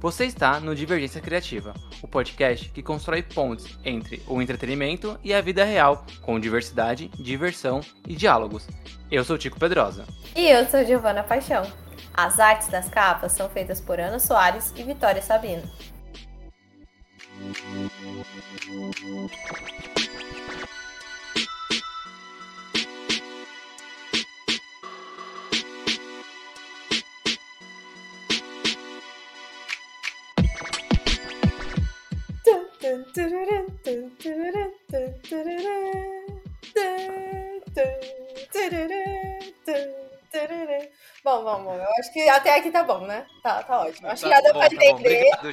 Você está no Divergência Criativa, o podcast que constrói pontes entre o entretenimento e a vida real, com diversidade, diversão e diálogos. Eu sou Tico Pedrosa. E eu sou Giovana Paixão. As artes das capas são feitas por Ana Soares e Vitória Sabino. Bom, acho que até aqui tá bom, né? Tá, tá ótimo. Acho que já deu pra Tá entender. Obrigado.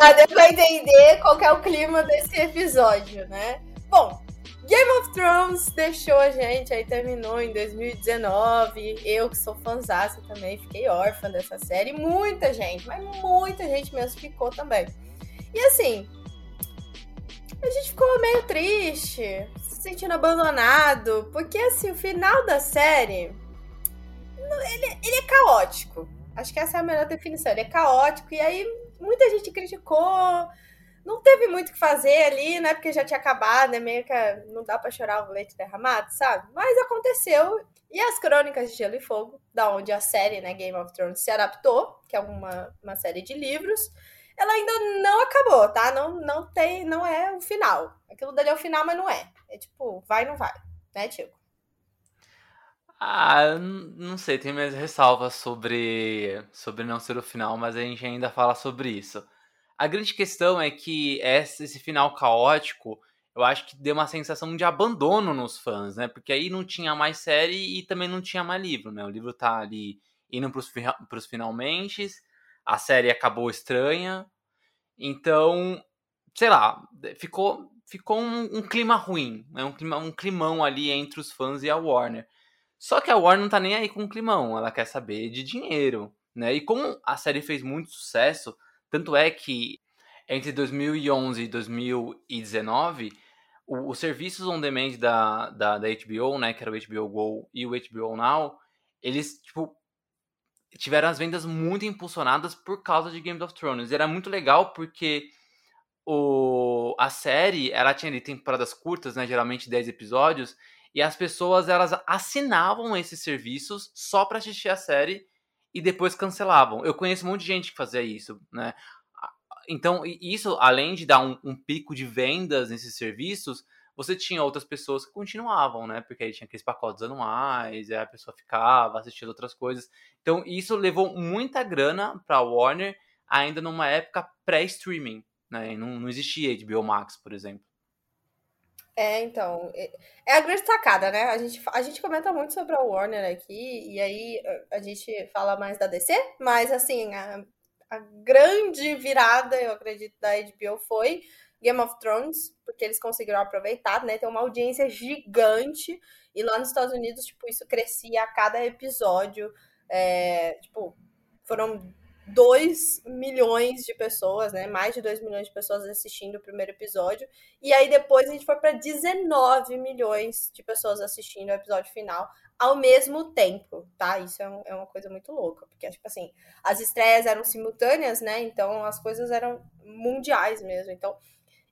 Já deu pra entender qual é o clima desse episódio, né? Bom, Game of Thrones deixou a gente, aí terminou em 2019. Eu, que sou fãzaça também, fiquei órfã dessa série. Muita gente, mas muita gente mesmo ficou também. E assim, a gente ficou meio triste, se sentindo abandonado, porque assim, o final da série. Ele, ele é caótico. Acho que essa é a melhor definição. Ele é caótico, e aí muita gente criticou. Não teve muito o que fazer ali, né? Porque já tinha acabado, né? Meio que não dá pra chorar o leite derramado, sabe? Mas aconteceu. E as Crônicas de Gelo e Fogo, da onde a série, né, Game of Thrones, se adaptou, que é uma, uma série de livros, ela ainda não acabou, tá? Não, não tem, não é o final. Aquilo dali é o final, mas não é. É tipo, vai não vai, né, Tico? Ah, não sei, tem minhas ressalvas sobre, sobre não ser o final, mas a gente ainda fala sobre isso. A grande questão é que esse, final caótico, eu acho que deu uma sensação de abandono nos fãs, né? Porque aí não tinha mais série e também não tinha mais livro, né? O livro tá ali indo pros, pros finalmente, a série acabou estranha, então, sei lá, ficou, ficou um, um clima ruim, né? Um, clima, um climão ali entre os fãs e a Warner. Só que a Warner não tá nem aí com o climão, ela quer saber de dinheiro, né? E como a série fez muito sucesso, tanto é que entre 2011 e 2019, o- os serviços on demand da, da, da HBO, né, que era o HBO Go e o HBO Now, eles, tipo, tiveram as vendas muito impulsionadas por causa de Game of Thrones. E era muito legal porque o, a série, ela tinha ali temporadas curtas, né, geralmente 10 episódios, e as pessoas elas assinavam esses serviços só pra assistir a série e depois cancelavam. Eu conheço um monte de gente que fazia isso, né? Então, isso, além de dar um, um pico de vendas nesses serviços, você tinha outras pessoas que continuavam, né? Porque aí tinha aqueles pacotes anuais, a pessoa ficava assistindo outras coisas. Então, isso levou muita grana pra Warner, ainda numa época pré-streaming, né? Não, não existia HBO Max, por exemplo. É, então, é a grande sacada, né? A gente, a gente comenta muito sobre a Warner aqui, e aí a- a gente fala mais da DC, mas assim, a, a grande virada, eu acredito, da HBO foi Game of Thrones, porque eles conseguiram aproveitar, né? Tem uma audiência gigante, e lá nos Estados Unidos, tipo, isso crescia a cada episódio. É, tipo, foram 2 milhões de pessoas, né? Mais de 2 milhões de pessoas assistindo o primeiro episódio. E aí depois a gente foi para 19 milhões de pessoas assistindo o episódio final ao mesmo tempo, tá? Isso é, um- é uma coisa muito louca, porque tipo assim, as estreias eram simultâneas, né? Então as coisas eram mundiais mesmo. Então,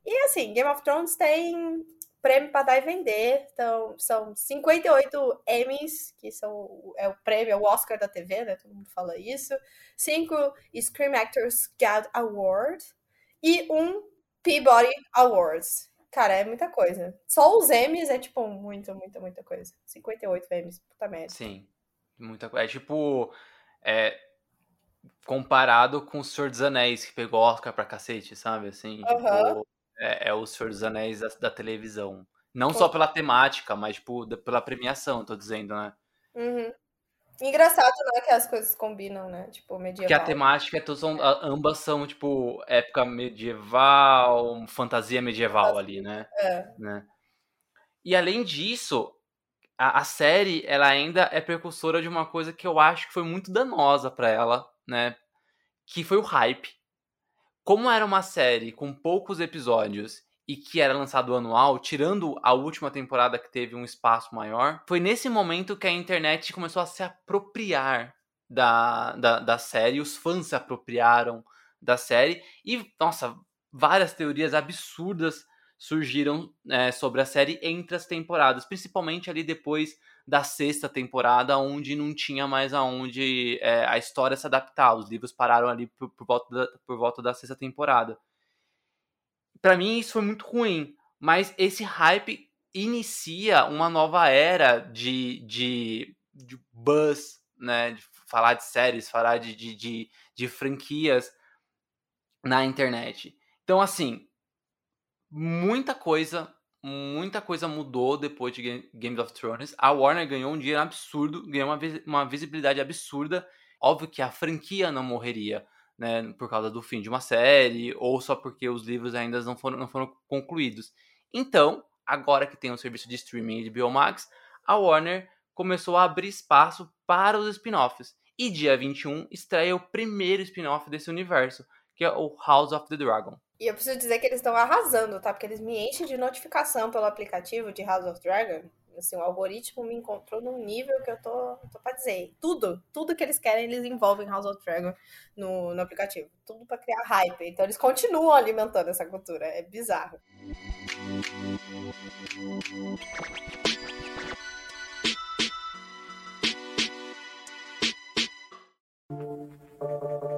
e assim, Game of Thrones tem prêmio para dar e vender. Então, são 58 Emmys, que são é o prêmio, é o Oscar da TV, né? Todo mundo fala isso. Cinco Screen Actors Guild Award e um Peabody Awards. Cara, é muita coisa. Só os Emmys é, tipo, muita, muita, muita coisa. 58 Emmys, puta merda. Sim, muita coisa. É tipo. É, comparado com o Senhor dos Anéis, que pegou Oscar pra cacete, sabe? Assim, tipo, é, é o Senhor dos Anéis da, da televisão. Não Com- só pela temática, mas, tipo, da- pela premiação, tô dizendo, né? Uhum. Engraçado, né, que as coisas combinam, né? Tipo, Porque a medieval. temática é são, a- ambas são, tipo, época medieval, fantasia medieval ali, né? É. né? E além disso, a, a série ela ainda é precursora de uma coisa que eu acho que foi muito danosa pra ela, né? Que foi o hype. Como era uma série com poucos episódios e que era lançado anual, tirando a última temporada que teve um espaço maior, foi nesse momento que a internet começou a se apropriar da, da, da série, os fãs se apropriaram da série e, nossa, várias teorias absurdas surgiram é, sobre a série entre as temporadas, principalmente ali depois da sexta temporada, onde não tinha mais aonde é, a história se adaptar. Os livros pararam ali por, por, volta, da, por volta da sexta temporada para mim isso foi muito ruim. Mas esse hype inicia uma nova era de, de, de buzz, né? De falar de séries, falar de, de, de, de franquias na internet. Então, assim, muita coisa, muita coisa mudou depois de Game of Thrones. A Warner ganhou um dinheiro absurdo, ganhou uma, uma visibilidade absurda. Óbvio que a franquia não morreria, né, por causa do fim de uma série, ou só porque os livros ainda não foram, não foram concluídos. Então, agora que tem um serviço de streaming de Biomax, a Warner começou a abrir espaço para os spin-offs. E dia 21 estreia o primeiro spin-off desse universo, que é o House of the Dragon. E eu preciso dizer que eles estão arrasando, tá? Porque eles me enchem de notificação pelo aplicativo de House of Dragon. Assim, o algoritmo me encontrou num nível que eu tô, tô pra dizer. Tudo, tudo que eles querem, eles envolvem House of Dragon no, no aplicativo. Tudo para criar hype. Então eles continuam alimentando essa cultura. É bizarro. conversar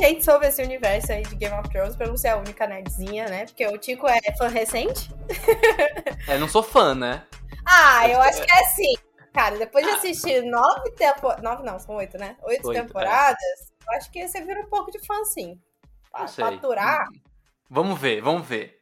gente sobre esse universo aí de Game of Thrones, pra não ser a única nerdzinha, né? Porque o Tico é fã recente. É, não sou fã, né? Ah, eu acho que é assim. Cara, depois de assistir nove temporadas. Nove não, são oito, né? Oito, oito é. temporadas, é. eu acho que você vira um pouco de fã, sim. Pra faturar. Vamos ver, vamos ver.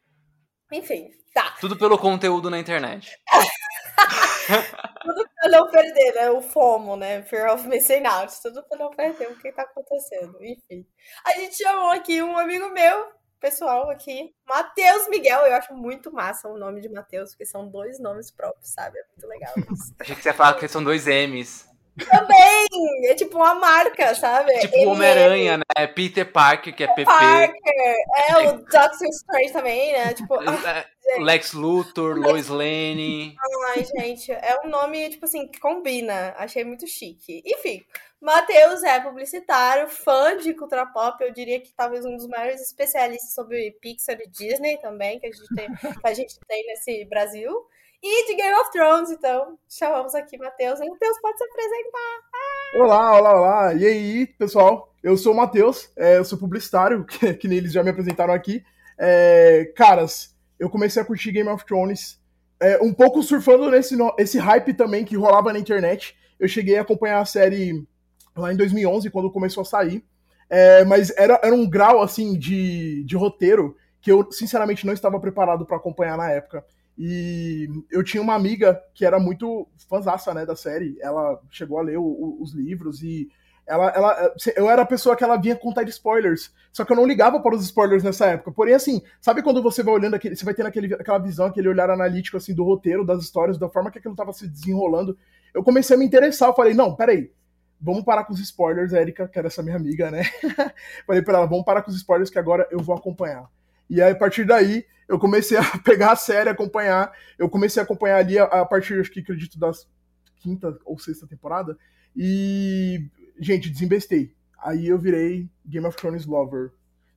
Enfim, tá. Tudo pelo conteúdo na internet. Tudo pra não perder, né? O FOMO, né? Fear of Missing Out. Tudo pra não perder o que tá acontecendo. Enfim. A gente chamou aqui um amigo meu, pessoal aqui, Matheus Miguel. Eu acho muito massa o nome de Matheus, porque são dois nomes próprios, sabe? É muito legal isso. Achei que você ia falar que são dois M's. Também! É tipo uma marca, sabe? Tipo o Homem-Aranha, né? Peter Parker, que é PP. Parker! É, o Doctor Strange também, né? Tipo. É, Lex Luthor, Lois Lane. Ai, gente, é um nome, tipo assim, que combina. Achei muito chique. Enfim, Matheus é publicitário, fã de cultura pop, eu diria que talvez um dos maiores especialistas sobre Pixar e Disney também, que a gente tem, que a gente tem nesse Brasil. E de Game of Thrones, então, chamamos aqui Matheus. Matheus, pode se apresentar. Olá, olá, olá. E aí, pessoal? Eu sou o Matheus, é, eu sou publicitário, que, que eles já me apresentaram aqui. É, caras, eu comecei a curtir Game of Thrones, é, um pouco surfando nesse esse hype também que rolava na internet. Eu cheguei a acompanhar a série lá em 2011, quando começou a sair. É, mas era, era um grau, assim, de, de roteiro que eu, sinceramente, não estava preparado para acompanhar na época. E eu tinha uma amiga que era muito fãzaça, né, da série. Ela chegou a ler o, o, os livros e ela, ela, eu era a pessoa que ela vinha contar spoilers. Só que eu não ligava para os spoilers nessa época. Porém, assim, sabe quando você vai olhando aquele. Você vai tendo aquele, aquela visão, aquele olhar analítico assim do roteiro, das histórias, da forma que aquilo estava se desenrolando. Eu comecei a me interessar. Eu falei, não, peraí. Vamos parar com os spoilers, Erika, que era essa minha amiga, né? falei pra ela, vamos parar com os spoilers que agora eu vou acompanhar. E aí, a partir daí, eu comecei a pegar a série, acompanhar. Eu comecei a acompanhar ali a, a partir, acho que acredito, das quinta ou sexta temporada. E gente, desinvestei. Aí eu virei Game of Thrones lover.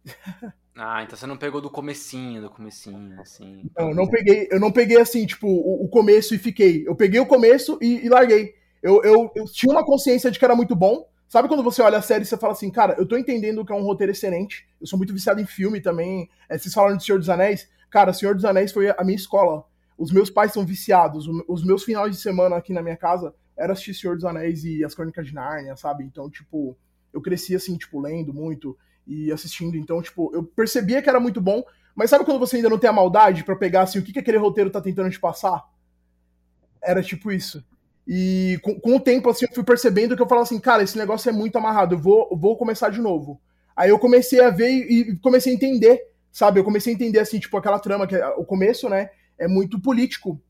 Ah, então você não pegou do comecinho, do comecinho, assim. Não, não peguei, eu não peguei assim, tipo, o, o começo e fiquei. Eu peguei o começo e, e larguei. Eu, eu, eu, tinha uma consciência de que era muito bom. Sabe quando você olha a série e você fala assim, cara, eu tô entendendo que é um roteiro excelente. Eu sou muito viciado em filme também. É, vocês falaram de Senhor dos Anéis. Cara, Senhor dos Anéis foi a minha escola. Os meus pais são viciados. Os meus finais de semana aqui na minha casa era assistir Senhor dos Anéis e as Crônicas de Nárnia, sabe? Então, tipo, eu cresci assim, tipo, lendo muito e assistindo. Então, tipo, eu percebia que era muito bom, mas sabe quando você ainda não tem a maldade para pegar assim o que, que aquele roteiro tá tentando te passar? Era tipo isso. E com, com, o tempo, assim, eu fui percebendo que eu falava assim, cara, esse negócio é muito amarrado, eu vou, vou começar de novo. Aí eu comecei a ver e, comecei a entender, sabe? Eu comecei a entender, assim, tipo, aquela trama, que é, o começo, né, é muito político.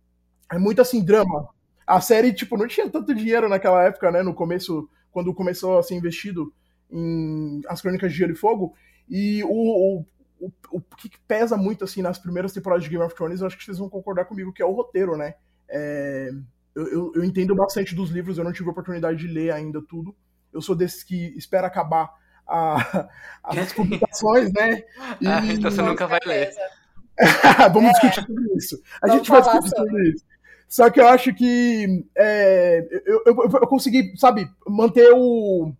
É muito, assim, drama. A série, tipo, não tinha tanto dinheiro naquela época, né, no começo, quando começou a ser investido em As Crônicas de Gelo e Fogo. E o, o, o, o que pesa muito, assim, nas primeiras temporadas de Game of Thrones, eu acho que vocês vão concordar comigo, que é o roteiro, né? É, eu, eu, eu, entendo bastante dos livros, eu não tive a oportunidade de ler ainda tudo. Eu sou desses que espera acabar a, as publicações, né? E, ah, então você nunca vai ler. Vamos é, discutir sobre isso. A gente vai discutir sobre, sobre isso. Só que eu acho que é, eu, eu, eu, consegui, sabe, manter o.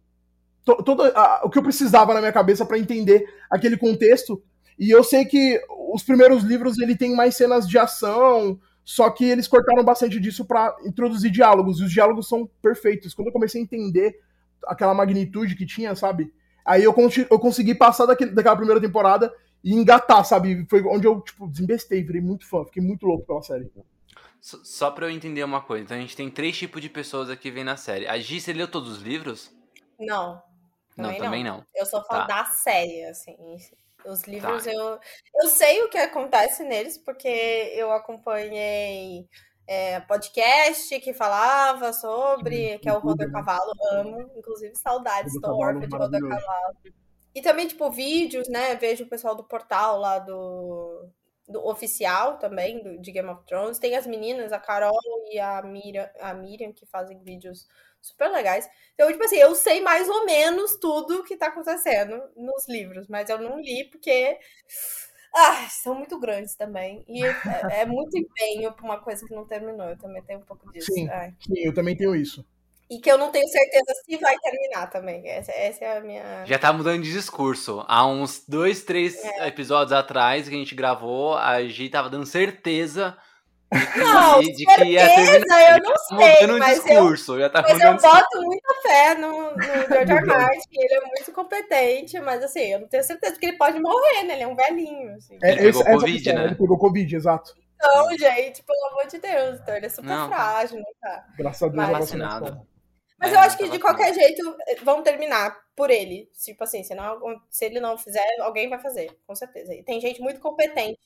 Todo, a, o que eu precisava na minha cabeça para entender aquele contexto. E eu sei que os primeiros livros ele tem mais cenas de ação, só que eles cortaram bastante disso para introduzir diálogos, e os diálogos são perfeitos. Quando eu comecei a entender aquela magnitude que tinha, sabe? Aí eu, eu consegui passar daquele, daquela primeira temporada e engatar, sabe? Foi onde eu, tipo, desembestei, virei muito fã, fiquei muito louco pela série. Só pra eu entender uma coisa, então a gente tem três tipos de pessoas aqui vendo a série. A Gi, você leu todos os livros? Não. Também não, também não. não. Eu só falo tá. da série, assim. Os livros tá. eu. Eu sei o que acontece neles, porque eu acompanhei é, podcast que falava sobre, que é o Roder Cavalo, amo. Inclusive, saudades, estou órfã de Roder Cavalo. E também, tipo, vídeos, né? Vejo o pessoal do portal lá do, do oficial também, do, de Game of Thrones. Tem as meninas, a Carol e a Miriam, a Miriam que fazem vídeos super legais. Então, tipo assim, eu sei mais ou menos tudo que tá acontecendo nos livros, mas eu não li porque ah, são muito grandes também. E é, é muito empenho pra uma coisa que não terminou. Eu também tenho um pouco disso. Sim, sim eu também tenho isso. E que eu não tenho certeza se vai terminar também. Essa, essa é a minha. Já tá mudando de discurso. Há uns dois, três é. episódios atrás que a gente gravou, a Gi tava dando certeza não, de, terminar. eu não tá sei, mas, discurso, eu, já tá mas eu boto muita fé no, no George R. Martin, ele é muito competente, mas assim, eu não tenho certeza que ele pode morrer, né? Ele é um velhinho. Assim. É, ele pegou Covid, né? Ele pegou Covid, exato. Então, gente, pelo amor de Deus, então ele é super não, frágil, não tá? Graças a Deus, mas, vacinado. Mas é, eu acho que de qualquer jeito vão terminar por ele. Tipo assim, se, não, se ele não fizer, alguém vai fazer, com certeza. E tem gente muito competente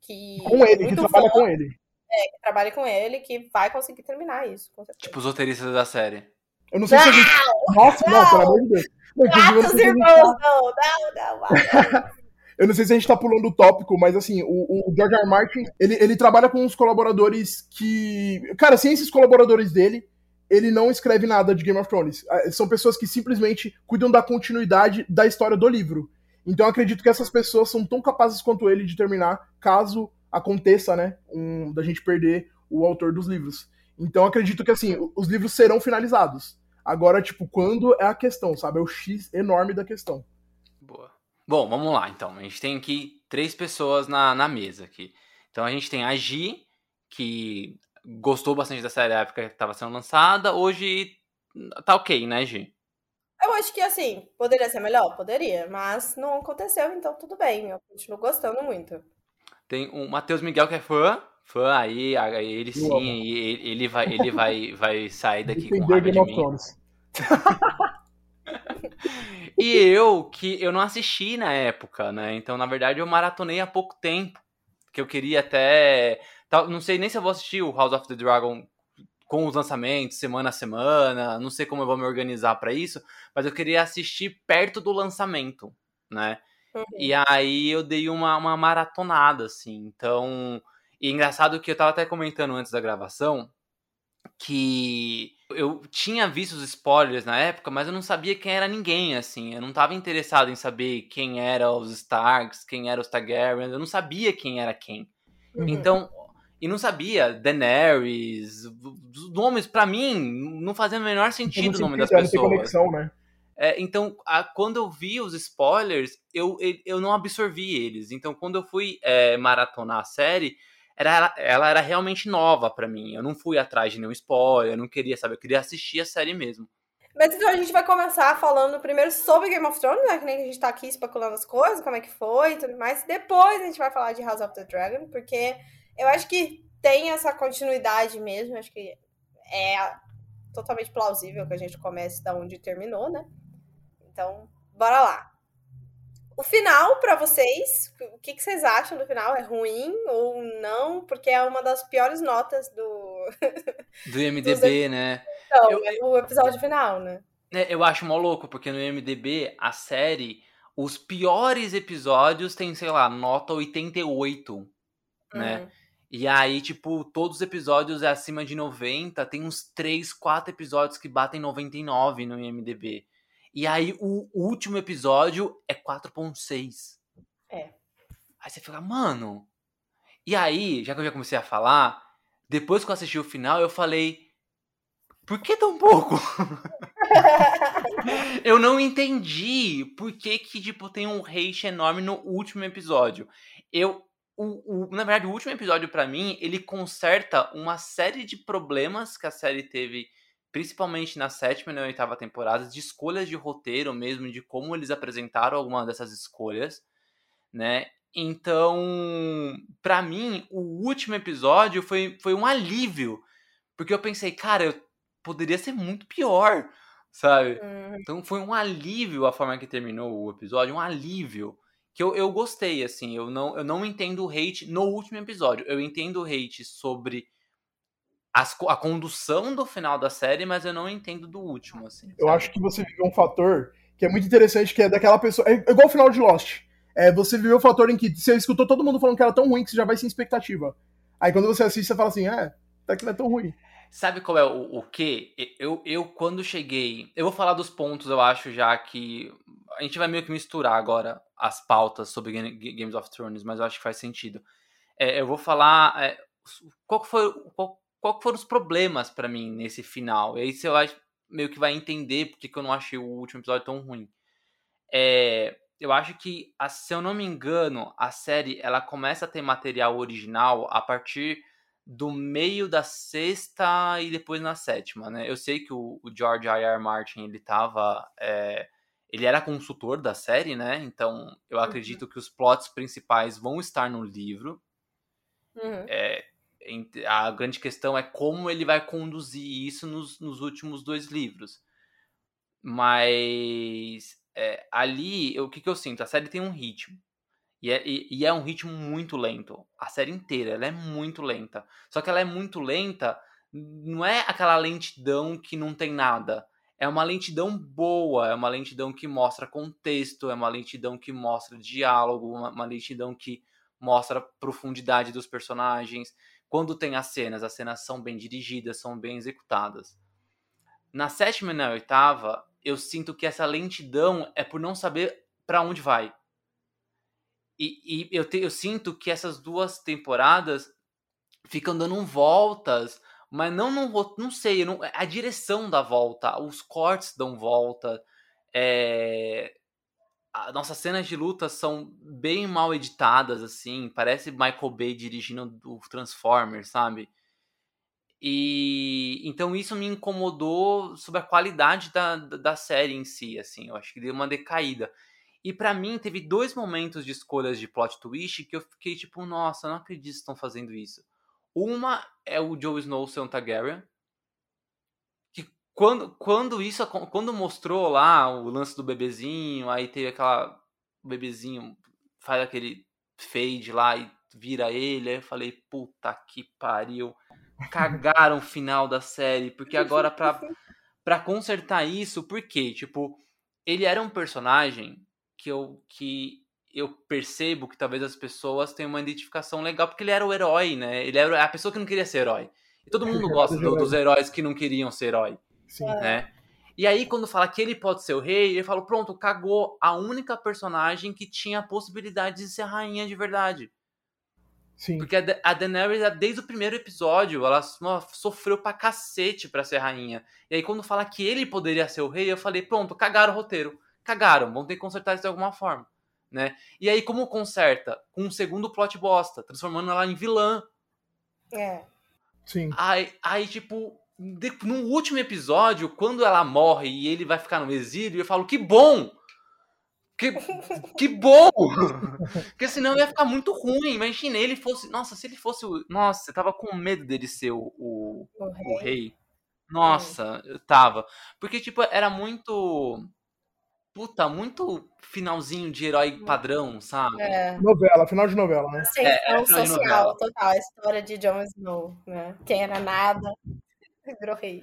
que. Com ele, que trabalha com ele é, que trabalhe com ele, que vai conseguir terminar isso. Tipo os roteiristas da série. Eu não sei não, se a gente. Nossa, não, não pelo amor de Deus. Não, irmãos, não, não, não. Eu não sei se a gente tá pulando o tópico, mas assim, o, o George R. R. Martin, ele, ele trabalha com uns colaboradores que. Cara, sem esses colaboradores dele, ele não escreve nada de Game of Thrones. Ah, são pessoas que simplesmente cuidam da continuidade da história do livro. Então eu acredito que essas pessoas são tão capazes quanto ele de terminar, caso aconteça, né, um, da gente perder o autor dos livros. Então acredito que assim, os livros serão finalizados. Agora, tipo, quando é a questão, sabe? É o X enorme da questão. Boa. Bom, vamos lá então. A gente tem aqui três pessoas na, na mesa aqui. Então a gente tem a Gi, que gostou bastante da série na época que estava sendo lançada. Hoje tá ok, né, Gi? Eu acho que assim, poderia ser melhor? Poderia, mas não aconteceu, então tudo bem. Eu continuo gostando muito. Tem o Matheus Miguel que é fã, fã aí, ele sim, ele, ele vai, ele vai, vai sair daqui com raiva de mim. e eu, que eu não assisti na época, né? Então, na verdade, eu maratonei há pouco tempo. Que eu queria até. Não sei nem se eu vou assistir o House of the Dragon com os lançamentos, semana a semana. Não sei como eu vou me organizar para isso. Mas eu queria assistir perto do lançamento, né? Uhum. E aí eu dei uma, uma maratonada, assim. Então. E engraçado que eu tava até comentando antes da gravação que eu tinha visto os spoilers na época, mas eu não sabia quem era ninguém, assim. Eu não tava interessado em saber quem eram os Starks, quem eram os Targaryens, eu não sabia quem era quem. Uhum. Então, e não sabia Daenerys, os nomes para mim não fazia o menor sentido o nome das pessoas. Conexão, né? É, então, a, quando eu vi os spoilers, eu, eu não absorvi eles. Então, quando eu fui é, maratonar a série, era, ela era realmente nova para mim. Eu não fui atrás de nenhum spoiler, eu não queria saber, eu queria assistir a série mesmo. Mas então a gente vai começar falando primeiro sobre Game of Thrones, né? Que nem a gente tá aqui especulando as coisas, como é que foi e tudo mais. Depois a gente vai falar de House of the Dragon, porque eu acho que tem essa continuidade mesmo. Acho que é totalmente plausível que a gente comece da onde terminou, né? Então, bora lá. O final, para vocês, o que, que, vocês acham do final? É ruim ou não? Porque é uma das piores notas do. Do IMDB, né? Então, eu, é o episódio final, né? É, eu acho mó louco, porque no IMDB, a série, os piores episódios têm, sei lá, nota 88, né? Uhum. E aí, tipo, todos os episódios é acima de 90, tem uns 3, 4 episódios que batem 99 no IMDB. E aí o último episódio é 4.6. É. Aí você fica, mano. E aí, já que eu já comecei a falar, depois que eu assisti o final, eu falei, por que tão pouco? eu não entendi por que que, tipo, tem um hate enorme no último episódio. Eu, o, o na verdade, o último episódio, para mim, ele conserta uma série de problemas que a série teve principalmente na sétima e na oitava temporada, de escolhas de roteiro mesmo, de como eles apresentaram alguma dessas escolhas, né? Então, para mim, o último episódio foi, foi um alívio, porque eu pensei, cara, eu poderia ser muito pior, sabe? Uhum. Então foi um alívio a forma que terminou o episódio, um alívio que eu, eu gostei, assim, eu não, eu não entendo o hate no último episódio, eu entendo o hate sobre as, a condução do final da série, mas eu não entendo do último, assim. Eu acho que você viveu um fator que é muito interessante, que é daquela pessoa. É igual o final de Lost. É, você viveu o fator em que você escutou todo mundo falando que era tão ruim que você já vai sem expectativa. Aí quando você assiste, você fala assim, é, até que não é tão ruim. Sabe qual é o, o que? Eu, eu, quando cheguei. Eu vou falar dos pontos, eu acho, já que. A gente vai meio que misturar agora as pautas sobre Games of Thrones, mas eu acho que faz sentido. É, eu vou falar. É, qual foi. Qual, qual foram os problemas para mim nesse final. E aí você vai, meio que vai entender porque que eu não achei o último episódio tão ruim. É, eu acho que, se eu não me engano, a série ela começa a ter material original a partir do meio da sexta e depois na sétima, né? Eu sei que o, o George R. R. Martin ele tava, é, ele era consultor da série, né? Então eu uhum. acredito que os plots principais vão estar no livro. Uhum. É, a grande questão é como ele vai conduzir isso nos, nos últimos dois livros. Mas é, ali, o que, que eu sinto? A série tem um ritmo. E é, e, e é, um ritmo muito lento. A série inteira, ela é muito lenta. Só que ela é muito lenta, não é aquela lentidão que não tem nada. É uma lentidão boa, é uma lentidão que mostra contexto, é uma lentidão que mostra diálogo, uma, uma lentidão que mostra profundidade dos personagens. Quando tem as cenas, as cenas são bem dirigidas, são bem executadas. Na sétima e na oitava, eu sinto que essa lentidão é por não saber para onde vai. E, e eu, te, eu sinto que essas duas temporadas ficam dando voltas, mas não, não, não sei, não, a direção da volta, os cortes dão volta, é, nossas cenas de luta são bem mal editadas, assim. Parece Michael Bay dirigindo o Transformers, sabe? E então isso me incomodou sobre a qualidade da, da série em si, assim. Eu acho que deu uma decaída. E para mim teve dois momentos de escolhas de plot twist que eu fiquei tipo, nossa, não acredito que estão fazendo isso. Uma é o Joe Snow ser um Targaryen, quando, quando isso quando mostrou lá o lance do bebezinho, aí teve aquela o bebezinho faz aquele fade lá e vira ele, aí eu falei, puta que pariu. Cagaram o final da série, porque agora pra, pra consertar isso, porque, tipo, ele era um personagem que eu, que eu percebo que talvez as pessoas tenham uma identificação legal, porque ele era o herói, né? Ele era a pessoa que não queria ser herói. E todo mundo gosta do, dos heróis que não queriam ser herói. Sim. Né? E aí, quando fala que ele pode ser o rei, ele fala: pronto, cagou a única personagem que tinha a possibilidade de ser rainha de verdade. Sim. Porque a Daenerys, desde o primeiro episódio, ela sofreu pra cacete pra ser rainha. E aí, quando fala que ele poderia ser o rei, eu falei: pronto, cagaram o roteiro. Cagaram, vão ter que consertar isso de alguma forma. Né? E aí, como conserta? Com um segundo plot bosta, transformando ela em vilã. É. Sim. Aí, aí tipo, no último episódio, quando ela morre e ele vai ficar no exílio, eu falo, que bom! Que, que bom! Porque senão ia ficar muito ruim. Imagina, ele fosse. Nossa, se ele fosse o. Nossa, eu tava com medo dele ser o, o, o, rei. o rei. Nossa, eu tava. Porque, tipo, era muito. Puta, muito finalzinho de herói Hum. padrão, sabe? É. Novela, final de novela, né? Ascensão É, é, social, total. A história de Jon Snow, né? Quem era nada, virou rei.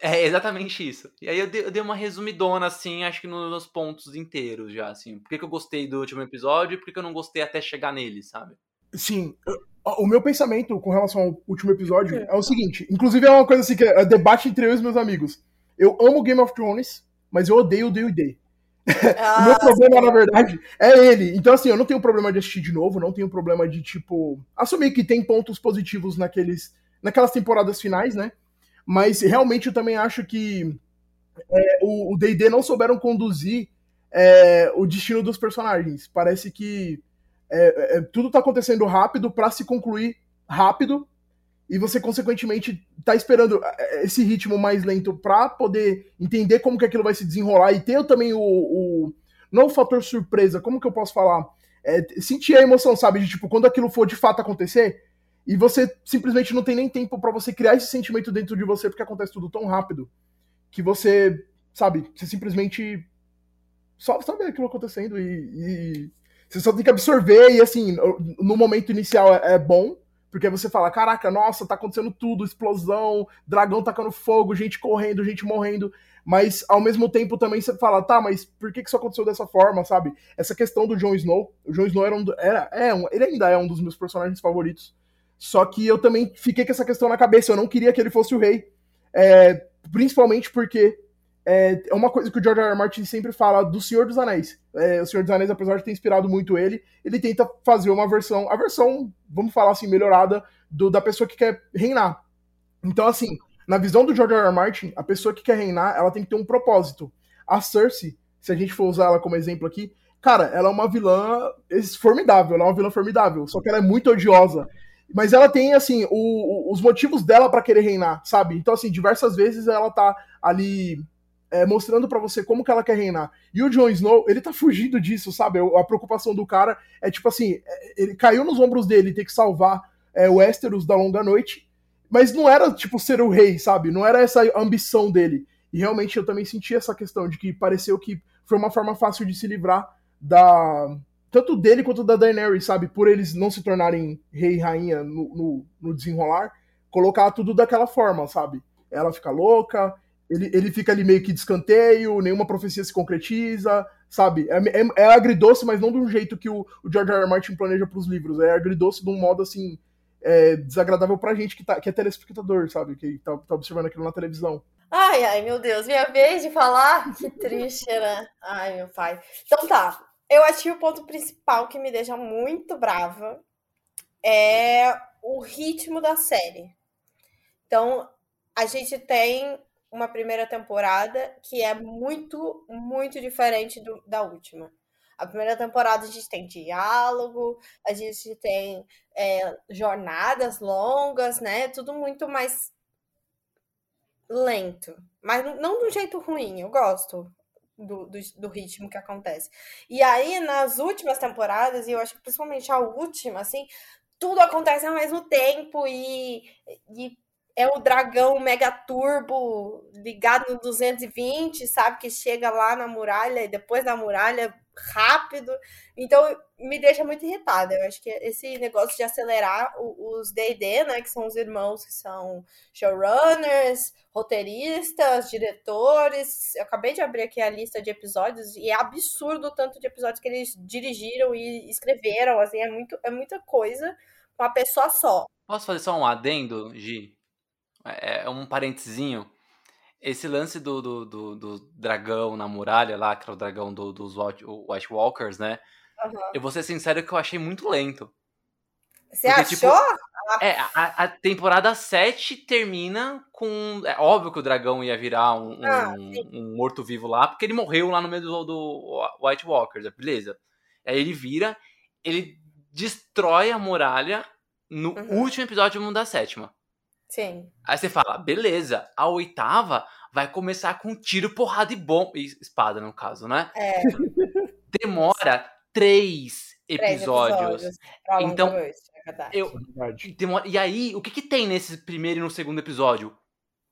É exatamente isso. E aí eu dei, eu dei uma resumidona, assim, acho que no- nos pontos inteiros já, assim. Por que, que eu gostei do último episódio e por que, que eu não gostei até chegar nele, sabe? Sim, o meu pensamento com relação ao último episódio é o seguinte: inclusive é uma coisa assim que é debate entre eu e os meus amigos. Eu amo Game of Thrones, mas eu odeio o D&D. O meu Ah, problema, sim. na verdade, é ele. Então, assim, eu não tenho problema de assistir de novo, não tenho problema de, tipo, assumir que tem pontos positivos naqueles, naquelas temporadas finais, né? Mas realmente eu também acho que é, o D&D não souberam conduzir é, o destino dos personagens. Parece que é, é, tudo tá acontecendo rápido pra se concluir rápido e você, consequentemente, tá esperando é, esse ritmo mais lento pra poder entender como que aquilo vai se desenrolar e ter também o, o não o fator surpresa, como que eu posso falar? É, sentir a emoção, sabe? De tipo, quando aquilo for de fato acontecer, e você simplesmente não tem nem tempo pra você criar esse sentimento dentro de você, porque acontece tudo tão rápido, que você, sabe, você simplesmente só, vê aquilo acontecendo e, e você só tem que absorver, e assim, no- momento inicial é, é bom, porque você fala, caraca, nossa, tá acontecendo tudo, explosão, dragão tacando fogo, gente correndo, gente morrendo, mas ao mesmo tempo também você fala, tá, mas por que que isso aconteceu dessa forma, sabe? Essa questão do Jon Snow, o Jon Snow era um, era, é um, ele ainda é um dos meus personagens favoritos, só que eu também fiquei com essa questão na cabeça, eu não queria que ele fosse o rei, é, principalmente porque é, é uma coisa que o George R. R. Martin sempre fala do Senhor dos Anéis. É, o Senhor dos Anéis, apesar de ter inspirado muito ele, ele tenta fazer uma versão, a versão, vamos falar assim, melhorada do, da pessoa que quer reinar. Então, assim, na visão do George R. R. Martin, a pessoa que quer reinar, ela tem que ter um propósito. A Cersei, se a gente for usar ela como exemplo aqui, cara, ela é uma vilã formidável, ela é uma vilã formidável, só que ela é muito odiosa. Mas ela tem, assim, o- os motivos dela pra querer reinar, sabe? Então, assim, diversas vezes ela tá ali é, mostrando pra você como que ela quer reinar. E o Jon Snow, ele tá fugindo disso, sabe? A preocupação do cara é tipo assim, é, ele caiu nos ombros dele ter que salvar é, o Westeros da longa noite, mas não era tipo ser o rei, sabe? Não era essa ambição dele. E realmente eu também senti essa questão de que pareceu que foi uma forma fácil de se livrar da tanto dele quanto da Daenerys, sabe? Por eles não se tornarem rei e rainha no, no, no desenrolar, colocar tudo daquela forma, sabe? Ela fica louca, ele, ele fica ali meio que de escanteio, nenhuma profecia se concretiza, sabe? É, é, é agridoce, mas não de um jeito que o, o George R. R. Martin planeja pros livros. É agridoce de um modo, assim, é, desagradável pra gente que, tá, que é telespectador, sabe? Que tá, tá observando aquilo na televisão. Ai, ai, meu Deus, minha vez de falar? Que triste, né? Ai, meu pai. Então tá, eu acho que o ponto principal que me deixa muito brava é o ritmo da série. Então, a gente tem uma primeira temporada que é muito, muito diferente do- da última. A primeira temporada a gente tem diálogo, a gente tem é, jornadas longas, né? Tudo muito mais lento. Mas não- não do jeito ruim, eu gosto do, do, do ritmo que acontece. E aí, nas últimas temporadas, e eu acho que principalmente a última, assim, tudo acontece ao mesmo tempo e, e é o dragão mega turbo ligado no 220, sabe? Que chega lá na muralha e depois da muralha rápido. Então me deixa muito irritada. Eu acho que esse negócio de acelerar os D&D, né, que são os irmãos que são showrunners, roteiristas, diretores. Eu acabei de abrir aqui a lista de episódios e é absurdo o tanto de episódios que eles dirigiram e escreveram, assim, é muito é muita coisa uma pessoa só. Posso fazer só um adendo, Gi? É, é um parentezinho. Esse lance do, do, do, do dragão na muralha lá, que é o dragão do- dos White, Walkers, né? Aham. Eu vou ser sincero que eu achei muito lento. Você Porque, achou? tipo, É, a, a temporada 7 termina com. É óbvio que o dragão ia virar um, Ah, um- um morto-vivo lá, porque ele morreu lá no meio do, do White Walkers, beleza. Aí ele vira, ele destrói a muralha no Uhum. último episódio da sétima. Sim. Aí você fala, beleza, a oitava vai começar com tiro, porrada e bom. e Espada, no caso, né? É, Demora três três episódios. longa Então, é. Eu, É. Demora- E aí, o que, que tem nesse primeiro e no segundo episódio?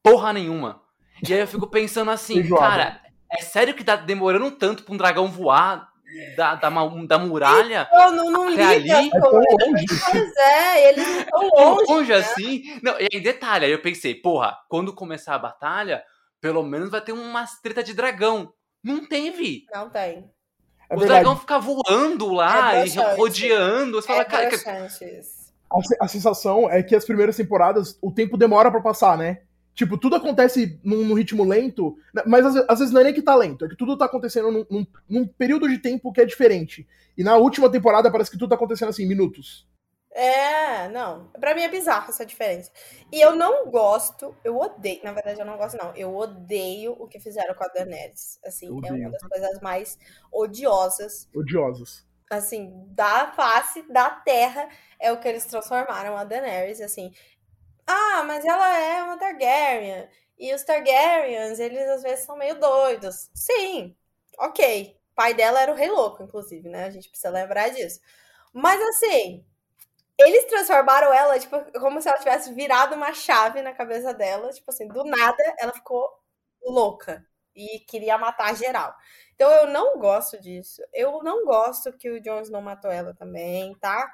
porra nenhuma. E aí eu fico pensando assim, cara, é sério que tá demorando tanto pra um dragão voar da, da, da muralha? Pô, não, não Até liga ali? É longe. Pois é, eles não estão Tão longe. longe né? assim? Não, e aí, detalhe, aí eu pensei, porra, quando começar a batalha, pelo menos vai ter umas treta de dragão. Não teve. Não tem. É Os verdade. dragões ficam voando lá É e rodeando. Você fala, é cara, que-. A, a sensação é que as primeiras temporadas, o tempo demora pra passar, né? Tipo, tudo acontece num, num ritmo lento, né? mas às, às vezes não é nem que tá lento, é que tudo tá acontecendo num, num- num período de tempo que é diferente. E na última temporada parece que tudo tá acontecendo assim, minutos. É, não. Pra mim é bizarro essa diferença. E eu não gosto, eu odeio, na verdade eu não gosto não, eu odeio o que fizeram com a Daenerys. Assim, é uma das coisas mais odiosas, Odiosos. assim, da face da terra é o que eles transformaram a Daenerys, assim. Ah, mas ela é uma Targaryen. E os Targaryens, eles às vezes são meio doidos. Sim, ok. O pai dela era o rei louco, inclusive, né? A gente precisa lembrar disso. Mas assim, eles transformaram ela, tipo, como se ela tivesse virado uma chave na cabeça dela. Tipo assim, do nada ela ficou louca e queria matar geral. Então eu não gosto disso. Eu não gosto que o Jon Snow matou ela também, tá?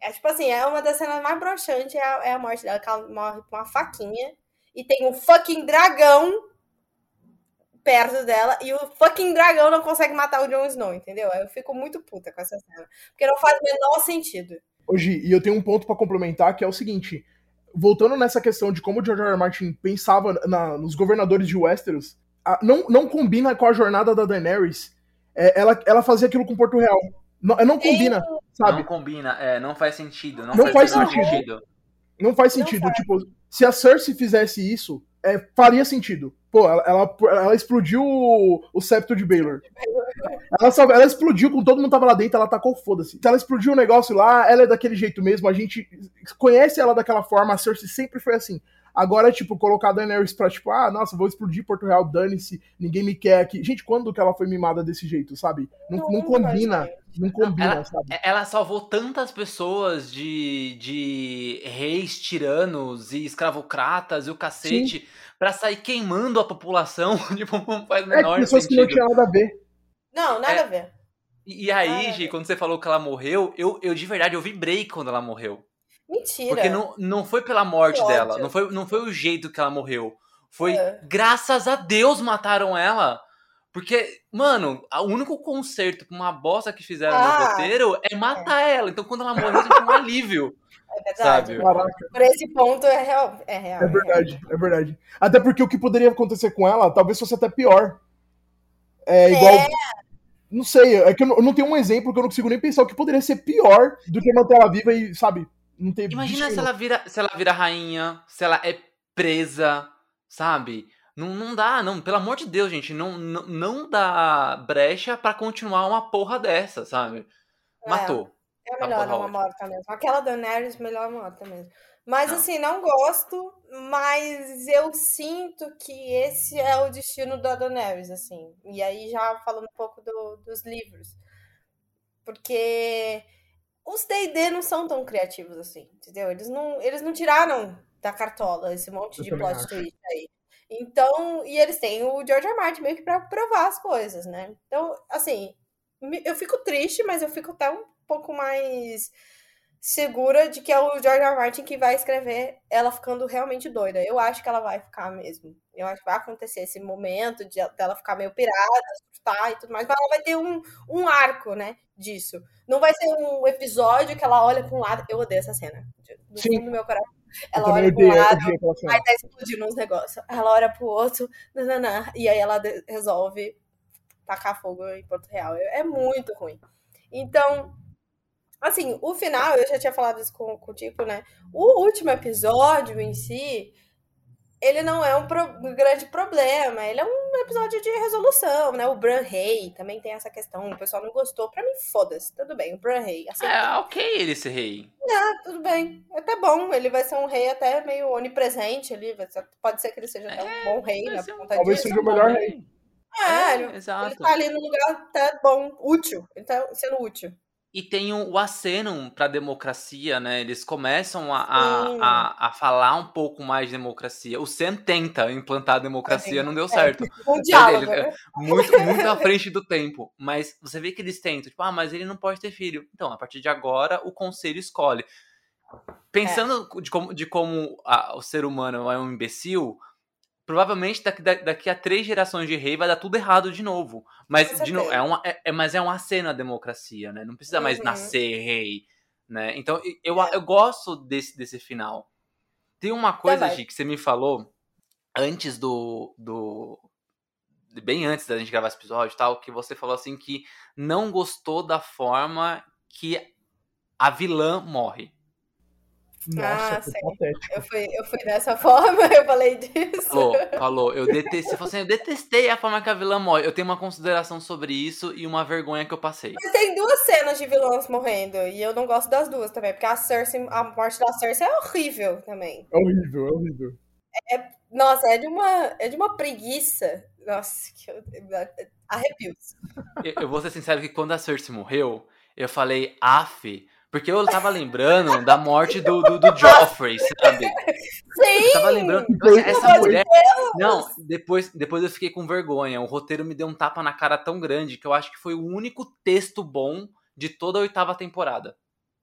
É tipo assim, é uma das cenas mais broxantes é a, é a morte dela, que ela morre com uma faquinha e tem um fucking dragão perto dela e o fucking dragão não consegue matar o Jon Snow, entendeu? Eu fico muito puta com essa cena. Porque não faz o menor sentido. Hoje, e eu tenho um ponto pra complementar, que é o seguinte. Voltando nessa questão de como o George R. R. Martin pensava na- nos governadores de Westeros, a- não, não combina com a jornada da Daenerys. É, ela, ela fazia aquilo com Porto Real. Não, não combina, sabe? não combina, é, não faz sentido. Não, Não faz, faz sentido. sentido. Não faz Não sentido. faz. Tipo, se a Cersei fizesse isso, é, faria sentido. Pô, ela, ela, ela explodiu o, o septo de Baylor. Ela, só- ela explodiu com todo mundo tava lá dentro, ela tacou foda-se. Se ela explodiu o negócio lá, ela é daquele jeito mesmo, a gente conhece ela daquela forma, a Cersei sempre foi assim. Agora, tipo, colocar a Daenerys pra, tipo, ah, nossa, vou explodir Porto Real, dane-se, ninguém me quer aqui. Gente, quando que ela foi mimada desse jeito, sabe? Não, não Nunca, combina, gente. não combina, ela- sabe? É, Ela salvou tantas pessoas de, de reis tiranos e escravocratas e o cacete pra sair queimando a população. tipo, não faz o É, menor pessoas que não sentido. tinham nada a ver. Não, nada É. a ver. E, aí, Ah, Gi, quando você falou que ela morreu, eu, eu de verdade eu vibrei quando ela morreu. Mentira. Porque não, não foi pela morte Que dela, ódio. não foi, não foi o jeito que ela morreu. Foi É. graças a Deus mataram ela. Porque, mano, o único conserto com uma bosta que fizeram no Ah, roteiro é matar ela. Então quando ela morreu, foi um alívio. É verdade. sabe? Caraca. Por esse ponto é real. É real. É verdade, é verdade. Até porque o que poderia acontecer com ela talvez fosse até pior. É igual. Não sei, é que eu não, eu não tenho um exemplo que eu não consigo nem pensar o que poderia ser pior do que manter ela viva e, sabe, não ter. Imagina se ela vira, se ela vira rainha, se ela é presa, sabe? Não, não dá, não. Pelo amor de Deus, gente. Não, não, não dá brecha pra continuar uma porra dessa, sabe? É. Matou. É Tá melhor uma ótima. morta mesmo. Aquela Daenerys, melhor morta mesmo. Mas Não. assim, não gosto, mas eu sinto que esse é o destino da Daenerys, assim. E aí já falando um pouco do- dos livros. Porque os D&D não são tão criativos assim, entendeu? Eles não, eles não tiraram da cartola esse monte Eu de plot acho. twist aí. Então, e eles têm o George R. Martin meio que pra provar as coisas, né? Então, assim, eu fico triste, mas eu fico até um pouco mais segura de que é o George R. R. Martin que vai escrever ela ficando realmente doida. Eu acho que ela vai ficar mesmo. Eu acho que vai acontecer esse momento de dela ficar meio pirada, surtar e tudo mais, mas ela vai ter um, um arco, né, disso. Não vai ser um episódio que ela olha para um lado. Eu odeio essa cena. Do Sim. fundo do meu coração. Ela olha para um lado. Aí tá explodindo uns negócios. Ela olha pro outro, nananã, e aí ela resolve tacar fogo em Porto Real. É é muito ruim. Então, assim, o final, eu já tinha falado isso com, com o Tico, né? O último episódio em si, ele não é um pro- um grande problema. Ele é um episódio de resolução, né? O Bran Rey também tem essa questão. O pessoal não gostou. Pra mim, foda-se. Tudo bem, o Bran Rey. Assim, É, ok ele ser rei. ah, tudo bem. É até bom. Ele vai ser um rei até meio onipresente ali. Pode ser que ele seja até um bom rei, né? um- Talvez disso. seja o melhor rei. É, ele, exato. ele tá ali no lugar até bom, útil. Ele tá sendo útil. E tem o, o aceno para a democracia, né? Eles começam a, a, a, a, falar um pouco mais de democracia. O Sam tenta implantar a democracia, não deu é, certo. É, um diálogo, ele, né? muito, muito à frente do tempo. Mas você vê que eles tentam, tipo, ah, mas ele não pode ter filho. Então, a partir de agora, o conselho escolhe. Pensando é. de como, de como a, o ser humano é um imbecil, provavelmente daqui, daqui a três gerações de rei vai dar tudo errado de novo. Mas, de novo, é uma, é, é, mas é um aceno à democracia, né? Não precisa mais uhum. nascer rei, né? Então, eu, é. eu gosto desse, desse final. Tem uma coisa, Gi, que você me falou antes do, do... Bem antes da gente gravar esse episódio e tal, que você falou assim que não gostou da forma que a vilã morre. Nossa, ah, Eu fui, eu fui dessa forma, eu falei disso. Falou, falou. Eu detestei, assim, eu detestei a forma que a vilã morre. Eu tenho uma consideração sobre isso e uma vergonha que eu passei. Mas tem duas cenas de vilãs morrendo, e eu não gosto das duas também, porque a Cersei, a morte da Cersei é horrível também. É horrível, é horrível. É, nossa, é de uma, é de uma preguiça. Nossa, que eu, arrepios. Eu, eu vou ser sincero que quando a Cersei morreu, eu falei, af, porque eu tava lembrando da morte do, do, do Joffrey, sabe? Sim! Eu tava lembrando. Essa mulher. Deus. Não, depois, depois eu fiquei com vergonha. O roteiro me deu um tapa na cara tão grande que eu acho que foi o único texto bom de toda a oitava temporada.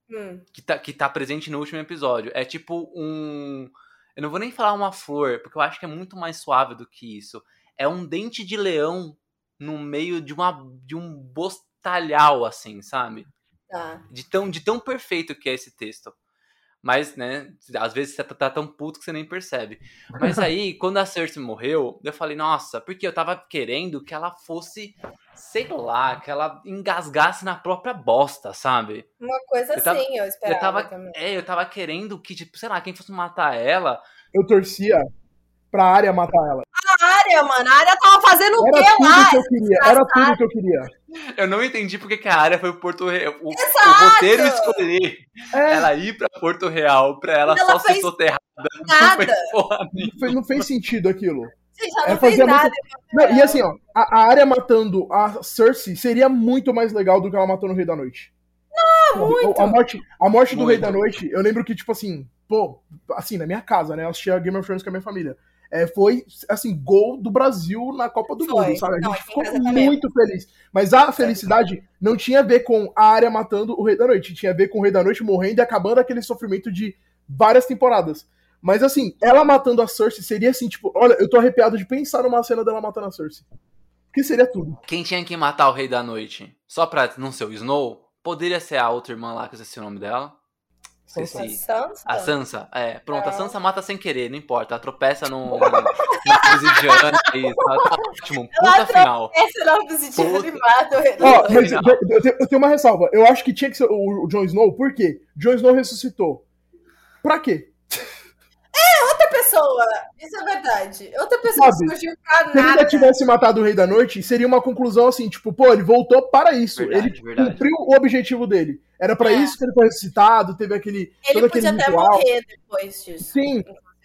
Hum. Que, tá, que tá presente no último episódio. É tipo um. Eu não vou nem falar uma flor, porque eu acho que é muito mais suave do que isso. É um dente de leão no meio de, uma, de um bostalhau, assim, sabe? Tá. De, tão, de tão perfeito que é esse texto. Mas, né, às vezes você tá, tá, tão puto que você nem percebe. Mas aí, quando a Cersei morreu, eu falei, nossa, porque eu tava querendo que ela fosse, sei lá, que ela engasgasse na própria bosta, sabe? Uma coisa eu tava, assim, eu esperava eu tava, também. É, eu tava querendo que, tipo, sei lá, quem fosse matar ela... Eu torcia pra área matar ela. A área, mano, a área tava fazendo o quê tudo lá? Que eu queria, era tudo que eu queria. Eu não entendi porque que a área foi pro Porto Real. O, o roteiro escolher é. ela ir pra Porto Real pra ela, ela só ser soterrada. Nada. Não fez, não fez sentido aquilo. Sim, já não é fez nada. Não, e assim, ó, a, a área matando a Cersei seria muito mais legal do que ela matou no Rei da Noite. Não, muito. A morte, a morte do Rei da Noite, eu lembro que, tipo assim, pô, assim, na minha casa, né? Eu assistia Game of Thrones com a minha família é, foi, assim, gol do Brasil na Copa do foi. Mundo, sabe? A gente não, ficou muito feliz. Mas a felicidade não tinha a ver com a área matando o Rei da Noite, tinha a ver com o Rei da Noite morrendo e acabando aquele sofrimento de várias temporadas. Mas assim, ela matando a Cersei seria assim, tipo, olha, eu tô arrepiado de pensar numa cena dela matando a Cersei. Que seria tudo. Quem tinha que matar o Rei da Noite, só pra não ser o Snow, poderia ser a outra irmã lá, que eu esqueci o nome dela. Esqueci. A Sansa? A Sansa, é. Pronto, é. a Sansa mata sem querer, não importa. Ela tropeça no, na obsidiana e tá ótimo. Puta ela final. Tropeça na obsidiana e mata oh, mas eu, eu, eu, tenho uma ressalva. Eu acho que tinha que ser o, o Jon Snow, por quê? Jon Snow ressuscitou. Pra quê? Outra pessoa. Isso é verdade. Outra pessoa Sabe, surgiu pra nada. Se ele ainda tivesse matado o Rei da Noite, seria uma conclusão assim, tipo, pô, ele voltou para isso. Verdade, ele verdade. cumpriu o objetivo dele. Era para é. isso que ele foi ressuscitado, teve aquele. Ele todo podia aquele até ritual. morrer depois disso. Sim.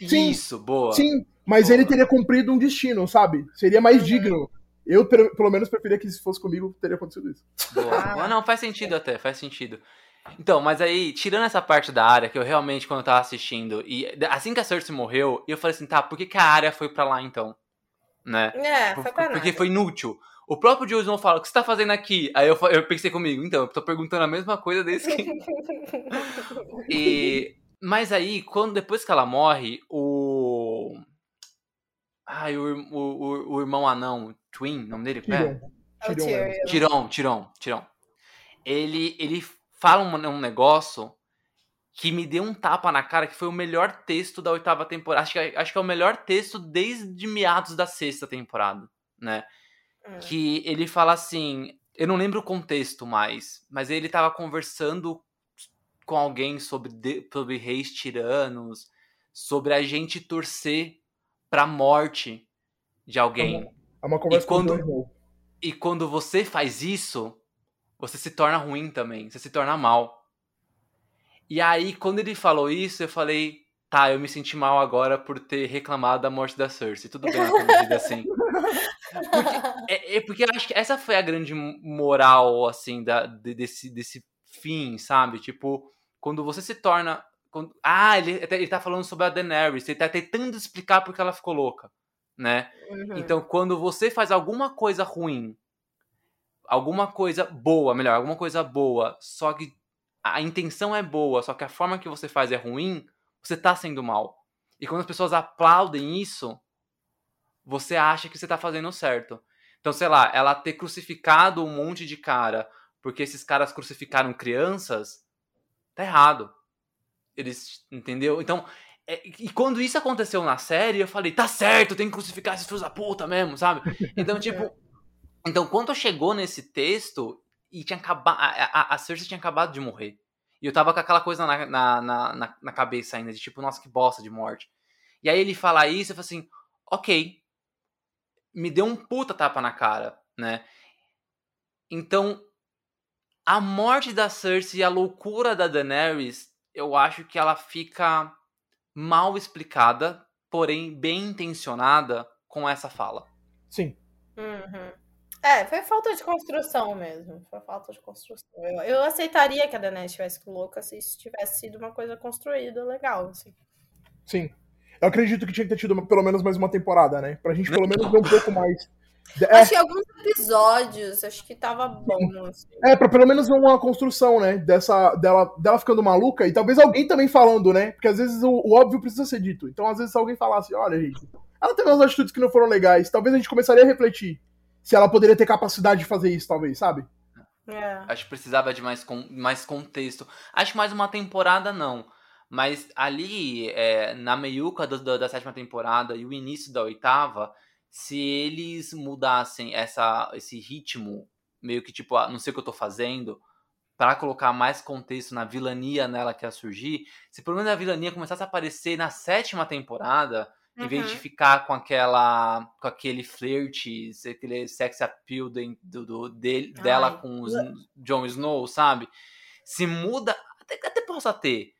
Sim. Isso, boa. Sim, mas boa. ele teria cumprido um destino, sabe? Seria mais uhum. digno. Eu, pelo menos, preferia que se fosse comigo, teria acontecido isso. Boa. Ah. Não, faz sentido até, faz sentido. Então, mas aí, tirando essa parte da área, que eu realmente, quando eu tava assistindo, e assim que a Cersei morreu, eu falei assim, tá, por que, que a área foi pra lá então? Né? É, foi pra Porque nada. foi inútil. O próprio Jon Snow fala, o que você tá fazendo aqui? Aí eu, eu pensei comigo, então, eu tô perguntando a mesma coisa desde que... e... Mas aí, quando, depois que ela morre, o... Ai, o, o, o, o irmão anão, Twin, o nome dele? É? Tyrion. Tiron, Tiron, Tiron. Ele, ele fala um, um negócio que me deu um tapa na cara, que foi o melhor texto da oitava temporada. Acho que, acho que é o melhor texto desde meados da sexta temporada, né? Hum. Que ele fala assim. Eu não lembro o contexto mais, mas ele tava conversando com alguém sobre, de, sobre reis tiranos, sobre a gente torcer pra morte de alguém. É uma, é conversa e quando, E quando você faz isso, você se torna ruim também, você se torna mal. E aí, quando ele falou isso, eu falei, tá, eu me senti mal agora por ter reclamado da morte da Cersei. Tudo bem, eu assim. Porque, é, é, porque eu acho que essa foi a grande moral, assim, da, desse, desse fim, sabe? Tipo, quando você se torna. Quando, ah, ele, ele tá falando sobre a Daenerys, ele tá tentando explicar porque ela ficou louca, né? Uhum. Então, quando você faz alguma coisa ruim, alguma coisa boa, melhor, alguma coisa boa, só que a intenção é boa, só que a forma que você faz é ruim, você tá sendo mal. E quando as pessoas aplaudem isso, você acha que você tá fazendo certo. Então, sei lá, ela ter crucificado um monte de cara porque esses caras crucificaram crianças, tá errado. Eles, entendeu? Então, é, e quando isso aconteceu na série, eu falei, tá certo, tem que crucificar esses filhos da puta mesmo, sabe? Então, tipo, então quando chegou nesse texto e tinha acabado, a, a, a Cersei tinha acabado de morrer. E eu tava com aquela coisa na, na, na, na cabeça ainda, de tipo, nossa, que bosta de morte. E aí ele fala isso, eu falo assim, ok, me deu um puta tapa na cara, né? Então, a morte da Cersei e a loucura da Daenerys, eu acho que ela fica mal explicada, porém bem intencionada com essa fala. Sim. Uhum. É, foi falta de construção mesmo. Foi falta de construção. Eu, eu aceitaria que a Daenerys estivesse louca se isso tivesse sido uma coisa construída legal, assim. Sim. Eu acredito que tinha que ter tido pelo menos mais uma temporada, né? Pra gente pelo menos ver um pouco mais. É, Acho que alguns episódios, acho que tava bom. Assim. é, pra pelo menos ver uma construção, né? Dessa, dela, dela ficando maluca e talvez alguém também falando, né? Porque às vezes o, o óbvio precisa ser dito. Então, às vezes, se alguém falasse, olha, gente, ela teve umas atitudes que não foram legais, talvez a gente começaria a refletir se ela poderia ter capacidade de fazer isso, talvez, sabe? É. Acho que precisava de mais, con- mais contexto. Acho que mais uma temporada não. Mas ali, é, na meiuca do- do- da sétima temporada e o início da oitava, se eles mudassem essa, esse ritmo, meio que tipo, ah, não sei o que eu tô fazendo, pra colocar mais contexto na vilania nela que ia surgir, se pelo menos a vilania começasse a aparecer na sétima temporada, em vez de Uhum. ficar com aquela com aquele flerte, aquele sex appeal de- do, do- dele- dela com os Jon Snow, sabe? Se muda, até, até possa ter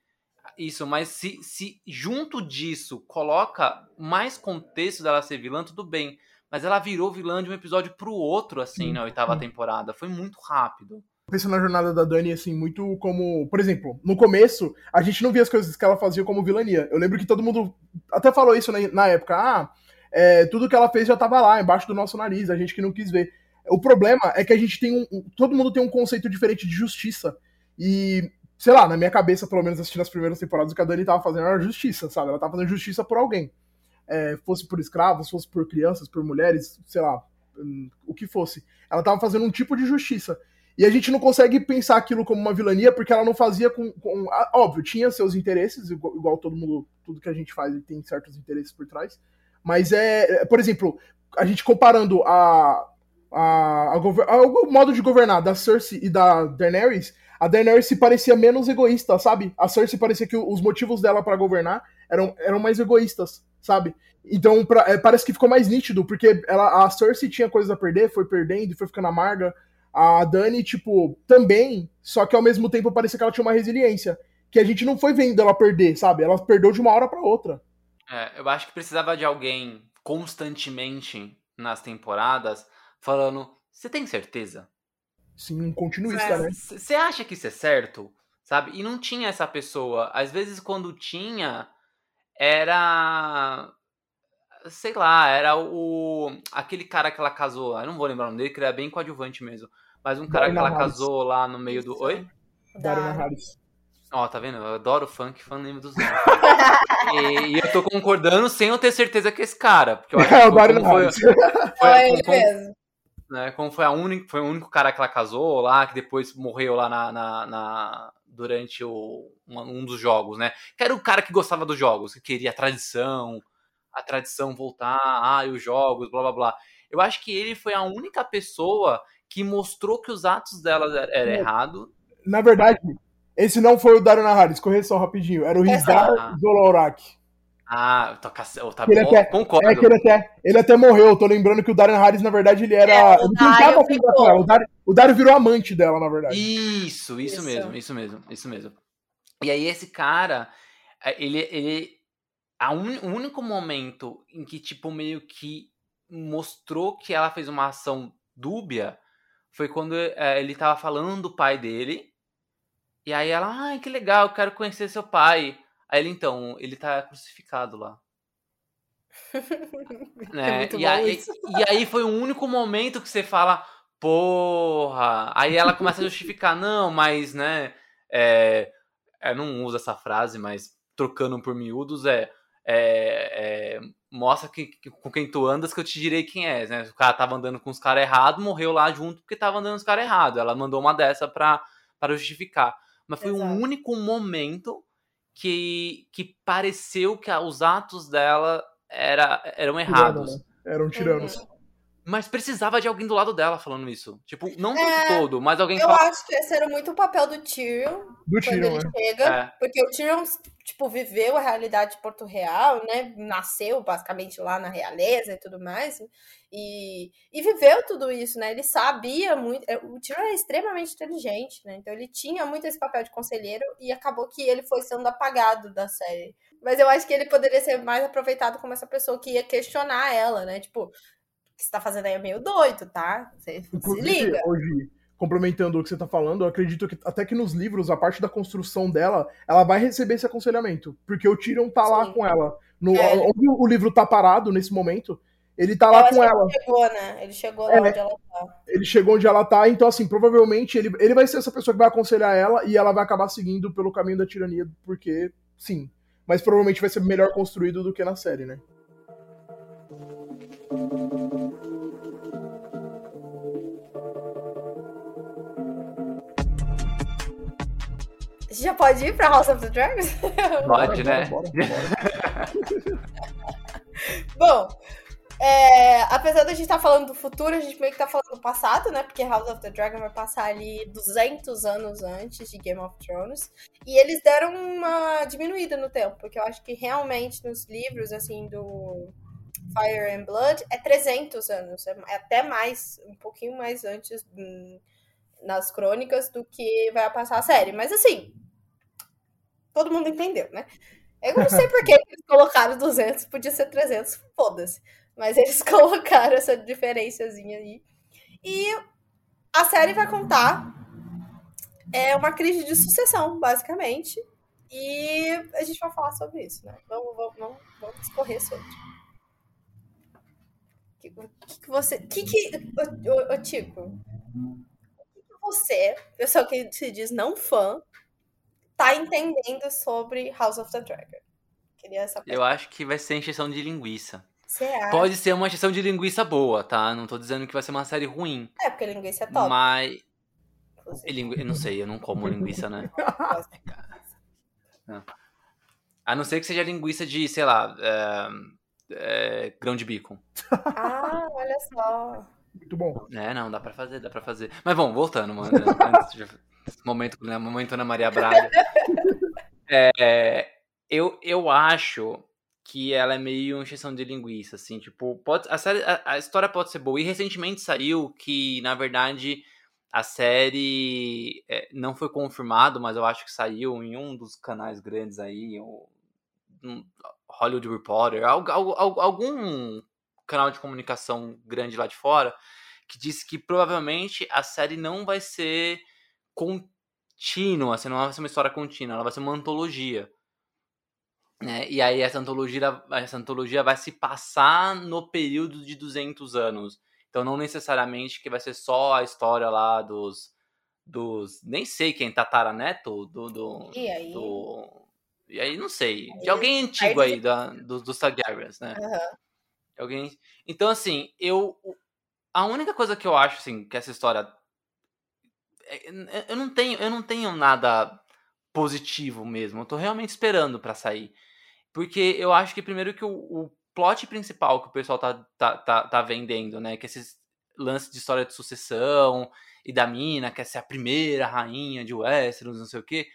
isso, mas se, se junto disso coloca mais contexto dela ser vilã, tudo bem. Mas ela virou vilã de um episódio pro outro, assim, Sim, na oitava sim. temporada. Foi muito rápido. Penso na jornada da Dani, assim, muito como. Por exemplo, no começo, a gente não via as coisas que ela fazia como vilania. Eu lembro que todo mundo até falou isso na, na época. Ah, é, tudo que ela fez já tava lá, embaixo do nosso nariz, a gente que não quis ver. O problema é que a gente tem um. um- Todo mundo tem um conceito diferente de justiça. E, sei lá, na minha cabeça, pelo menos assistindo as primeiras temporadas, o que a Dani tava fazendo era justiça, sabe? Ela tava fazendo justiça por alguém. É, fosse por escravos, fosse por crianças, por mulheres, sei lá, hum, o que fosse. Ela tava fazendo um tipo de justiça. E a gente não consegue pensar aquilo como uma vilania porque ela não fazia com. com- óbvio, tinha seus interesses, igual, igual todo mundo, tudo que a gente faz tem certos interesses por trás. Mas é, é, por exemplo, a gente comparando a, a, a a- o modo de governar da Cersei e da Daenerys, a Daenerys se parecia menos egoísta, sabe? A Cersei parecia que os motivos dela pra governar eram, eram mais egoístas, sabe? Então pra- é, parece que ficou mais nítido, porque ela, a Cersei tinha coisas a perder, foi perdendo foi ficando amarga. A Dani, tipo, também, só que ao mesmo tempo parecia que ela tinha uma resiliência. Que a gente não foi vendo ela perder, sabe? Ela perdeu de uma hora pra outra. É, eu acho que precisava de alguém constantemente nas temporadas falando: Você tem certeza? Sim, um continuista, né? Você acha que isso é certo? Sabe? E não tinha essa pessoa. Às vezes, quando tinha, era. Sei lá, era o. Aquele cara que ela casou. Eu não vou lembrar o nome dele, que ele é bem coadjuvante mesmo. Mas um cara que Darren ela Harris. casou lá no meio do. Oi? Dariana Da... Harris. Ó, tá vendo? Eu adoro funk, fã lembro dos nomes. e, e eu tô concordando sem eu ter certeza que é esse cara. Porque eu acho É, o que foi, Harris. foi- Foi ele como- mesmo. né, como foi, a única, foi o único cara que ela casou lá, que depois morreu lá na, na- na- durante o, uma- um dos jogos, né? Que era o cara que gostava dos jogos, que queria a tradição, a tradição voltar, ah, e os jogos, blá blá blá. Eu acho que ele foi a única pessoa que mostrou que os atos dela eram era É. errado. Na verdade, esse não foi o Dariana Harris, correção rapidinho. Era o Rizar Ah. Zolorak. Ah, tô oh, tá Ele bom, até- concordo. É que ele até, ele até morreu. Eu tô lembrando que o Darian Harris, na verdade, ele era. É, o ele Dario tentava ficou. ficar com ela. O Dario, o Dario virou amante dela, na verdade. Isso, isso, Isso. mesmo, isso mesmo, isso mesmo. E aí esse cara, eh, ele, ele, a un- o único momento em que tipo meio que mostrou que ela fez uma ação dúbia foi quando eh, ele tava falando do pai dele E aí ela, ai, que legal, eu quero conhecer seu pai. Aí ele, então, ele tá crucificado lá. né? É e, aí, e aí foi o único momento que você fala, porra. Aí ela começa a justificar, não, mas, né? É, eu não uso essa frase, mas trocando por miúdos é. É, é mostra que, que, com quem tu andas que eu te direi quem é, né? O cara tava andando com os caras errados, morreu lá junto porque tava andando com os caras errados. Ela mandou uma dessa pra, pra justificar. Mas foi o um único momento que, que pareceu que os atos dela era, eram errados. Tirano, né? Eram tiranos. Uhum. Mas precisava de alguém do lado dela falando isso. Tipo, não é, todo, mas alguém Eu fala... acho que esse era muito o papel do Tyrion. Do Tyrion, ele é. chega. É. Porque o Tyrion, tipo, viveu a realidade de Porto Real, né? Nasceu basicamente lá na realeza e tudo mais. E, e viveu tudo isso, né? Ele sabia muito. É, o Tyrion é extremamente inteligente, né? Então ele tinha muito esse papel de conselheiro e acabou que ele foi sendo apagado da série. Mas eu acho que ele poderia ser mais aproveitado como essa pessoa que ia questionar ela, né? Tipo, que você tá fazendo aí é meio doido, tá? Você se liga. Hoje, complementando o que você tá falando, eu acredito que até que nos livros, a parte da construção dela, ela vai receber esse aconselhamento. Porque o Tyrion tá Sim. lá com ela. No, é, ele... Onde o livro tá parado nesse momento, ele tá lá com ela. Ele chegou, né? Ele chegou é, onde ela tá. Ele chegou onde ela tá, então, assim, provavelmente ele, ele vai ser essa pessoa que vai aconselhar ela e ela vai acabar seguindo pelo caminho da tirania, porque, sim. Mas provavelmente vai ser melhor construído do que na série, né? Já pode ir pra House of the Dragons? Pode, né? Bora, bora, bora. Bom, é, apesar da gente estar tá falando do futuro, a gente meio que tá falando do passado, né? Porque House of the Dragon vai passar ali 200 anos antes de Game of Thrones. E eles deram uma diminuída no tempo, porque eu acho que realmente nos livros, assim, do Fire and Blood, é 300 anos. É, é até mais, um pouquinho mais antes hum, nas crônicas do que vai passar a série. Mas assim, todo mundo entendeu, né? Eu não sei por que eles colocaram 200, podia ser 300, foda-se. Mas eles colocaram essa diferençazinha aí. E a série vai contar é uma crise de sucessão, basicamente. E a gente vai falar sobre isso, né? Vamos, vamos, vamos, vamos discorrer sobre. O que, que, que, você. O que que. Ô, Tico. Você, pessoa que se diz não fã, tá entendendo sobre House of the Dragon? Queria. Eu acho que vai ser encheção de linguiça. Pode ser uma encheção de linguiça boa, tá? Não tô dizendo que vai ser uma série ruim. É, porque linguiça é top. Mas. Lingu... Eu não sei, eu não como linguiça, né? não. A não ser que seja linguiça de, sei lá, é... É... grão de bacon. Ah, olha só. Muito bom. É, não, dá pra fazer, dá pra fazer. Mas bom, voltando, mano. Antes de momento, né, momento Ana Maria Braga. é, eu, eu acho que ela é meio encheção de linguiça, assim, tipo, pode, a, série, a, a, história pode ser boa. E recentemente saiu que, na verdade, a série é, não foi confirmado, mas eu acho que saiu em um dos canais grandes aí, um Hollywood Reporter, algum canal de comunicação grande lá de fora, que disse que provavelmente a série não vai ser contínua, assim, não vai ser uma história contínua, ela vai ser uma antologia. Né? E aí essa antologia, essa antologia vai se passar no período de 200 anos. Então não necessariamente que vai ser só a história lá dos dos nem sei quem tataraneto do do e aí, do, e aí não sei de alguém antigo aí, aí da, do, dos Targaryens, né? Uhum. Alguém. Então assim eu a única coisa que eu acho assim que essa história é, eu não tenho, eu não tenho nada positivo mesmo. Eu tô realmente esperando para sair. Porque eu acho que primeiro que o, o plot principal que o pessoal tá, tá, tá, tá vendendo, né? Que esses lances de história de sucessão e da mina, quer ser a primeira rainha de Westeros, não sei o quê.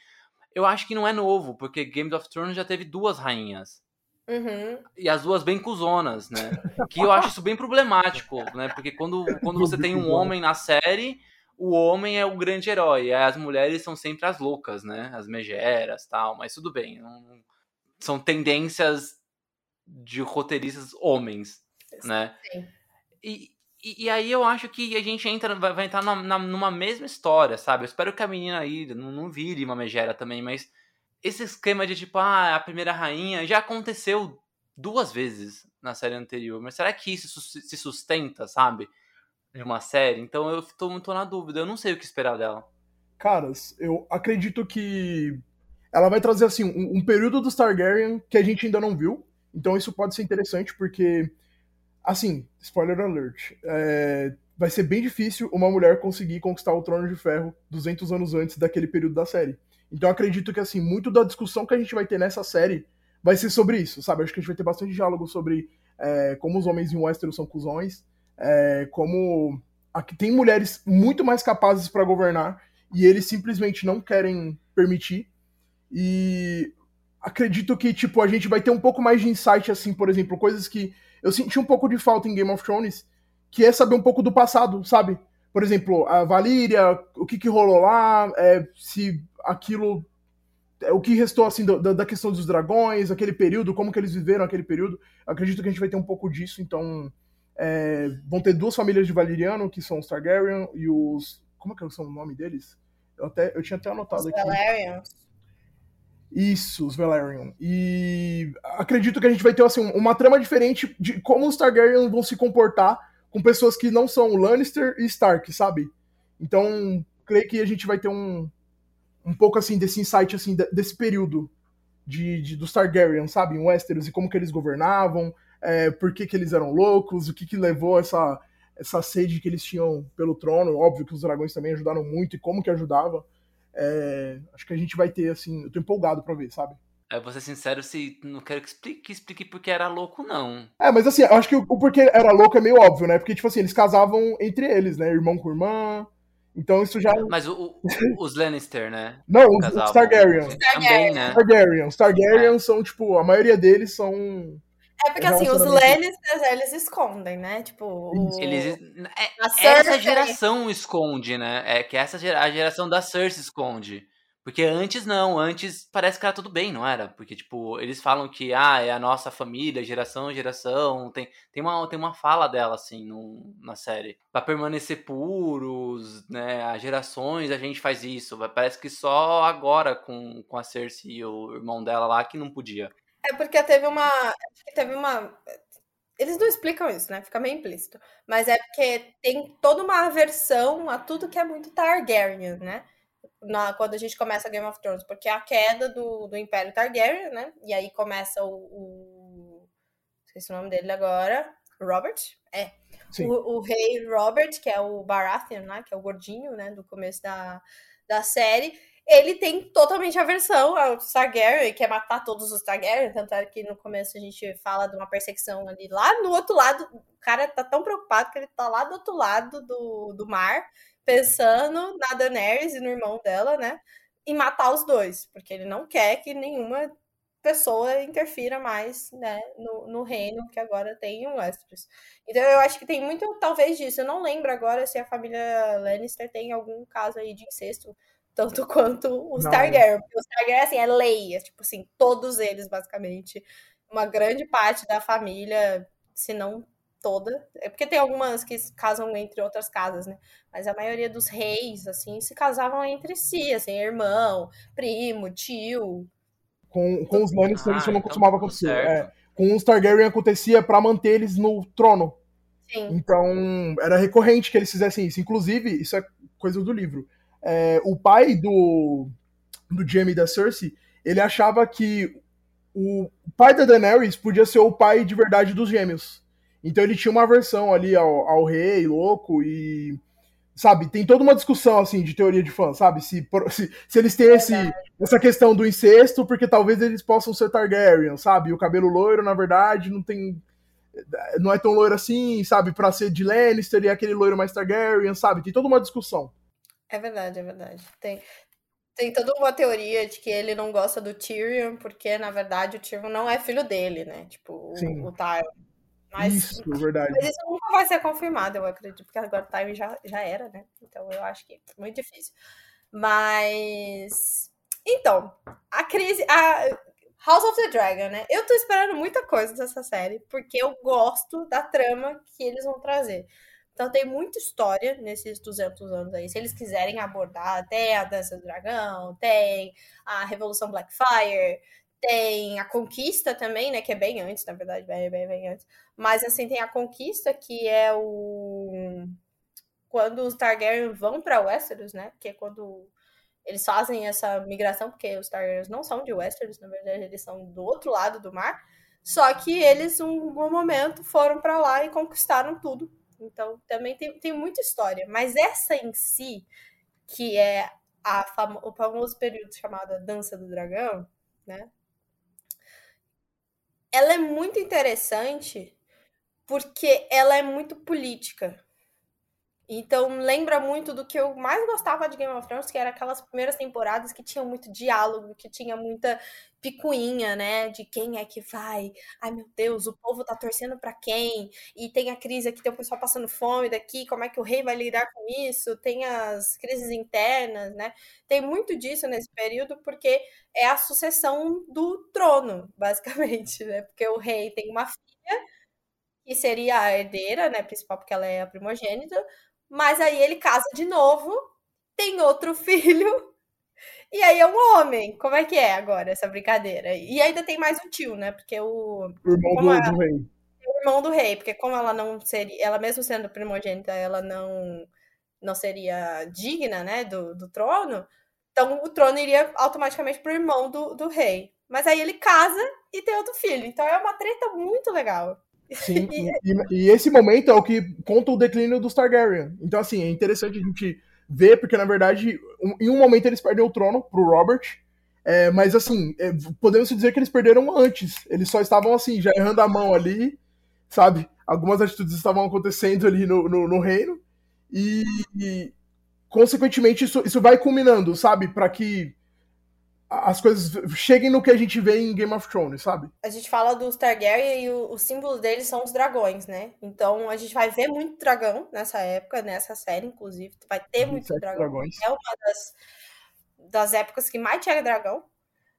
Eu acho que não é novo, porque Game of Thrones já teve duas rainhas. Uhum. E as duas bem cuzonas, né? Que eu acho isso bem problemático, né? Porque quando, quando você tem um homem na série, o homem é o grande herói, as mulheres são sempre as loucas, né? As megeras tal, mas tudo bem. Não... São tendências de roteiristas homens, né? E, E, e, aí eu acho que a gente entra, vai, vai entrar na, na, numa mesma história, sabe? Eu espero que a menina aí não, não vire uma megera também, mas esse esquema de tipo, ah, a primeira rainha já aconteceu duas vezes na série anterior. Mas será que isso se sustenta, sabe? De uma série? Então eu tô muito na dúvida, eu não sei o que esperar dela. Caras, eu acredito que ela vai trazer assim um, um período do Targaryen que a gente ainda não viu. Então isso pode ser interessante porque Assim, spoiler alert. É, vai ser bem difícil uma mulher conseguir conquistar o Trono de Ferro 200 anos antes daquele período da série. Então acredito que, assim, muito da discussão que a gente vai ter nessa série vai ser sobre isso, sabe? Acho que a gente vai ter bastante diálogo sobre é, como os homens em Westeros são cuzões, é, como aqui tem mulheres muito mais capazes para governar e eles simplesmente não querem permitir. E acredito que, tipo, a gente vai ter um pouco mais de insight, assim, por exemplo, coisas que eu senti um pouco de falta em Game of Thrones, que é saber um pouco do passado, sabe? Por exemplo, a Valíria, o que, que rolou lá, é, se aquilo. É, o que restou assim da, da, questão dos dragões, aquele período, como que eles viveram aquele período. Acredito que a gente vai ter um pouco disso, então. É, vão ter duas famílias de Valeriano, que são os Targaryen e os. Como é que são o nome deles? Eu, até, eu tinha até anotado os aqui. Valerians. Isso, os Velaryon. E acredito que a gente vai ter assim, uma trama diferente de como os Targaryen vão se comportar com pessoas que não são Lannister e Stark, sabe? Então, creio que a gente vai ter um, um pouco assim desse insight assim desse período de, de dos Targaryen, sabe, em Westeros e como que eles governavam, é, por que, que eles eram loucos, o que que levou essa essa sede que eles tinham pelo trono. Óbvio que os dragões também ajudaram muito e como que ajudava. É, acho que a gente vai ter, assim, eu tô empolgado pra ver, sabe? É, vou ser sincero, se não quero que explique, explique porque era louco, não. É, mas assim, eu acho que o, o porquê era louco é meio óbvio, né? Porque, tipo assim, eles casavam entre eles, né? Irmão com irmã. Então isso já. Mas o, o, os Lannister, né? Não, os, os Targaryen. Também, né? Targaryen. Os Targaryen é. são, tipo, a maioria deles são é porque assim, os Lannisters, eles escondem, né? Tipo, o... eles é, essa geração esconde, né? É que essa a geração da Cersei esconde. Porque antes não, antes parece que era tudo bem, não era? Porque, tipo, eles falam que, ah, é a nossa família, geração geração. Tem, tem, uma, tem uma fala dela, assim, no, na série. Pra permanecer puros, né? As gerações a gente faz isso. Parece que só agora com, com a Cersei e o irmão dela lá que não podia. É porque teve uma. Teve uma. Eles não explicam isso, né? Fica meio implícito. Mas é porque tem toda uma aversão a tudo que é muito Targaryen, né? Na, quando a gente começa Game of Thrones, porque é a queda do, do Império Targaryen, né? E aí começa o, o. Esqueci o nome dele agora. Robert? É. O, o, rei Robert, que é o Baratheon, né? Que é o gordinho, né? Do começo da, da série ele tem totalmente aversão ao Targaryen, quer matar todos os Targaryen, tanto é que no começo a gente fala de uma perseguição ali lá no outro lado, o cara tá tão preocupado que ele tá lá do outro lado do, do mar, pensando na Daenerys e no irmão dela, né, em matar os dois, porque ele não quer que nenhuma pessoa interfira mais, né, no, no reino que agora tem em Westeros. Então eu acho que tem muito, talvez, disso. Eu não lembro agora se a família Lannister tem algum caso aí de incesto, tanto quanto os Targaryen. Porque os Targaryen, assim, é lei. É, tipo assim, todos eles, basicamente. Uma grande parte da família, se não toda. É porque tem algumas que casam entre outras casas, né? Mas a maioria dos reis, assim, se casavam entre si, assim, irmão, primo, tio. Com, com os Lannister ah, isso não então costumava acontecer. É, com os Targaryen acontecia para manter eles no trono. Sim. Então, era recorrente que eles fizessem isso. Inclusive, isso é coisa do livro é, o pai do, do Jaime da Cersei, ele achava que o pai da Daenerys podia ser o pai de verdade dos gêmeos. Então ele tinha uma aversão ali ao, ao rei louco e sabe, tem toda uma discussão assim de teoria de fã, sabe? Se, se, se eles têm esse, essa questão do incesto, porque talvez eles possam ser Targaryen, sabe? O cabelo loiro, na verdade, não tem não é tão loiro assim, sabe, para ser de Lannister e aquele loiro mais Targaryen, sabe? Tem toda uma discussão. É verdade, é verdade. Tem, tem toda uma teoria de que ele não gosta do Tyrion, porque na verdade o Tyrion não é filho dele, né? Tipo, Sim. o, o Tyrion. Mas, isso, é verdade. Mas isso nunca vai ser confirmado, eu acredito, porque agora o Tyrion já, já era, né? Então eu acho que é muito difícil. Mas. Então, a crise. A House of the Dragon, né? Eu tô esperando muita coisa dessa série, porque eu gosto da trama que eles vão trazer. Então tem muita história nesses 200 anos aí. Se eles quiserem abordar, tem a Dança do Dragão, tem a Revolução Blackfire, tem a Conquista também, né? Que é bem antes, na verdade, bem, bem, bem antes. Mas assim, tem a Conquista, que é o. Quando os Targaryen vão para Westeros, né? Que é quando eles fazem essa migração, porque os Targaryens não são de Westeros, na verdade, eles são do outro lado do mar. Só que eles, em um bom momento, foram para lá e conquistaram tudo então, também tem, tem muita história. Mas essa em si, que é famo o famoso período chamado Dança do Dragão, né? Ela é muito interessante porque ela é muito política. Então lembra muito do que eu mais gostava de Game of Thrones, que era aquelas primeiras temporadas que tinham muito diálogo, que tinha muita picuinha, né? De quem é que vai. Ai meu Deus, o povo tá torcendo para quem? E tem a crise aqui, tem o pessoal passando fome daqui, como é que o rei vai lidar com isso? Tem as crises internas, né? Tem muito disso nesse período porque é a sucessão do trono, basicamente, né? Porque o rei tem uma filha que seria a herdeira, né, principal porque ela é a primogênita, mas aí ele casa de novo, tem outro filho, e aí é um homem. Como é que é agora essa brincadeira? E ainda tem mais um tio, né? Porque o. O irmão do, do rei. O irmão do rei, porque como ela não seria. Ela mesmo sendo primogênita, ela não não seria digna, né, do, do trono, então o trono iria automaticamente pro irmão do, do rei. Mas aí ele casa e tem outro filho. Então é uma treta muito legal. Sim, e, e, esse momento é o que conta o declínio dos Targaryen. Então, assim, é interessante a gente ver, porque na verdade, um, em um momento eles perdem o trono pro Robert. É, mas assim, é, podemos dizer que eles perderam antes. Eles só estavam assim, já errando a mão ali, sabe? Algumas atitudes estavam acontecendo ali no, no, no reino. E, e, consequentemente, isso, isso vai culminando, sabe? para que as coisas cheguem no que a gente vê em Game of Thrones, sabe? A gente fala dos Targaryen e o, o símbolo deles são os dragões, né? Então a gente vai ver muito dragão nessa época, nessa série, inclusive. Vai ter muito dragão. Dragões. É uma das, das épocas que mais tinha dragão.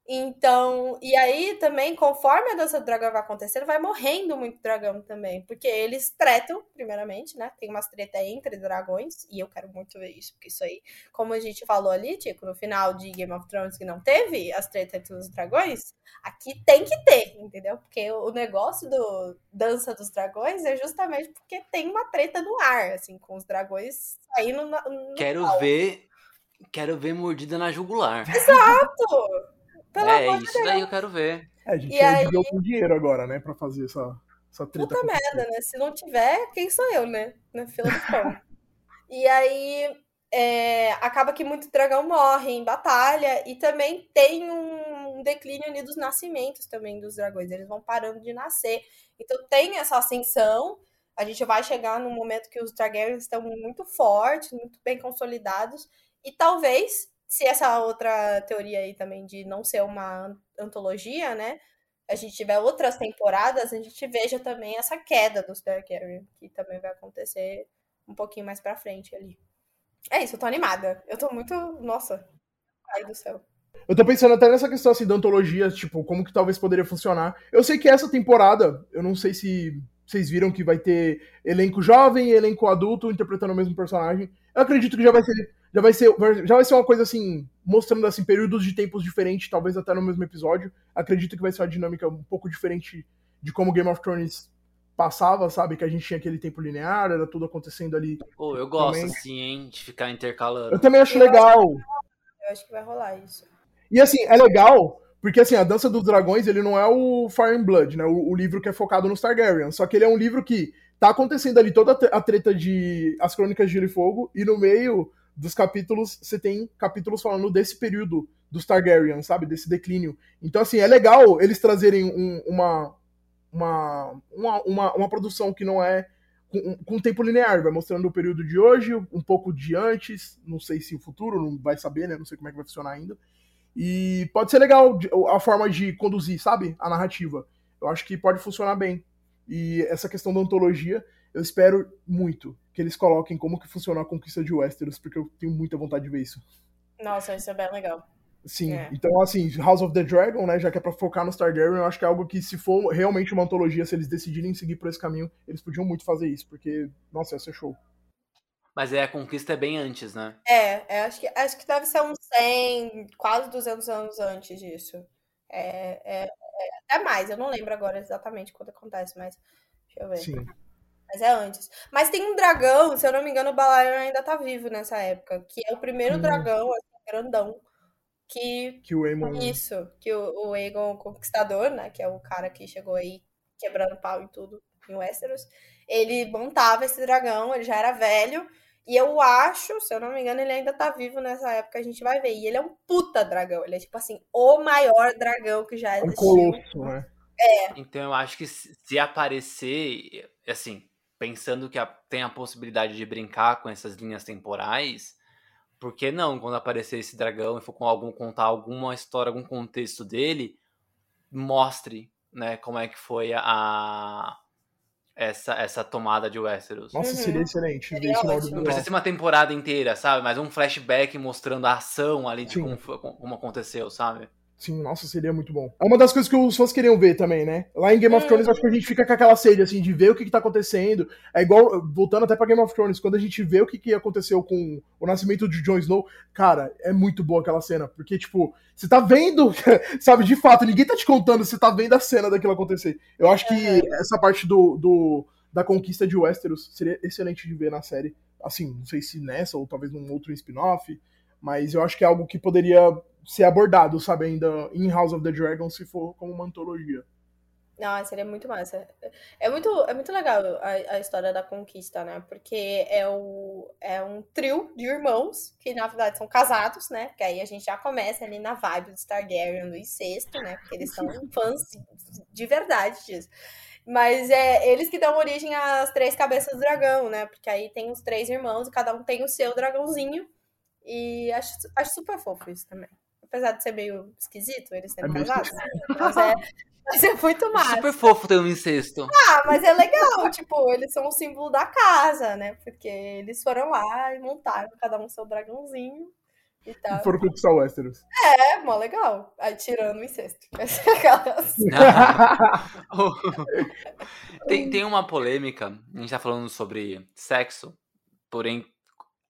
Então, e aí também, conforme a dança do dragão vai acontecendo, vai morrendo muito dragão também. Porque eles tretam, primeiramente, né? Tem umas treta entre dragões, e eu quero muito ver isso, porque isso aí, como a gente falou ali, Tico, no final de Game of Thrones que não teve as tretas entre os dragões, aqui tem que ter, entendeu? Porque o negócio do Dança dos Dragões é justamente porque tem uma treta no ar, assim, com os dragões saindo na, no Quero ver. Quero ver mordida na jugular. Exato! Pelo é, isso daí eu quero ver. É, a gente e aí... com dinheiro agora, né, pra fazer essa, essa treta. Puta merda, né? Se não tiver, quem sou eu, né? Na fila do pão. e aí, é, acaba que muito dragão morre em batalha e também tem um declínio ali dos nascimentos também dos dragões. Eles vão parando de nascer. Então tem essa ascensão. A gente vai chegar num momento que os Targaryens estão muito fortes, muito bem consolidados. E talvez se essa outra teoria aí também de não ser uma antologia, né? A gente tiver outras temporadas, a gente veja também essa queda dos Targaryen, que também vai acontecer um pouquinho mais pra frente ali. É isso, eu tô animada. Eu tô muito. Nossa, ai do céu. Eu tô pensando até nessa questão assim da antologia, tipo, como que talvez poderia funcionar. Eu sei que essa temporada, eu não sei se vocês viram que vai ter elenco jovem e elenco adulto interpretando o mesmo personagem. Eu acredito que já vai ser já vai ser já vai ser uma coisa assim mostrando assim períodos de tempos diferentes, talvez até no mesmo episódio. Acredito que vai ser uma dinâmica um pouco diferente de como Game of Thrones passava, sabe? Que a gente tinha aquele tempo linear, era tudo acontecendo ali. Pô, eu gosto também. assim, hein, de ficar intercalando. Eu também acho eu legal. Acho eu acho que vai rolar isso. E assim, é legal porque, assim, a Dança dos Dragões, ele não é o Fire and Blood, né? O, o, livro que é focado no Targaryen. Só que ele é um livro que tá acontecendo ali toda a treta de As Crônicas de Gelo e Fogo, e no meio dos capítulos, você tem capítulos falando desse período dos Targaryen, sabe? Desse declínio. Então, assim, é legal eles trazerem um, uma, uma, uma, uma, uma, produção que não é com, com tempo linear, vai mostrando o período de hoje, um pouco de antes, não sei se o futuro, não vai saber, né? Não sei como é que vai funcionar ainda. E pode ser legal a forma de conduzir, sabe? A narrativa. Eu acho que pode funcionar bem. E essa questão da ontologia, eu espero muito que eles coloquem como que funciona a conquista de Westeros, porque eu tenho muita vontade de ver isso. Nossa, isso é bem legal. Sim, É. então assim, House of the Dragon, né, já que é pra focar no Targaryen, eu acho que é algo que se for realmente uma antologia, se eles decidirem seguir por esse caminho, eles podiam muito fazer isso, porque, nossa, ia ser show. Mas é, a conquista é bem antes, né? É, é, acho, que, acho que deve ser uns 100, quase 200 anos antes disso. É, é, é, até mais, eu não lembro agora exatamente quando acontece, mas deixa eu ver. Sim. Mas é antes. Mas tem um dragão, se eu não me engano, o Balaion ainda tá vivo nessa época, que é o primeiro Hum. dragão, assim, grandão, que Que o Aemon. Isso, que o, o Aegon Conquistador, né, que é o cara que chegou aí quebrando pau em tudo em Westeros, ele montava esse dragão, ele já era velho, e eu acho, se eu não me engano, ele ainda tá vivo nessa época, a gente vai ver. E ele é um puta dragão, ele é tipo assim, o maior dragão que já É um existiu. colosso, né? Então eu acho que se aparecer, assim, pensando que a- tem a possibilidade de brincar com essas linhas temporais, por que não, quando aparecer esse dragão e for com algum contar alguma história, algum contexto dele, mostre, né, como é que foi a essa essa tomada de Westeros. Nossa, Uhum. seria excelente ver Seria isso ótimo. Não precisa ser uma temporada inteira, sabe? Mas um flashback mostrando a ação ali de Sim. como, como aconteceu, sabe? Sim, nossa, seria muito bom. É uma das coisas que os fãs queriam ver também, né? Lá em Game of Hum. Thrones, acho que a gente fica com aquela sede, assim, de ver o que, que tá acontecendo. É igual, voltando até pra Game of Thrones, quando a gente vê o que, que aconteceu com o nascimento de Jon Snow, cara, é muito boa aquela cena. Porque, tipo, você tá vendo, sabe, de fato, ninguém tá te contando, você tá vendo a cena daquilo acontecer. Eu acho que essa parte do, do- da conquista de Westeros seria excelente de ver na série. Assim, não sei se nessa ou talvez num outro spin-off, mas eu acho que é algo que poderia ser abordado, sabe, ainda em House of the Dragon, se for como uma antologia. Não, seria muito massa. É muito, é muito legal a, a história da conquista, né? Porque é, o, é um trio de irmãos que, na verdade, são casados, né? Que aí a gente já começa ali na vibe do Targaryen do incesto, né? Porque eles são fãs de verdade disso. Mas é eles que dão origem às três cabeças do dragão, né? Porque aí tem os três irmãos e cada um tem o seu dragãozinho. E acho, acho super fofo isso também. Apesar de ser meio esquisito eles serem É casados. Mas é, mas é muito massa. Super fofo ter um incesto. Ah, mas é legal, tipo, eles são o símbolo da casa, né? Porque eles foram lá e montaram cada um seu dragãozinho e E tal. foram conquistar Westeros. É, mó legal. Aí tirando o incesto. Aquelas- tem, tem uma polêmica, a gente tá falando sobre sexo, porém,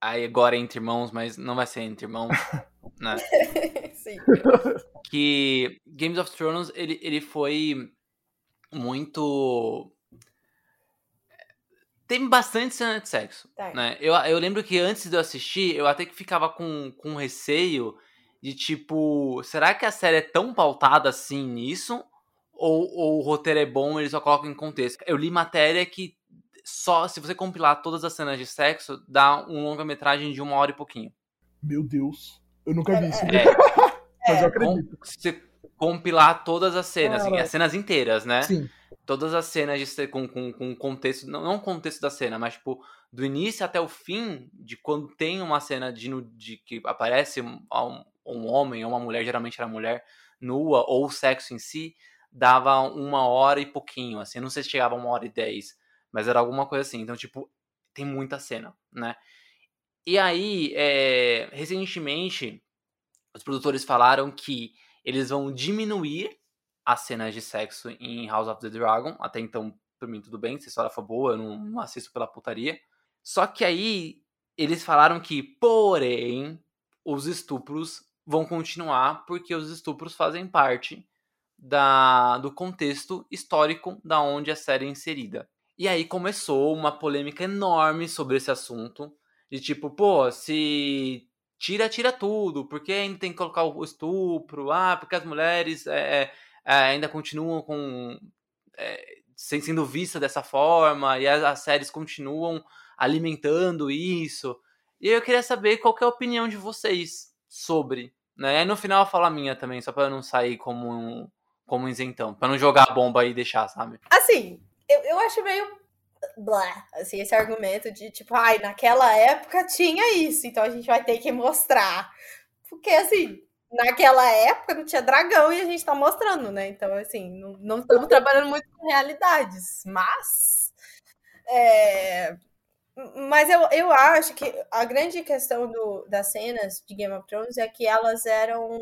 aí agora é entre irmãos, mas não vai ser entre irmãos, né? Sim. Que Games of Thrones, ele, ele foi muito... Tem bastante cena de sexo, Tem. né? Eu, eu lembro que antes de eu assistir, eu até que ficava com, com receio de tipo, será que a série é tão pautada assim nisso? Ou, ou o roteiro é bom, eles só colocam em contexto? Eu li matéria que só se você compilar todas as cenas de sexo, dá um longa-metragem de uma hora e pouquinho. Meu Deus. Eu nunca vi isso. É, Mas eu com, acredito. se você compilar todas as cenas, assim, as cenas inteiras, né? Sim. todas as cenas de com, com, com contexto, não, não o contexto da cena, mas tipo, do início até o fim, de quando tem uma cena de, de que aparece um, um, um homem ou uma mulher, geralmente era mulher, nua, ou o sexo em si, dava uma hora e pouquinho, assim, não sei se chegava a uma hora e dez, mas era alguma coisa assim, então, tipo, tem muita cena, né? E aí, é, recentemente, os produtores falaram que eles vão diminuir as cenas de sexo em House of the Dragon. Até então, pra mim, tudo bem. Se a história for boa, eu não, não assisto pela putaria. Só que aí, eles falaram que, porém, os estupros vão continuar porque os estupros fazem parte da, do contexto histórico da onde a série é inserida. E aí começou uma polêmica enorme sobre esse assunto. De tipo, pô, se tira, tira tudo, porque ainda tem que colocar o estupro, ah, porque as mulheres é, é, ainda continuam com. É, sem- sendo vista dessa forma, e as, as séries continuam alimentando isso. E eu queria saber qual que é a opinião de vocês sobre. Né? Aí no final eu falo a minha também, só pra eu não sair como um, como isentão, pra não jogar a bomba e deixar, sabe? Assim, eu, eu acho meio blá, assim, esse argumento de tipo, ai, naquela época tinha isso, então a gente vai ter que mostrar. Porque, assim, naquela época não tinha dragão e a gente tá mostrando, né? Então, assim, não, não estamos trabalhando muito com realidades, mas. é, Mas eu, eu acho que a grande questão do, das cenas de Game of Thrones é que elas eram.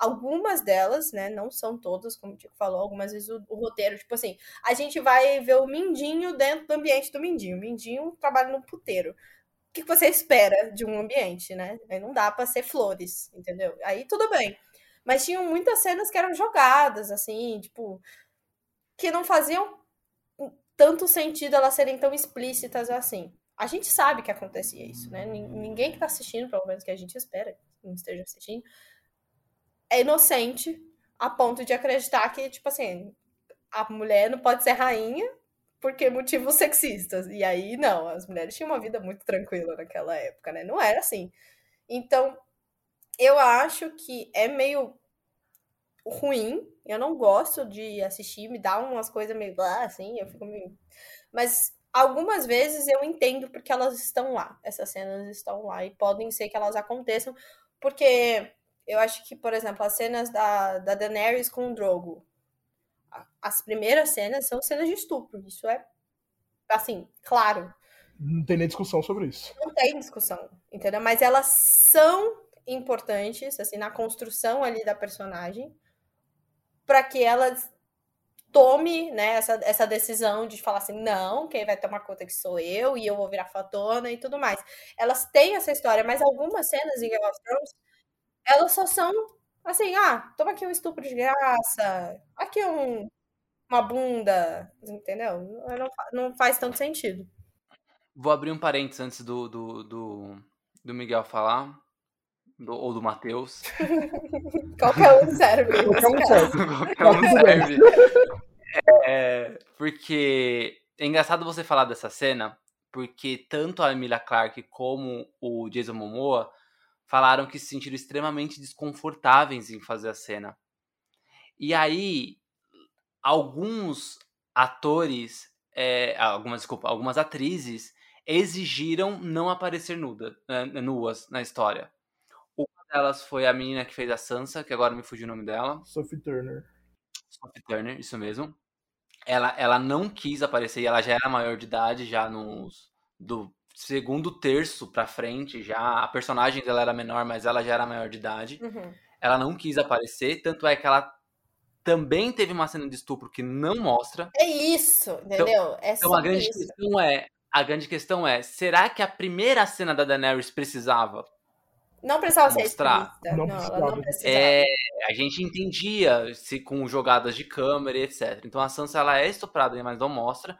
Algumas delas, né? Não são todas, como o Tico falou, algumas vezes o, o, roteiro, tipo assim, a gente vai ver o Mindinho dentro do ambiente do Mindinho. O Mindinho trabalha no puteiro. O que você espera de um ambiente, né? Aí não dá pra ser flores, entendeu? Aí tudo bem. Mas tinham muitas cenas que eram jogadas, assim, tipo, que não faziam tanto sentido elas serem tão explícitas assim. A gente sabe que acontecia isso, né? Ninguém que tá assistindo, pelo menos que a gente espera que não esteja assistindo, é inocente a ponto de acreditar que, tipo assim, a mulher não pode ser rainha porque motivos sexistas. E aí, não, as mulheres tinham uma vida muito tranquila naquela época, né? Não era assim. Então, eu acho que é meio ruim. Eu não gosto de assistir, me dá umas coisas meio assim, eu fico meio. Mas algumas vezes eu entendo porque elas estão lá. Essas cenas estão lá e podem ser que elas aconteçam, porque eu acho que, por exemplo, as cenas da, da Daenerys com o Drogo, as primeiras cenas são cenas de estupro. Isso é, assim, claro. Não tem nem discussão sobre isso. Não tem discussão, entendeu? Mas elas são importantes, assim, na construção ali da personagem para que ela tome né, essa, essa decisão de falar assim, não, quem vai tomar conta que sou eu, e eu vou virar fatona e tudo mais. Elas têm essa história, mas algumas cenas em Game of Thrones, elas só são assim, ah, toma aqui um estupro de graça, aqui um, uma bunda, entendeu? Não, não faz tanto sentido. Vou abrir um parênteses antes do, do, do, do Miguel falar do, ou do Matheus. Qualquer um serve. Qualquer um serve. Qualquer um serve. É, porque é engraçado você falar dessa cena, porque tanto a Emilia Clarke como o Jason Momoa falaram que se sentiram extremamente desconfortáveis em fazer a cena. E aí, alguns atores, é, algumas, desculpa, algumas atrizes exigiram não aparecer nuda, né, nuas na história delas foi a menina que fez a Sansa, que agora me fugiu o nome dela. Sophie Turner. Sophie Turner, isso mesmo. Ela, ela não quis aparecer, ela já era maior de idade, já nos, do segundo terço pra frente, já. A personagem dela era menor, mas ela já era maior de idade. Uhum. Ela não quis aparecer, tanto é que ela também teve uma cena de estupro que não mostra. É isso, então, entendeu? Então, é então a grande isso. questão é, a grande questão é, será que a primeira cena da Daenerys precisava? Não precisava ser Mostrar. explícita. Não Não, ela precisava. não precisava. É, a gente entendia se com jogadas de câmera e etc. Então a Sansa ela é estuprada, mas não mostra.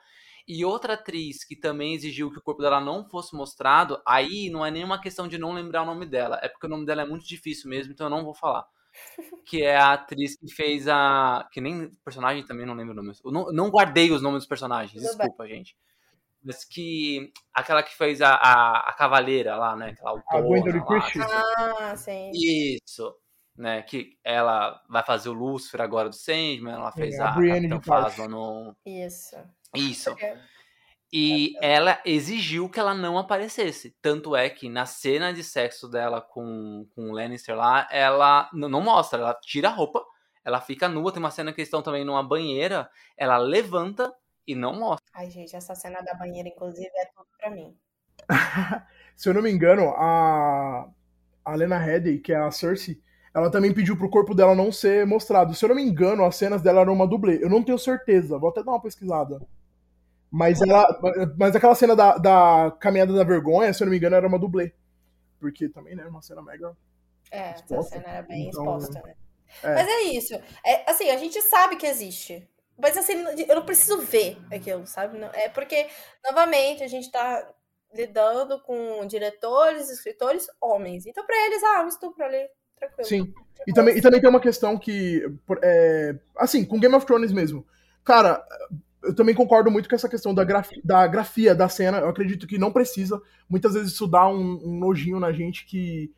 E outra atriz que também exigiu que o corpo dela não fosse mostrado, aí não é nenhuma questão de não lembrar o nome dela, é porque o nome dela é muito difícil mesmo, então eu não vou falar. Que é a atriz que fez a. Que nem personagem também não lembro o nome. Eu não, não guardei os nomes dos personagens, Tudo bem. desculpa, gente. Mas que. Aquela que fez a, a, a cavaleira lá, né? Aquela autora. Lá, Christie. Ah, sim. isso. Né, que ela vai fazer o Lúcifer agora do Sandman, ela fez É, a a, Brienne Capitã. Phasma no... Isso. Isso. Porque- E ela exigiu que ela não aparecesse. Tanto é que na cena de sexo dela com, com o Lannister lá, ela não mostra, ela tira a roupa, ela fica nua. Tem uma cena que eles estão também numa banheira, ela levanta e não mostra. Ai, gente, essa cena da banheira, inclusive, é tudo pra mim. Se eu não me engano, a, a Lena Headey, que é a Cersei, ela também pediu pro corpo dela não ser mostrado. Se eu não me engano, as cenas dela eram uma dublê. Eu não tenho certeza, vou até dar uma pesquisada. Mas ela. Mas aquela cena da, da caminhada da vergonha, se eu não me engano, era uma dublê. Porque também, né, uma cena mega. É, essa Exposta. cena era bem Então, exposta, né? é. Mas é isso. É, assim, a gente sabe que existe. Mas assim, eu não preciso ver aquilo, sabe? É porque, novamente, a gente tá lidando com diretores, escritores, homens. Então, pra eles, ah, um estupro ali, tranquilo. Sim. E também, e também tem uma questão que. é, assim, com Game of Thrones mesmo. Cara, eu também concordo muito com essa questão da, graf- da grafia da cena. Eu acredito que não precisa. Muitas vezes isso dá um, um nojinho na gente que.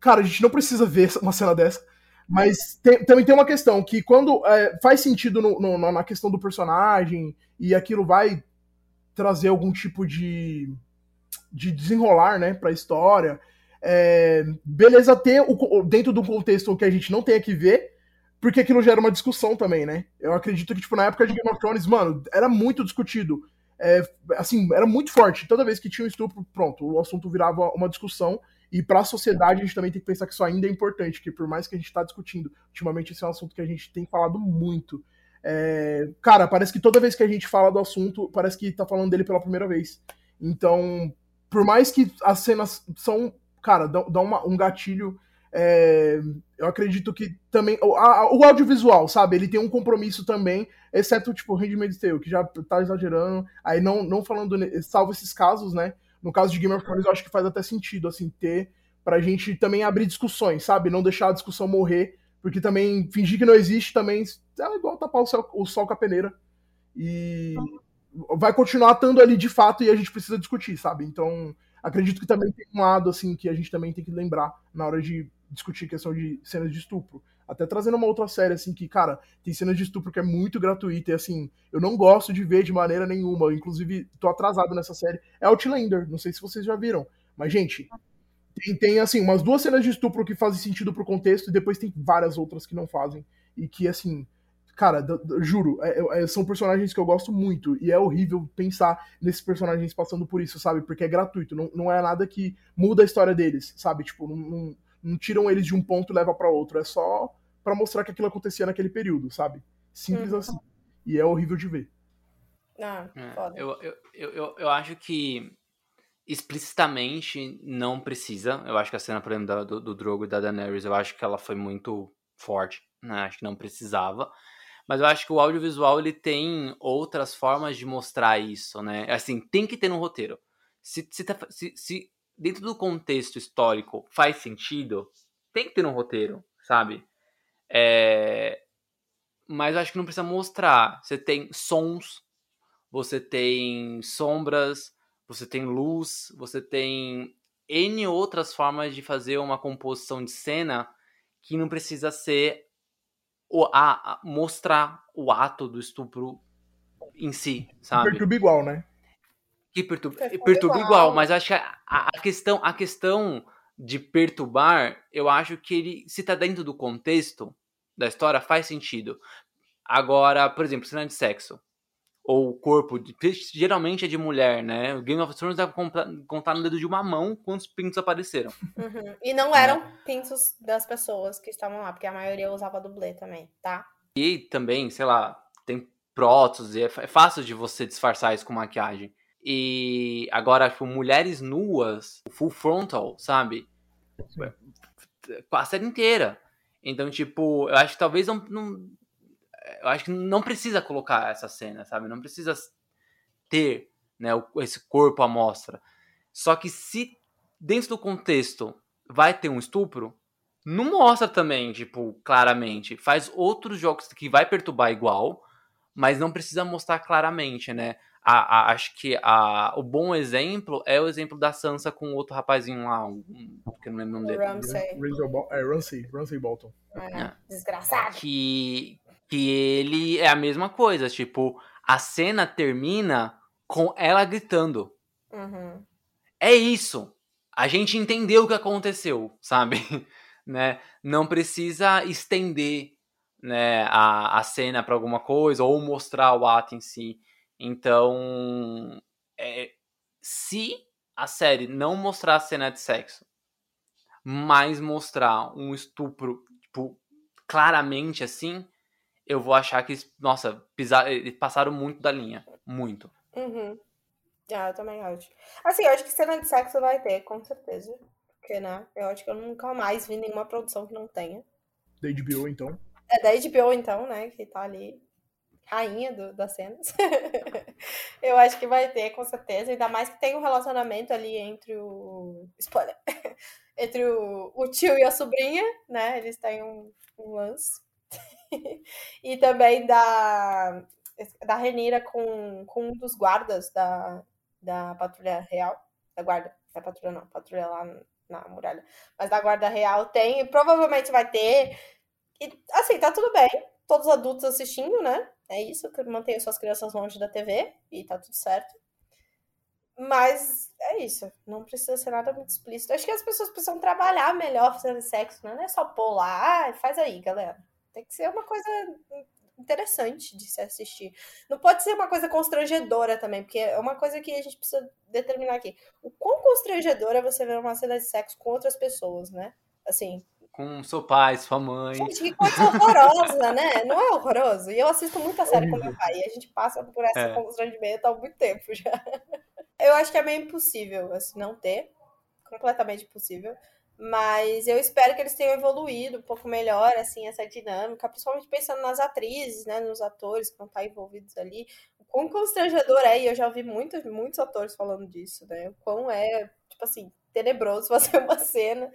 Cara, a gente não precisa ver uma cena dessa. Mas tem- também tem uma questão que quando é, faz sentido no- no- na questão do personagem e aquilo vai trazer algum tipo de, de desenrolar, né, pra história. É, beleza ter o, dentro do contexto que a gente não tenha que ver, porque aquilo gera uma discussão também, né? Eu acredito que, tipo, na época de Game of Thrones, mano, era muito discutido é, assim, era muito forte. Toda vez que tinha um estupro, pronto, o assunto virava uma discussão. E para a sociedade, a gente também tem que pensar que isso ainda é importante, que por mais que a gente está discutindo, ultimamente esse é um assunto que a gente tem falado muito. É, cara, parece que toda vez que a gente fala do assunto, parece que tá falando dele pela primeira vez. Então, por mais que as cenas são, cara, dão, dão uma, um gatilho é, eu acredito que também. O, a, o, audiovisual, sabe? Ele tem um compromisso também, exceto, tipo, o Handmaid's Tale, que já tá exagerando. Aí, não, não falando. Salvo esses casos, né? No caso de Game of Thrones, eu acho que faz até sentido, assim, ter. Pra gente também abrir discussões, sabe? Não deixar a discussão morrer. Porque também fingir que não existe também é igual tapar o, céu, o sol com a peneira. E vai continuar estando ali de fato e a gente precisa discutir, sabe? Então, acredito que também tem um lado, assim, que a gente também tem que lembrar na hora de discutir questão de cenas de estupro. Até trazendo uma outra série, assim, que, cara, tem cenas de estupro que é muito gratuita e, assim, eu não gosto de ver de maneira nenhuma. Eu, inclusive, tô atrasado nessa série. É Outlander, não sei se vocês já viram. Mas, gente, tem, tem, assim, umas duas cenas de estupro que fazem sentido pro contexto e depois tem várias outras que não fazem. E que, assim, cara, juro, é, é, são personagens que eu gosto muito. E é horrível pensar nesses personagens passando por isso, sabe? Porque é gratuito, não, não é nada que muda a história deles, sabe? Tipo, não, não não tiram eles de um ponto e leva para outro. É só para mostrar que aquilo acontecia naquele período, sabe? Simples uhum. assim. E é horrível de ver. Ah, é, eu, eu, eu, eu acho que explicitamente não precisa. Eu acho que a cena, por exemplo, do, do Drogo e da Daenerys, eu acho que ela foi muito forte. Né? Acho que não precisava. Mas eu acho que o audiovisual ele tem outras formas de mostrar isso, né? Assim, tem que ter no roteiro. Se, se, tá, se, se dentro do contexto histórico faz sentido, tem que ter um roteiro, sabe? É... Mas eu acho que não precisa mostrar. Você tem sons, você tem sombras, você tem luz, você tem N outras formas de fazer uma composição de cena que não precisa ser o, a, a mostrar o ato do estupro em si, sabe? Perturba igual, né? Que perturba, perturba igual. igual, mas acho que a, a, questão, a questão de perturbar, eu acho que ele, se tá dentro do contexto da história, faz sentido. Agora, por exemplo, cena de sexo. Ou corpo, geralmente é de mulher, né? O Game of Thrones deve contar no dedo de uma mão quantos pintos apareceram. Uhum. E não eram né? pintos das pessoas que estavam lá, porque a maioria usava dublê também, tá? E também, sei lá, tem prótese, é fácil de você disfarçar isso com maquiagem. E agora, tipo, mulheres nuas, full frontal, sabe? Com a série inteira. Então, tipo, eu acho que talvez não, não. Eu acho que não precisa colocar essa cena, sabe? Não precisa ter né, esse corpo à mostra. Só que se dentro do contexto vai ter um estupro, não mostra também, tipo, claramente. Faz outros jogos que vai perturbar igual, mas não precisa mostrar claramente, né? a, a, acho que a, o bom exemplo é o exemplo da Sansa com o outro rapazinho lá, um, que eu não lembro o nome dele. Ramsay. É, Ramsay, Ramsay Bolton. É, é. Desgraçado. Que, que ele é a mesma coisa, tipo, a cena termina com ela gritando. Uhum. É isso. A gente entendeu o que aconteceu, sabe? né? Não precisa estender né, a, a cena para alguma coisa ou mostrar o ato em si. Então, é, se a série não mostrar a cena de sexo, mas mostrar um estupro, tipo, claramente assim, eu vou achar que, nossa, pisar, eles passaram muito da linha. Muito. Uhum. Ah, eu também acho. Assim, eu acho que cena de sexo vai ter, com certeza. Porque, né? Eu acho que eu nunca mais vi nenhuma produção que não tenha. Da HBO, então. É da HBO, então, né? Que tá ali rainha do, das cenas. eu acho que vai ter, com certeza. Ainda mais que tem um relacionamento ali entre o. Spoiler! entre o, o tio e a sobrinha, né? Eles têm um, um lance. e também da, da Renira com, com um dos guardas da, da patrulha real. Da guarda. Da patrulha não, patrulha lá na muralha. Mas da guarda real tem, e provavelmente vai ter. E assim, tá tudo bem. Todos adultos assistindo, né? É isso, que mantenha suas crianças longe da TV e tá tudo certo. Mas é isso, não precisa ser nada muito explícito. Acho que as pessoas precisam trabalhar melhor fazendo sexo, né? não é só pôr lá, faz aí, galera. Tem que ser uma coisa interessante de se assistir. Não pode ser uma coisa constrangedora também, porque é uma coisa que a gente precisa determinar aqui. O quão constrangedora é você ver uma cena de sexo com outras pessoas, né? Assim, com seu pai, sua mãe. Gente, que coisa horrorosa, né? Não é horroroso? E eu assisto muita série com meu pai. E a gente passa por esse é. constrangimento há muito tempo já. Eu acho que é meio impossível, assim, não ter. Completamente impossível. Mas eu espero que eles tenham evoluído um pouco melhor, assim, essa dinâmica. Principalmente pensando nas atrizes, né? Nos atores que vão estar envolvidos ali. O quão constrangedor é. E eu já ouvi muitos, muitos atores falando disso, né? O quão é, tipo assim, tenebroso fazer uma cena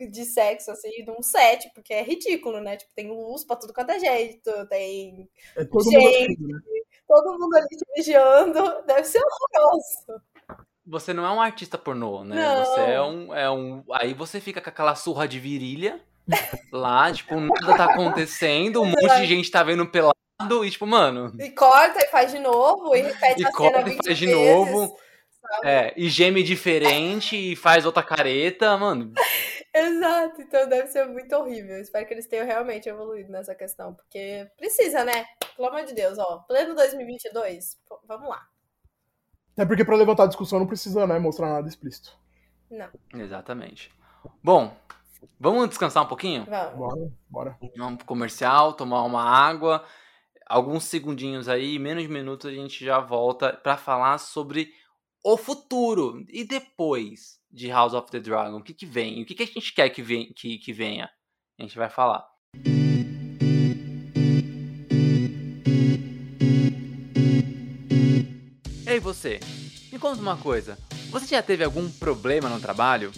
de sexo, assim, num set, porque é ridículo, né? Tipo, tem luz pra tudo quanto é jeito, tem é todo gente, mundo, né? todo mundo ali te vigiando, deve ser horroroso. Você não é um artista pornô, né? Não. Você é um, é um. Aí você fica com aquela surra de virilha lá, tipo, nada tá acontecendo, um monte de gente tá vendo pelado e, tipo, mano. E corta e faz de novo, e repete e a corta cena e faz de vezes. novo. É, e geme diferente e faz outra careta, mano. Exato, então deve ser muito horrível. Espero que eles tenham realmente evoluído nessa questão, porque precisa, né? Pelo amor de Deus, ó, pleno 2022, vamos lá. É porque para levantar a discussão não precisa, né, mostrar nada explícito. Não. Exatamente. Bom, vamos descansar um pouquinho? Vamos. Bora, bora. Vamos pro comercial, tomar uma água, alguns segundinhos aí, menos de minutos a gente já volta para falar sobre o futuro e depois de House of the Dragon, o que, que vem? O que, que a gente quer que, vem, que, que venha? A gente vai falar. Você, me conta uma coisa. Você já teve algum problema no trabalho?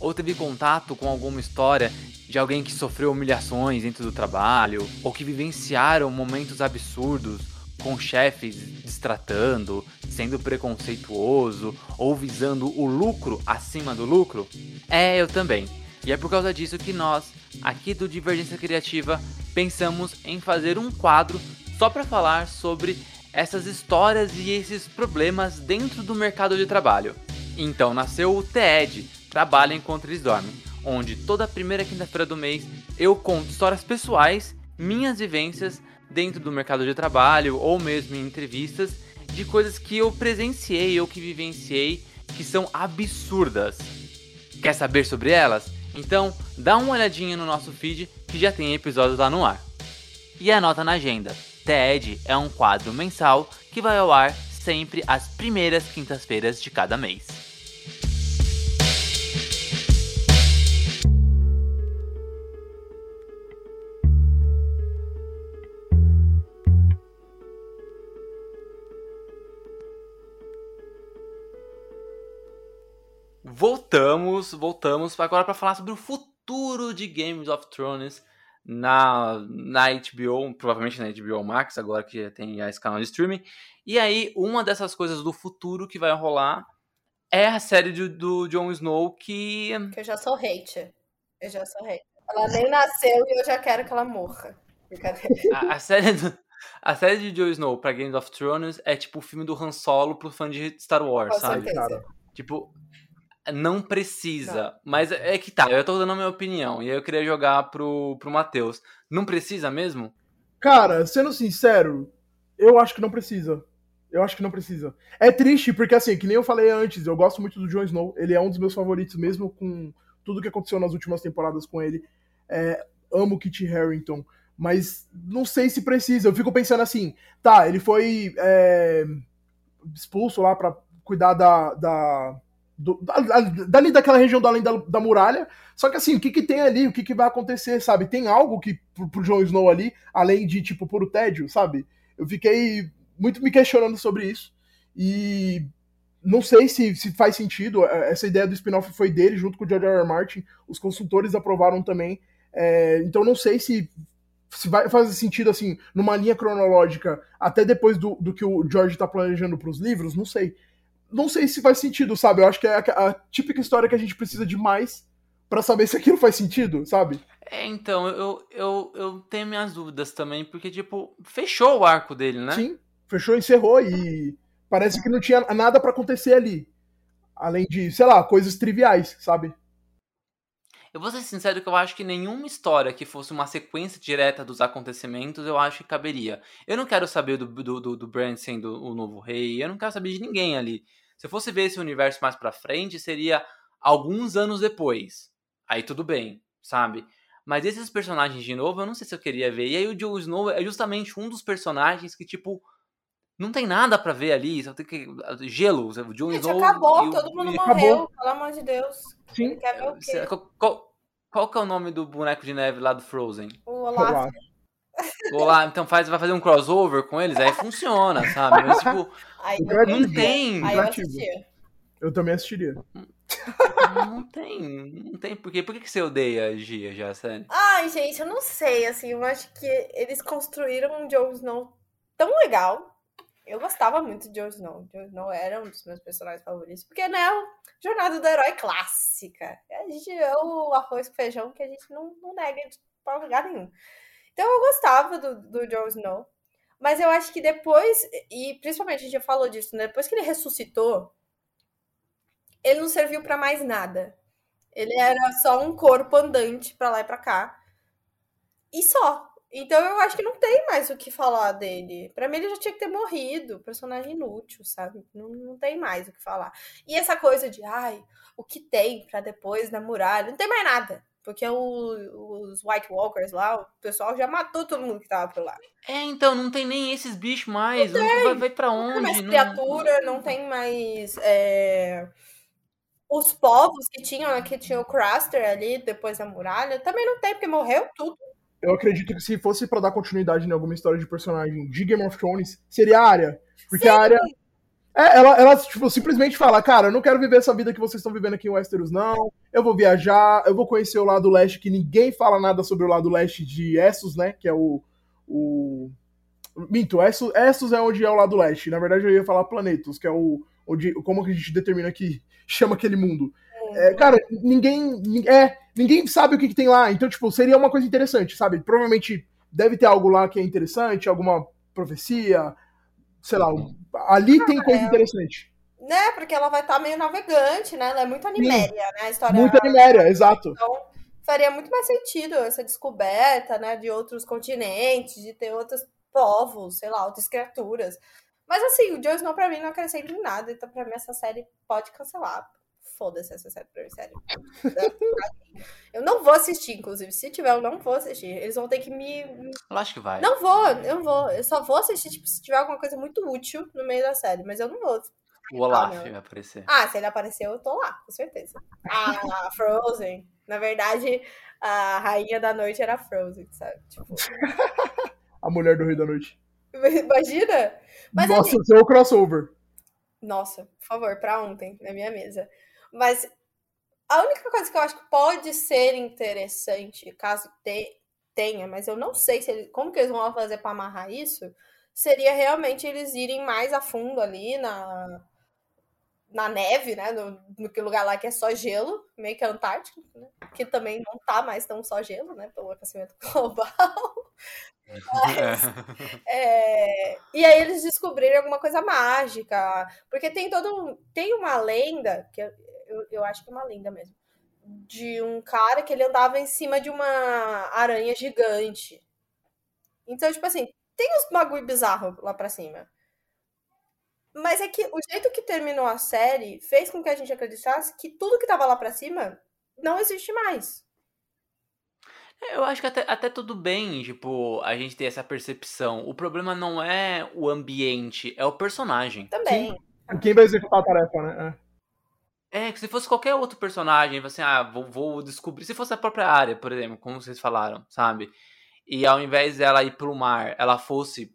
Ou teve contato com alguma história de alguém que sofreu humilhações dentro do trabalho? Ou que vivenciaram momentos absurdos com chefes destratando, sendo preconceituoso ou visando o lucro acima do lucro? É, eu também. E é por causa disso que nós, aqui do Divergência Criativa, pensamos em fazer um quadro só para falar sobre essas histórias e esses problemas dentro do mercado de trabalho. Então nasceu o TED, Trabalha Enquanto Eles Dormem, onde toda primeira quinta-feira do mês eu conto histórias pessoais, minhas vivências dentro do mercado de trabalho ou mesmo em entrevistas de coisas que eu presenciei ou que vivenciei que são absurdas. Quer saber sobre elas? Então dá uma olhadinha no nosso feed que já tem episódios lá no ar. E anota na agenda: TED é um quadro mensal que vai ao ar sempre às primeiras quintas-feiras de cada mês. voltamos, voltamos agora para falar sobre o futuro de Games of Thrones na, na HBO, provavelmente na HBO Max, agora que tem esse canal de streaming. E aí, uma dessas coisas do futuro que vai rolar é a série do, do Jon Snow que. Que eu já sou hate. Eu já sou hate. Ela nem nasceu e eu já quero que ela morra. A, a série do, a série de Jon Snow pra Games of Thrones é tipo o filme do Han Solo pro fã de Star Wars, Com sabe? certeza. Tipo, não precisa. Não. Mas é que tá, eu tô dando a minha opinião. E aí eu queria jogar pro, pro Matheus. Não precisa mesmo? Cara, sendo sincero, eu acho que não precisa. Eu acho que não precisa. É triste, porque assim, que nem eu falei antes, eu gosto muito do Jon Snow. Ele é um dos meus favoritos, mesmo com tudo que aconteceu nas últimas temporadas com ele. É, amo Kit Harrington. Mas não sei se precisa. Eu fico pensando assim, tá, ele foi é, expulso lá para cuidar da, da do, dali daquela região da além da, da, muralha. Só que assim, o que, que tem ali? O que, que vai acontecer, sabe? Tem algo que pro, pro Jon Snow ali, além de, tipo, puro tédio, sabe? Eu fiquei muito me questionando sobre isso. E não sei se, se faz sentido. É, essa ideia do spin-off foi dele, junto com o George R. R. Martin. Os consultores aprovaram também. É, então não sei se, se vai fazer sentido, assim, numa linha cronológica, até depois do, do que o George tá planejando para os livros, não sei não sei se faz sentido, sabe? Eu acho que é a, a típica história que a gente precisa de mais para saber se aquilo faz sentido, sabe? É, então, eu, eu, eu tenho minhas dúvidas também, porque, tipo, fechou o arco dele, né? Sim, fechou, encerrou e parece que não tinha nada para acontecer ali. Além de, sei lá, coisas triviais, sabe? Eu vou ser sincero que eu acho que nenhuma história que fosse uma sequência direta dos acontecimentos, eu acho que caberia. Eu não quero saber do, do, do, do Bran sendo o novo rei, eu não quero saber de ninguém ali. Se eu fosse ver esse universo mais pra frente, seria alguns anos depois. Aí tudo bem, sabe? Mas esses personagens de novo, eu não sei se eu queria ver. E aí o Jon Snow é justamente um dos personagens que, tipo, não tem nada para ver ali, só tem que. Gelo, o Gente, Snow. acabou, e o- todo mundo e- morreu, acabou. pelo amor de Deus. Sim. Ele quer ver o quê? Qual, qual, qual que é o nome do boneco de neve lá do Frozen? O Olaf. Olá, então faz, vai fazer um crossover com eles, aí funciona, sabe? Mas, tipo, Aí eu, não tem. aí eu assistia. Eu também assistiria. Não tem. Não tem. Por quê? Por que, que você odeia a Gia já, sério? Ai, gente, eu não sei, assim, eu acho que eles construíram um Jon Snow tão legal. Eu gostava muito de Jon Snow. Jon Snow era um dos meus personagens favoritos. Porque, né, o Jornada do Herói clássica. A gente é o arroz com feijão que a gente não, não nega de pra lugar nenhum. Então eu gostava do, do Jon Snow. Mas eu acho que depois, e principalmente a gente já falou disso, né? Depois que ele ressuscitou, ele não serviu pra mais nada. Ele era só um corpo andante pra lá e pra cá. E só. Então eu acho que não tem mais o que falar dele. Pra mim ele já tinha que ter morrido. Personagem inútil, sabe? Não, não tem mais o que falar. E essa coisa de, ai, o que tem pra depois na muralha? Não tem mais nada. Porque o- os White Walkers lá, o pessoal já matou todo mundo que tava por lá. É, então, não tem nem esses bichos mais. Não vai, vai pra Não tem onde? mais Não- criatura, não tem mais. é, Os povos que tinham, que tinha o Craster ali depois da muralha, também não tem, porque morreu tudo. Eu acredito que se fosse pra dar continuidade em alguma história de personagem de Game of Thrones, seria a Arya. Porque a Arya. É, ela, ela tipo, simplesmente fala, cara, eu não quero viver essa vida que vocês estão vivendo aqui em Westeros, não. Eu vou viajar, eu vou conhecer o lado leste, que ninguém fala nada sobre o lado leste de Essos, né? Que é o. o... Minto, Essos, Essos é onde é o lado leste. Na verdade, eu ia falar Planetos, que é o. Onde, como que a gente determina que chama aquele mundo. É, cara, ninguém. nin- É, ninguém sabe o que, que tem lá. Então, tipo, seria uma coisa interessante, sabe? Provavelmente deve ter algo lá que é interessante, alguma profecia, sei lá. um- Ali tem coisa é. interessante. Né? Porque ela vai estar meio navegante, né? Ela é muito animéria, né? A história Muita animéria, exato. Então, faria muito mais sentido essa descoberta, né? De outros continentes, de ter outros povos, sei lá, outras criaturas. Mas assim, o Jon Snow pra mim não acrescenta em nada, então pra mim essa série pode cancelar. Foda-se essa série pra mim, sério. Eu não vou assistir, inclusive. Se tiver, eu não vou assistir. Eles vão ter que me. Eu acho que vai. Não vou, eu vou. Eu só vou assistir, tipo, se tiver alguma coisa muito útil no meio da série, mas eu não vou. o Olaf não. vai aparecer. Ah, se ele apareceu, eu tô lá, com certeza. A Frozen. Na verdade, a rainha da noite era a Frozen, sabe? Tipo, A mulher do Rei da Noite. imagina? Mas Nossa, seu o crossover. Nossa, por favor, pra ontem, na minha mesa. Mas a única coisa que eu acho que pode ser interessante, caso te- tenha, mas eu não sei se ele, como que eles vão fazer pra amarrar isso, seria realmente eles irem mais a fundo ali na, na neve, né? No, no lugar lá que é só gelo, meio que Antártico, né? Que também não tá mais tão só gelo, né? Pelo aquecimento global. É, e aí eles descobriram alguma coisa mágica. Porque tem todo um, Tem uma lenda, que eu, eu, eu acho que é uma lenda mesmo. De um cara que ele andava em cima de uma aranha gigante. Então, tipo assim, tem uns bagulho bizarro lá pra cima. Mas é que o jeito que terminou a série fez com que a gente acreditasse que tudo que tava lá pra cima não existe mais. Eu acho que até, até tudo bem, tipo, a gente ter essa percepção. O problema não é o ambiente, é o personagem. Também. Quem vai executar a tarefa, né? É, que se fosse qualquer outro personagem, assim, ah, vou, vou descobrir. Se fosse a própria área, por exemplo, como vocês falaram, sabe? E ao invés dela ir pro mar, ela fosse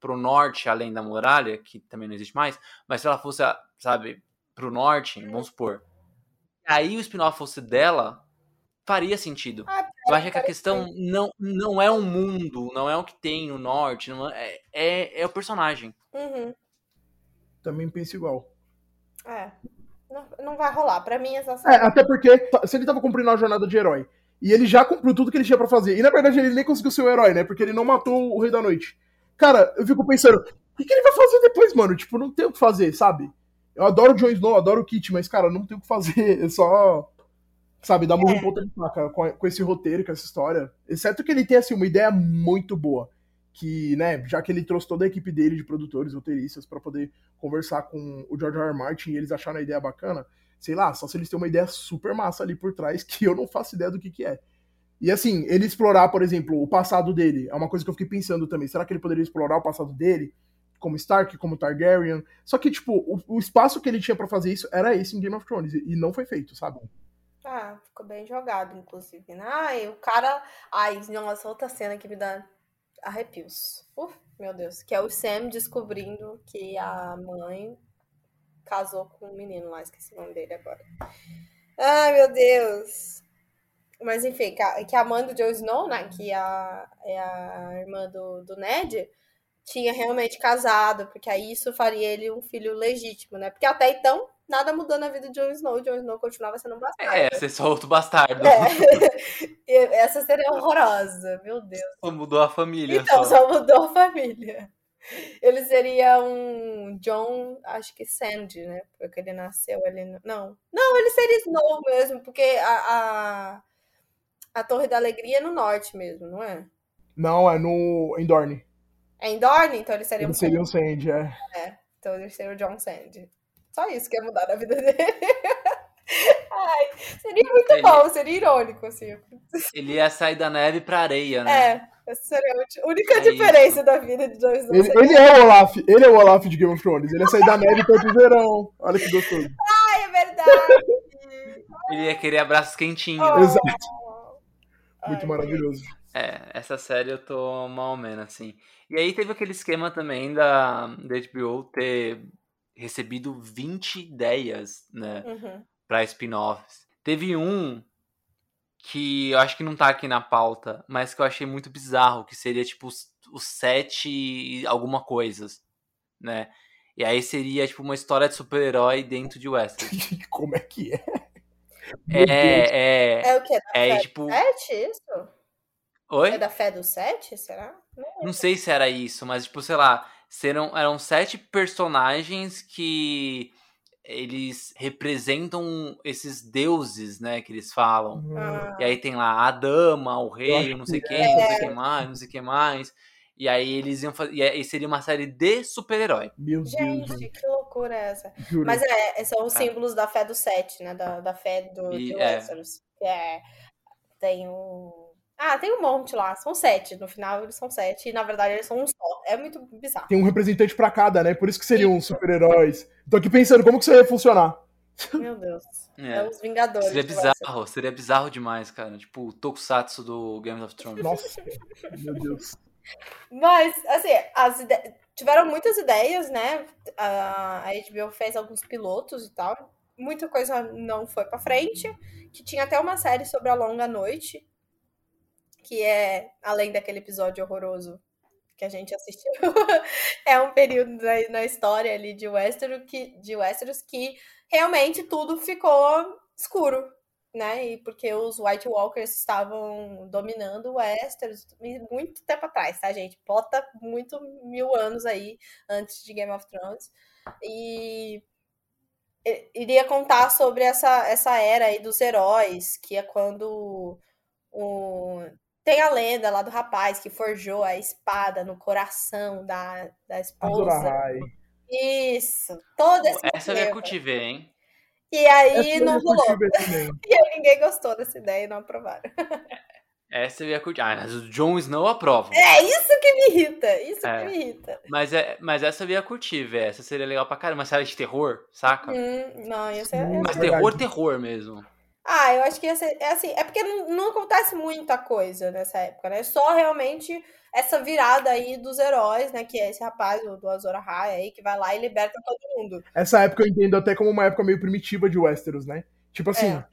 pro norte, além da muralha, que também não existe mais, mas se ela fosse, sabe, pro norte, vamos supor. Aí o spin-off fosse dela, faria sentido. Ah, Eu acho que a questão não, não é o mundo, não é o que tem no norte, não é, é, é o personagem. Uhum. Também penso igual. É. Não, não vai rolar. Pra mim, essa É, até porque se ele tava cumprindo a jornada de herói e ele já cumpriu tudo que ele tinha pra fazer, e na verdade ele nem conseguiu ser o herói, né? Porque ele não matou o Rei da Noite. Cara, eu fico pensando, o que, que ele vai fazer depois, mano? Tipo, não tem o que fazer, sabe? Eu adoro o Jon Snow, adoro o Kit, mas, cara, não tem o que fazer. É só. Sabe, dar murro em ponta de faca com, com esse roteiro, com essa história. Exceto que ele tem, assim, uma ideia muito boa. Que, né, já que ele trouxe toda a equipe dele de produtores, roteiristas, para poder conversar com o George R. R. Martin e eles acharam a ideia bacana, sei lá, só se eles têm uma ideia super massa ali por trás que eu não faço ideia do que que é. E assim, ele explorar, por exemplo, o passado dele, é uma coisa que eu fiquei pensando também. Será que ele poderia explorar o passado dele? Como Stark, como Targaryen? Só que, tipo, o, o espaço que ele tinha para fazer isso era esse em Game of Thrones. E não foi feito, sabe? Ah, ficou bem jogado, inclusive. Né? Ai, o cara. Ai, nossa, outra cena que me dá arrepios. Uf, meu Deus. Que é o Sam descobrindo que a mãe casou com um menino lá, esqueci o nome dele agora. Ai, meu Deus. Mas enfim, que a, mãe do Jon Snow, né, que a, é a irmã do, do Ned, tinha realmente casado, porque aí isso faria ele um filho legítimo, né? Porque até então, nada mudou na vida de Jon Snow, Jon Snow continuava sendo um bastardo. É, ser só outro bastardo. É. Essa seria horrorosa, meu Deus. Só mudou a família. Então, só, só mudou a família. Ele seria um John, acho que Sandy, né? Porque ele nasceu ali. No... Não. Não, ele seria Snow mesmo, porque a, a, a Torre da Alegria é no norte mesmo, não é? Não, é no. em Dorne. É em Dorne? Então ele seria Ele um seria um Sandy, é. É, então ele seria o John Sandy. Só isso que ia mudar na vida dele. Ai, seria muito Ele- bom, seria irônico, assim. Ele ia sair da neve pra areia, né? É, essa seria a única É diferença da vida de Snow. Ele, ele é o Olaf, ele é o Olaf de Game of Thrones. Ele ia sair da neve para pro verão. Olha que gostoso. Ai, é verdade. Ele ia querer abraços quentinhos. Oh. Exato. Ai, Muito maravilhoso. É, essa série eu tô mal ou menos, assim. E aí teve aquele esquema também da, da HBO ter recebido 20 ideias, né, Uhum. pra spin-offs. Teve um que eu acho que não tá aqui na pauta, mas que eu achei muito bizarro, que seria tipo os, os sete e alguma coisas, né? E aí seria tipo uma história de super-herói dentro de Westeros. Como é que é? É, é, É o quê? Da é fé tipo... sete, isso? Oi? É da fé do sete, será? Não sei se era isso, mas tipo, sei lá, serão, eram sete personagens que eles representam esses deuses, né, que eles falam. Ah, E aí tem lá a dama, o rei, não sei que quem, não sei quem mais, não sei quem mais. E aí eles iam fazer. E aí seria uma série de super-herói. Meu Deus, gente, gente. que loucura é essa? Juro. Mas é, são os É. símbolos da fé do sete, né? Da, da fé do, E- de é. É, tem um... Ah, tem um monte lá. São sete. No final eles são sete. E na verdade eles são um só. É muito bizarro. Tem um representante pra cada, né? Por isso que seriam super-heróis. Tô aqui pensando como que isso ia funcionar. Meu Deus. É, É. os Vingadores. Seria bizarro, seria bizarro demais, cara. Tipo o Tokusatsu do Game of Thrones. Nossa, meu Deus. Mas, assim, as ide- tiveram muitas ideias, né? A a HBO fez alguns pilotos e tal. Muita coisa não foi pra frente. Que tinha até uma série sobre a longa noite. Que é, além daquele episódio horroroso que a gente assistiu, é um período na, na história ali de Westeros, que, de Westeros que realmente tudo ficou escuro, né? E porque os White Walkers estavam dominando Westeros muito tempo atrás, tá, gente? Bota muito mil anos aí antes de Game of Thrones. E iria contar sobre essa, essa era aí dos heróis, que é quando o... tem a lenda lá do rapaz que forjou a espada no coração da, da esposa. Isso, todo esse Essa eu ia esquema. curtir ver, hein? E aí Essa não rolou. E aí ninguém gostou dessa ideia e não aprovaram. Essa eu ia curtir. Ah, mas o Jon Snow aprova. É isso que me irrita. Isso É. que me irrita. Mas, é, mas essa eu ia curtir, velho. Essa seria legal pra caramba. Uma série de terror, saca? Hum, não, ia ser. Hum, ia Mas verdade. terror, terror mesmo. Ah, eu acho que ia ser. É assim, é porque não, não acontece muita coisa nessa época, né? Só realmente essa virada aí dos heróis, né? Que é esse rapaz do, do Azor Ahai aí, que vai lá e liberta todo mundo. Essa época eu entendo até como uma época meio primitiva de Westeros, né? Tipo assim, É.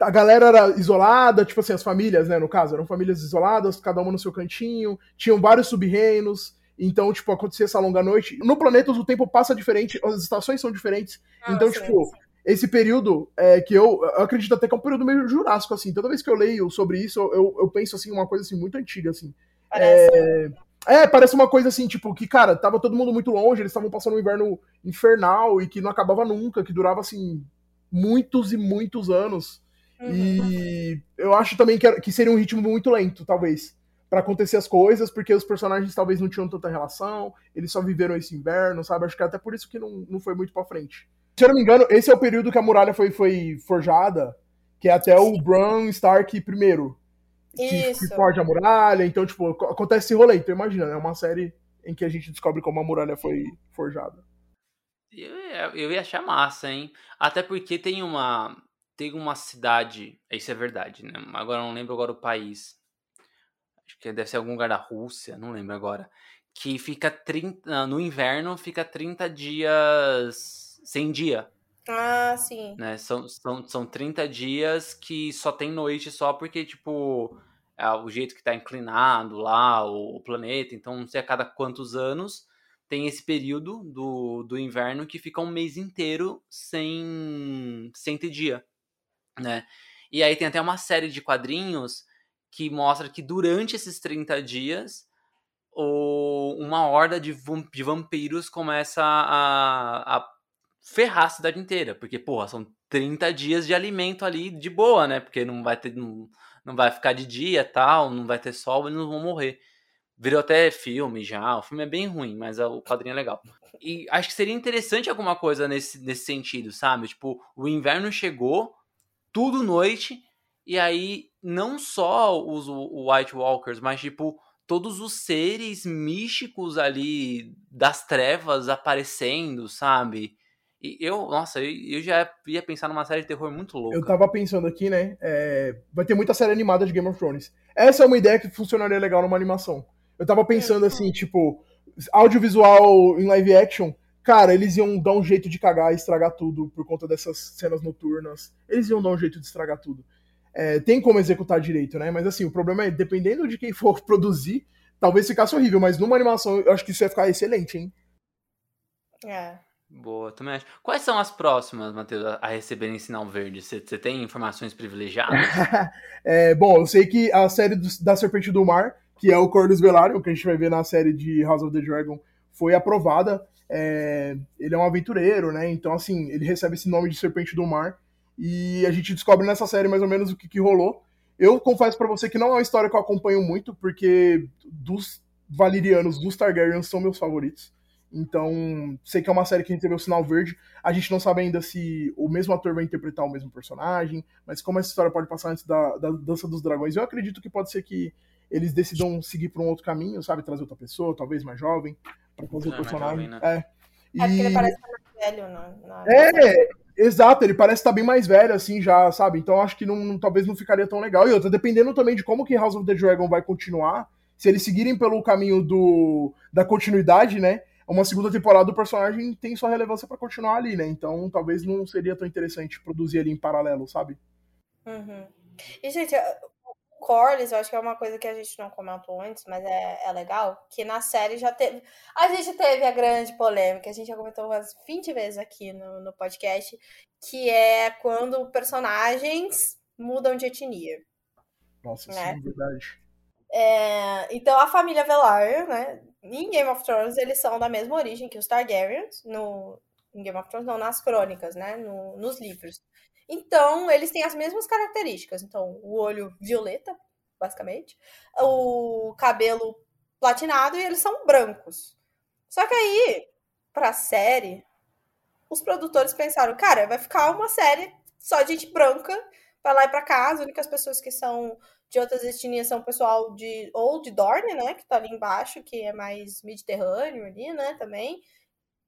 a galera era isolada, tipo assim, as famílias, né, no caso, eram famílias isoladas, cada uma no seu cantinho, tinham vários sub-reinos, então, tipo, acontecia essa longa noite. No planeta o tempo passa diferente, as estações são diferentes, Ah, então, sim. tipo, esse período é, que eu, eu acredito até que é um período meio jurássico, assim, toda vez que eu leio sobre isso, eu, eu penso, assim, uma coisa, assim, muito antiga, assim. Parece. É, parece uma coisa assim, tipo, que, cara, tava todo mundo muito longe, eles estavam passando um inverno infernal e que não acabava nunca, que durava, assim, muitos e muitos anos. Uhum. E eu acho também que, que seria um ritmo muito lento, talvez, para acontecer as coisas, porque os personagens talvez não tinham tanta relação, eles só viveram esse inverno, sabe? Acho que é até por isso que não, não foi muito para frente. Se eu não me engano, esse é o período que a muralha foi, foi forjada, que é até o Bran Stark primeiro. Que, que pode a muralha, então, tipo, acontece esse rolê. Então, imagina, é uma série em que a gente descobre como a muralha foi forjada. Eu, eu ia achar massa, hein? Até porque tem uma tem uma cidade, isso é verdade, né? Agora não lembro agora o país. Acho que deve ser algum lugar da Rússia, não lembro agora. Que fica 30, no inverno fica 30 dias sem dia. Ah, sim. Né? São, são, são 30 dias que só tem noite só porque, tipo, é o jeito que tá inclinado lá, o, o planeta. Então, não sei a cada quantos anos tem esse período do, do inverno que fica um mês inteiro sem, sem ter dia, né? E aí tem até uma série de quadrinhos que mostra que durante esses 30 dias uma horda de, de vampiros começa a, a ferrar a cidade inteira, porque, porra, são 30 dias de alimento ali de boa, né? Porque não vai ter... Não, não vai ficar de dia tal, não vai ter sol, eles não vão morrer. Virou até filme já. O filme é bem ruim, mas o quadrinho é legal. E acho que seria interessante alguma coisa nesse, nesse sentido, sabe? Tipo, o inverno chegou, tudo noite, e aí não só os White Walkers, mas tipo, todos os seres místicos ali das trevas aparecendo, sabe? E eu, nossa, eu, eu, já ia pensar numa série de terror muito louca. Eu tava pensando aqui, né? É, vai ter muita série animada de Game of Thrones. Essa é uma ideia que funcionaria legal numa animação. Eu tava pensando é, assim, tipo, audiovisual em live action, cara, eles iam dar um jeito de cagar e estragar tudo por conta dessas cenas noturnas. Eles iam dar um jeito de estragar tudo. É, tem como executar direito, né? Mas assim, o problema é, dependendo de quem for produzir, talvez ficasse horrível, mas numa animação eu acho que isso ia ficar excelente, hein? É. Boa, também acho. Quais são as próximas, Matheus, a receberem sinal verde? Você tem informações privilegiadas? é, bom, eu sei que a série do, da Serpente do Mar que é o Corvus Velaryon, que a gente vai ver na série de House of the Dragon, foi aprovada. É, ele é um aventureiro, né? Então, assim, ele recebe esse nome de Serpente do Mar. E a gente descobre nessa série mais ou menos o que, que rolou. Eu confesso para você que não é uma história que eu acompanho muito, porque dos Valerianos, dos Targaryens, são meus favoritos. Então, sei que é uma série que recebeu o sinal verde. A gente não sabe ainda se o mesmo ator vai interpretar o mesmo personagem, mas como essa história pode passar antes da, da Dança dos Dragões, eu acredito que pode ser que eles decidam seguir por um outro caminho, sabe? Trazer outra pessoa, talvez mais jovem, para fazer o é, personagem. Jovem, né? É. E... é porque ele parece estar mais velho, né? Na... É, exato, ele parece estar bem mais velho, assim, já, sabe? Então acho que não, talvez não ficaria tão legal. E outra, dependendo também de como que House of the Dragon vai continuar, se eles seguirem pelo caminho do, da continuidade, né? Uma segunda temporada do personagem tem sua relevância para continuar ali, né? Então talvez não seria tão interessante produzir ali em paralelo, sabe? Uhum. E, gente, Corlys, eu acho que é uma coisa que a gente não comentou antes, mas é, é legal, que na série já teve. A gente teve a grande polêmica, a gente já comentou umas 20 vezes aqui no, no podcast, que é quando personagens mudam de etnia. Nossa, né? sim, verdade. É, então a família Velaryon, né? Em Game of Thrones, eles são da mesma origem que os Targaryens, no, em Game of Thrones, não, nas crônicas, né? No, nos livros. Então, eles têm as mesmas características. Então, o olho violeta, basicamente, o cabelo platinado e eles são brancos. Só que aí, pra série, os produtores pensaram, cara, vai ficar uma série só de gente branca, pra lá e pra cá. As únicas pessoas que são de outras etnias são o pessoal de ou de Dorne, né, que tá ali embaixo, que é mais mediterrâneo ali, né, também.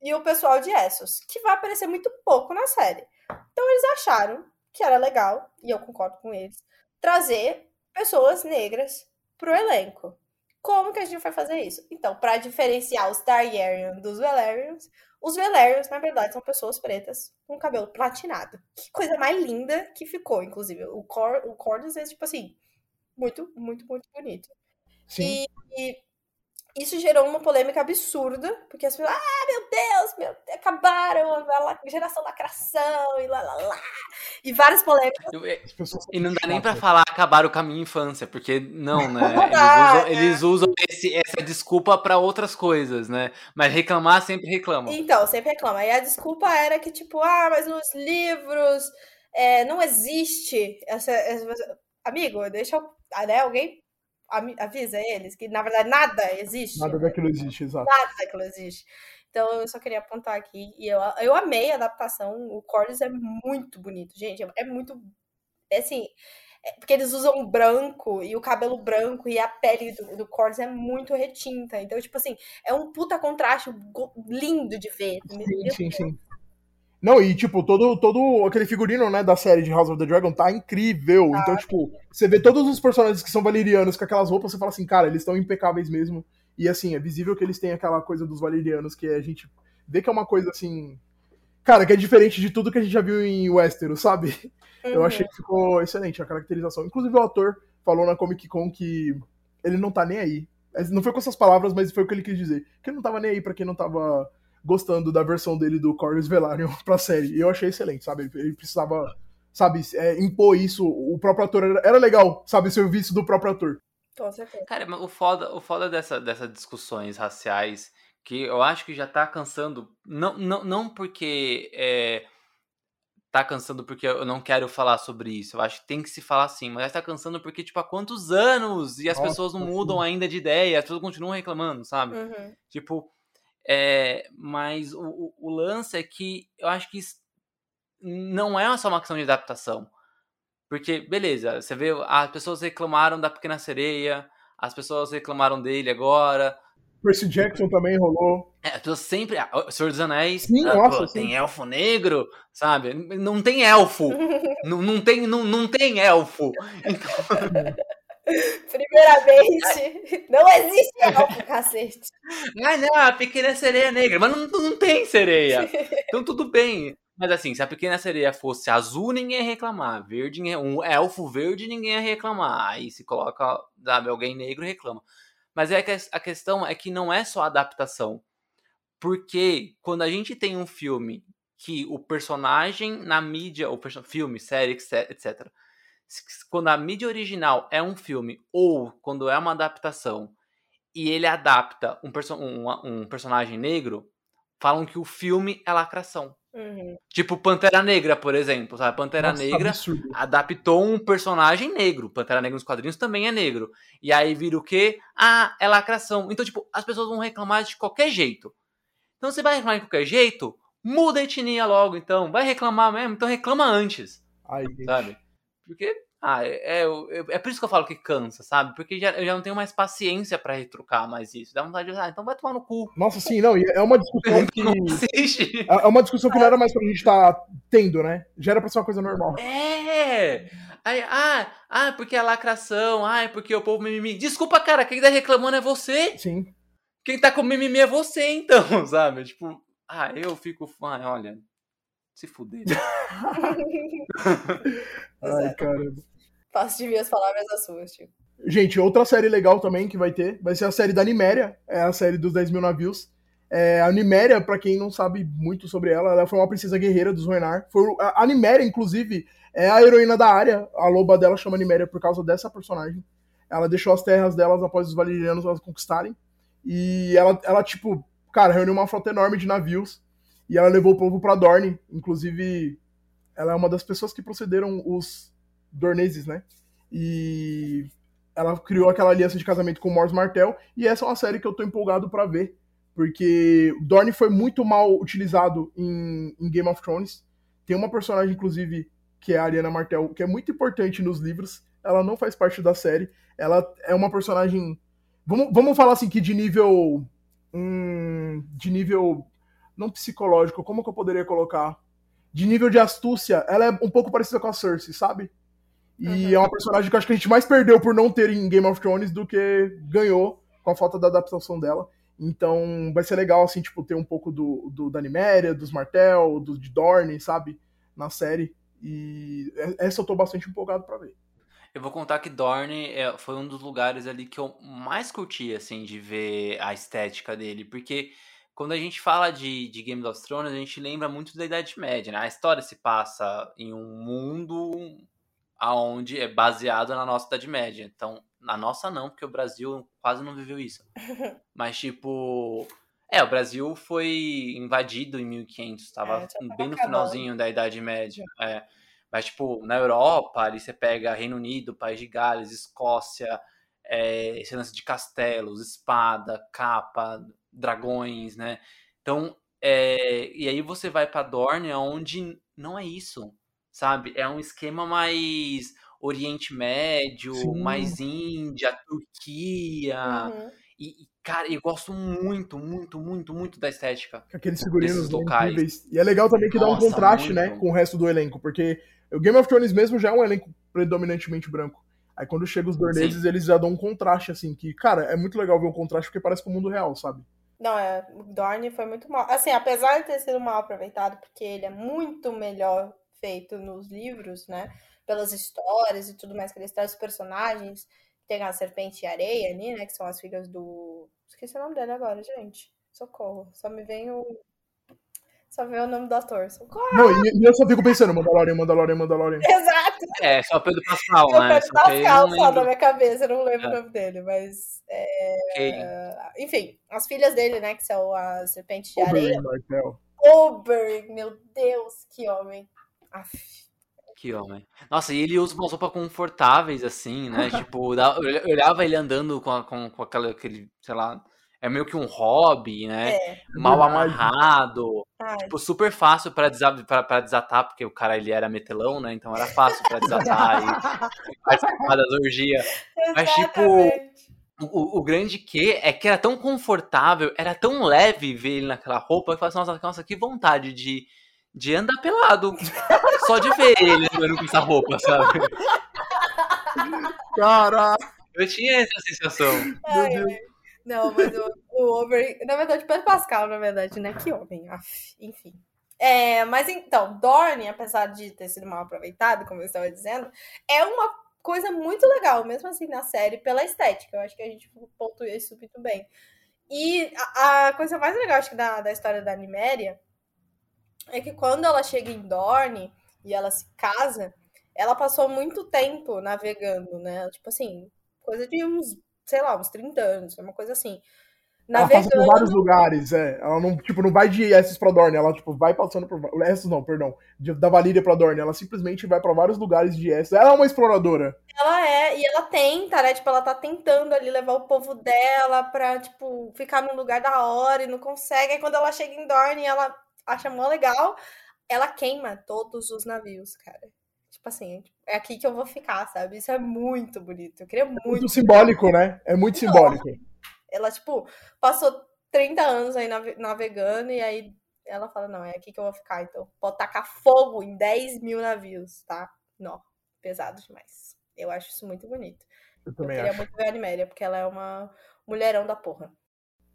E o pessoal de Essos, que vai aparecer muito pouco na série. Então eles acharam que era legal, e eu concordo com eles, trazer pessoas negras pro elenco. Como que a gente vai fazer isso? Então, para diferenciar os Targaryen dos Valerians, os Valerians, na verdade, são pessoas pretas com cabelo platinado. Que coisa mais linda que ficou, inclusive. O, Cor o Cordes é, tipo assim, muito, muito, muito bonito. Sim. E, e isso gerou uma polêmica absurda, porque as pessoas, ah, meu Deus, meu, acabaram a geração lacração e lá, lá, lá. E várias polêmicas. E não dá nem pra falar acabar o caminho infância, porque não, né? Eles usam, né? eles usam esse, essa desculpa para outras coisas, né? Mas reclamar sempre reclamam. Então, sempre reclama. E a desculpa era que, tipo, ah, mas nos livros é, não existe essa, essa, Amigo, deixa eu. Né, alguém avisa eles que, na verdade, nada existe. Nada daquilo existe, exato. Nada daquilo existe. Então, eu só queria apontar aqui. E eu, eu amei a adaptação. O Corlys é muito bonito, gente. É, é muito. É assim. É porque eles usam branco e o cabelo branco e a pele do, do Corlys é muito retinta. Então, tipo assim, é um puta contraste lindo de ver. Sim, sim, sim. Não, e tipo, todo, todo aquele figurino, né, da série de House of the Dragon tá incrível. Ah, então, tipo, você vê todos os personagens que são valerianos com aquelas roupas, você fala assim, cara, eles estão impecáveis mesmo. E assim, é visível que eles têm aquela coisa dos valerianos, que a gente vê que é uma coisa assim. Cara, que é diferente de tudo que a gente já viu em Westeros, sabe? Uhum. Eu achei que ficou excelente a caracterização. Inclusive, o autor falou na Comic Con que ele não tá nem aí. Não foi com essas palavras, mas foi o que ele quis dizer. Que ele não tava nem aí pra quem não tava gostando da versão dele do Corlys Velaryon pra série. E eu achei excelente, sabe? Ele precisava, sabe, é, impor isso. O próprio ator era, era legal, sabe, ser visto do próprio ator. Com certeza. Cara, o foda, o foda dessa, dessas discussões raciais, que eu acho que já tá cansando. Não, não, não porque. É, tá cansando porque eu não quero falar sobre isso. Eu acho que tem que se falar sim, mas tá cansando porque, tipo, há quantos anos e as Nossa, pessoas não mudam sim. ainda de ideia, as pessoas continuam reclamando, sabe? Uhum. Tipo, é, mas o, o, lance é que eu acho que não é só uma questão de adaptação. Porque, beleza, você vê, as pessoas reclamaram da Pequena Sereia, as pessoas reclamaram dele agora. Percy Jackson também rolou. É, tô sempre. O Senhor dos Anéis. Sim, ah, nossa, pô, sim. Tem elfo negro, sabe? Não tem elfo. não, não, tem, não, não tem elfo. Então. Primeiramente, não existe elfo, cacete. Ah, não, a pequena sereia negra, mas não, não tem sereia. Então tudo bem. Mas assim, se a pequena sereia fosse azul, ninguém ia reclamar. Verde, um elfo verde, ninguém ia reclamar. Aí se coloca, sabe, alguém negro reclama. Mas é que a questão é que não é só adaptação. Porque quando a gente tem um filme que o personagem na mídia, o filme, série, etc quando a mídia original é um filme ou quando é uma adaptação e ele adapta um, perso um, um personagem negro, falam que o filme é lacração. Uhum. Tipo Pantera Negra, por exemplo. Sabe? Pantera Nossa, Negra absurdo. adaptou um personagem negro. Pantera Negra nos quadrinhos também é negro. E aí vira o quê? Ah, é lacração. Então, tipo, as pessoas vão reclamar de qualquer jeito. Então, você vai reclamar de qualquer jeito? Muda a etnia logo, então. Vai reclamar mesmo? Então reclama antes. Ai, sabe? Porque, ah, é, é, é, por isso que eu falo que cansa, sabe? Porque já, eu já não tenho mais paciência para retrucar mais isso. Dá vontade de, ah, então vai tomar no cu. Nossa, sim, não, é uma discussão que. É, é uma discussão que não era mais pra gente estar tá tendo, né? Já era pra ser uma coisa normal. É! Aí, ah, ah, porque é lacração, ah, é porque o povo mimimi. Desculpa, cara, quem tá reclamando é você. Sim. Quem tá com mimimi é você, então, sabe? Tipo, ah, eu fico. Ah, olha, se fuder. Ai, caramba. Faço de minhas palavras as suas, tio. Gente, outra série legal também que vai ter vai ser a série da Niméria, é a série dos 10 mil navios. É, a Niméria, para quem não sabe muito sobre ela, ela foi uma princesa guerreira dos Ruinar. Foi, a, a Niméria, inclusive, é a heroína da área. A loba dela chama Niméria por causa dessa personagem. Ela deixou as terras delas após os valerianos elas conquistarem. E ela, ela, tipo, cara, reuniu uma frota enorme de navios e ela levou o povo para Dorne. Inclusive, ela é uma das pessoas que procederam os Dorneses, né? E ela criou aquela aliança de casamento com Mors Martel. E essa é uma série que eu tô empolgado para ver. Porque Dorne foi muito mal utilizado em, em, Game of Thrones. Tem uma personagem, inclusive, que é a Ariana Martel, que é muito importante nos livros. Ela não faz parte da série. Ela é uma personagem. Vamos, vamos falar assim que de nível. Hum, de nível não psicológico, como que eu poderia colocar? De nível de astúcia, ela é um pouco parecida com a Cersei, sabe? E uhum. é uma personagem que eu acho que a gente mais perdeu por não ter em Game of Thrones do que ganhou com a falta da adaptação dela. Então vai ser legal, assim, tipo, ter um pouco do, do da Niméria, dos Martel, do, de Dorne, sabe? Na série. E essa eu tô bastante empolgado para ver. Eu vou contar que Dorne é, foi um dos lugares ali que eu mais curti, assim, de ver a estética dele, porque quando a gente fala de, de Game of Thrones, a gente lembra muito da Idade Média, né? A história se passa em um mundo aonde é baseado na nossa Idade Média. Então, na nossa não, porque o Brasil quase não viveu isso. Mas, tipo... É, o Brasil foi invadido em 1500, estava é, bem no finalzinho da Idade Média. É. Mas, tipo, na Europa, ali você pega Reino Unido, País de Gales, Escócia, é, esse lance de castelos, espada, capa, dragões, né? Então, é, e aí você vai para Dorne, onde não é isso, sabe? É um esquema mais Oriente Médio, Sim. mais Índia, Turquia. Uhum. E, cara, eu gosto muito, muito, muito, muito da estética. Aqueles figurinos locais. Incríveis. E é legal também que Nossa, dá um contraste, né, muito. né, com o resto do elenco, porque o Game of Thrones mesmo já é um elenco predominantemente branco. Aí quando chega os dorneses, eles já dão um contraste, assim, que, cara, é muito legal ver um contraste porque parece com o mundo real, sabe? Não, é, o Dorne foi muito mal. Assim, apesar de ter sido mal aproveitado, porque ele é muito melhor feito nos livros, né? Pelas histórias e tudo mais que eles trazem, os personagens. Tem a Serpente e a Areia ali, né? Que são as filhas do. Esqueci o nome dele agora, gente. Socorro. Só me vem o. Só vem o nome do ator. Socorro. Não, e, eu só fico pensando, Mandalorian, Mandalorian, Mandalorian. Exato. É, só Pedro Pascal, né? Pedro Pascal só na minha cabeça, eu não lembro é. o nome dele, mas. É... Okay. Enfim, as filhas dele, né? Que são a Serpente e a Areia. Oberyn, meu Deus, que homem. Aff. Que homem. Nossa, e ele usa umas roupas confortáveis, assim, né? tipo, eu olhava ele andando com, com, com aquela, aquele, sei lá, é meio que um hobby, né? É. Mal amarrado. Ai. Tipo, super fácil pra, desa pra, pra, desatar, porque o cara ele era metelão, né? Então era fácil pra desatar e participar das orgias. Mas, tipo, o, o, grande que é que era tão confortável, era tão leve ver ele naquela roupa, que eu falei assim, nossa, nossa, que vontade de de andar pelado. Só de ver ele andando com essa roupa, sabe? Caraca! Eu tinha essa sensação. Ai, não, mas o, o Over. Na verdade, Pedro Pascal, na verdade, né? Que homem. enfim. É, mas então, Dorne, apesar de ter sido mal aproveitado, como eu estava dizendo, é uma coisa muito legal, mesmo assim, na série, pela estética. Eu acho que a gente pontuou isso muito bem. E a, a coisa mais legal, acho que, da, da história da Niméria é que quando ela chega em Dorne e ela se casa, ela passou muito tempo navegando, né? Tipo assim, coisa de uns, sei lá, uns 30 anos, uma coisa assim. Navegando... Ela passa por vários lugares, é. Ela não, tipo, não vai de Esses pra Dorne, ela, tipo, vai passando por... Esses não, perdão. De, da Valíria pra Dorne, ela simplesmente vai pra vários lugares de Esses. Ela é uma exploradora. Ela é, e ela tenta, né? Tipo, ela tá tentando ali levar o povo dela pra, tipo, ficar num lugar da hora e não consegue. Aí quando ela chega em Dorne, ela acha mó legal, ela queima todos os navios, cara. Tipo assim, é aqui que eu vou ficar, sabe? Isso é muito bonito. Eu queria muito. É muito simbólico, né? É muito simbólico. Ela, tipo, passou 30 anos aí navegando e aí ela fala: não, é aqui que eu vou ficar. Então, pode tacar fogo em 10 mil navios, tá? Não, pesado demais. Eu acho isso muito bonito. Eu também eu queria acho. muito ver a Animéria, porque ela é uma mulherão da porra.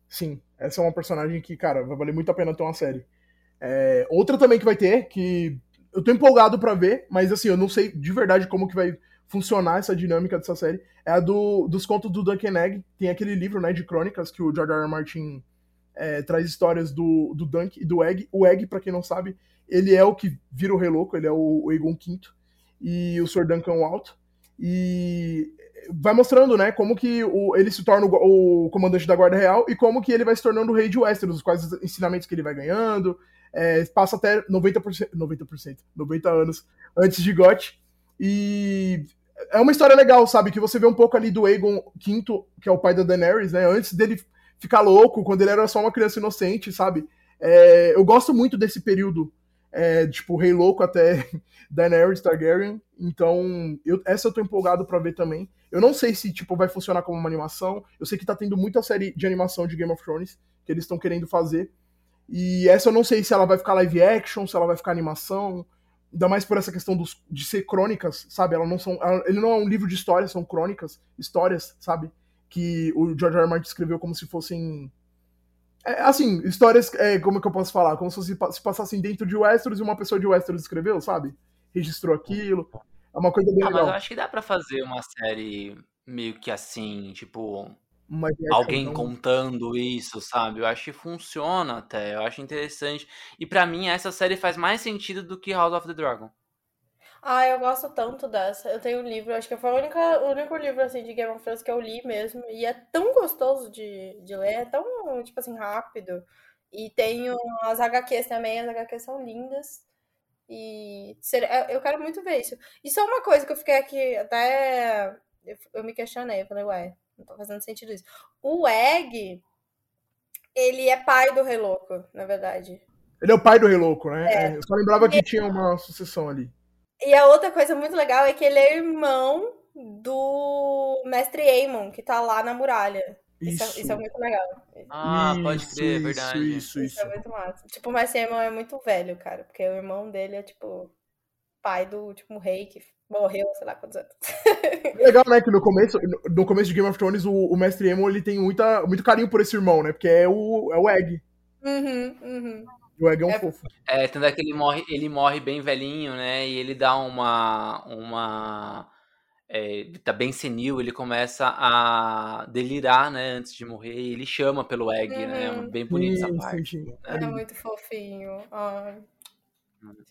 Sim, essa é uma personagem que, cara, vai valer muito a pena ter uma série. É, outra também que vai ter, que eu tô empolgado para ver, mas assim, eu não sei de verdade como que vai funcionar essa dinâmica dessa série, é a do, dos contos do Duncan Egg. Tem aquele livro, né, de crônicas que o George R. R. Martin é, traz histórias do, do Dunk e do Egg. O Egg, para quem não sabe, ele é o que vira o Rei Louco, ele é o, o Aegon V e o Sr. Duncan Walt. E vai mostrando, né, como que o, ele se torna o, o, comandante da Guarda Real e como que ele vai se tornando o rei de Westeros, quais os ensinamentos que ele vai ganhando, é, passa até 90%, 90%, 90 anos antes de GOT. E é uma história legal, sabe? Que você vê um pouco ali do Aegon V, que é o pai da Daenerys, né? Antes dele ficar louco, quando ele era só uma criança inocente, sabe? É, eu gosto muito desse período, é, tipo, Rei Louco até Daenerys Targaryen. Então, eu, essa eu tô empolgado para ver também. Eu não sei se, tipo, vai funcionar como uma animação. Eu sei que tá tendo muita série de animação de Game of Thrones que eles estão querendo fazer. E essa eu não sei se ela vai ficar live action, se ela vai ficar animação. Ainda mais por essa questão dos, de ser crônicas, sabe? Ela não são, ela, ele não é um livro de histórias, são crônicas, histórias, sabe? Que o George R. R. Martin escreveu como se fossem. É, assim, histórias, é, como que eu posso falar? Como se, se passassem dentro de Westeros e uma pessoa de Westeros escreveu, sabe? Registrou aquilo. É uma coisa bem ah, legal. Mas eu acho que dá para fazer uma série meio que assim, tipo, alguém não... contando isso, sabe? Eu acho que funciona até, eu acho interessante. E para mim essa série faz mais sentido do que House of the Dragon. Ah, eu gosto tanto dessa. Eu tenho um livro, acho que foi o único, o único livro assim de Game of Thrones que eu li mesmo. E é tão gostoso de, de ler, é tão, tipo assim, rápido. E tenho as HQs também, as HQs são lindas. E ser- eu quero muito ver isso. Isso é uma coisa que eu fiquei aqui até. Eu, eu me questionei, eu falei, ué, não tá fazendo sentido isso. O Egg, ele é pai do Rei Louco, na verdade. Ele é o pai do Rei Louco, né? É, eu só lembrava que tinha uma sucessão ali. E a outra coisa muito legal é que ele é irmão do Mestre Aemon, que tá lá na muralha. Isso, Isso. isso é muito legal. Ah, pode Isso, crer, é isso, verdade. Isso, Isso isso. é muito massa. Tipo, o Mestre Aemon é muito velho, cara, porque o irmão dele é, tipo, pai do, tipo, um rei que morreu, sei lá quantos anos. É legal, né, que no começo, no- começo de Game of Thrones, o, o Mestre Emo, ele tem muita, muito carinho por esse irmão, né? Porque é o, é o Egg. Uhum, uhum. O Egg é um É- fofo. É, tanto é que ele morre, ele morre bem velhinho, né? E ele dá uma. uma é, ele tá bem senil, ele começa a delirar, né? Antes de morrer. E ele chama pelo Egg, né? Uhum. Bem bonita essa parte. sim, sim. É muito fofinho. Ai.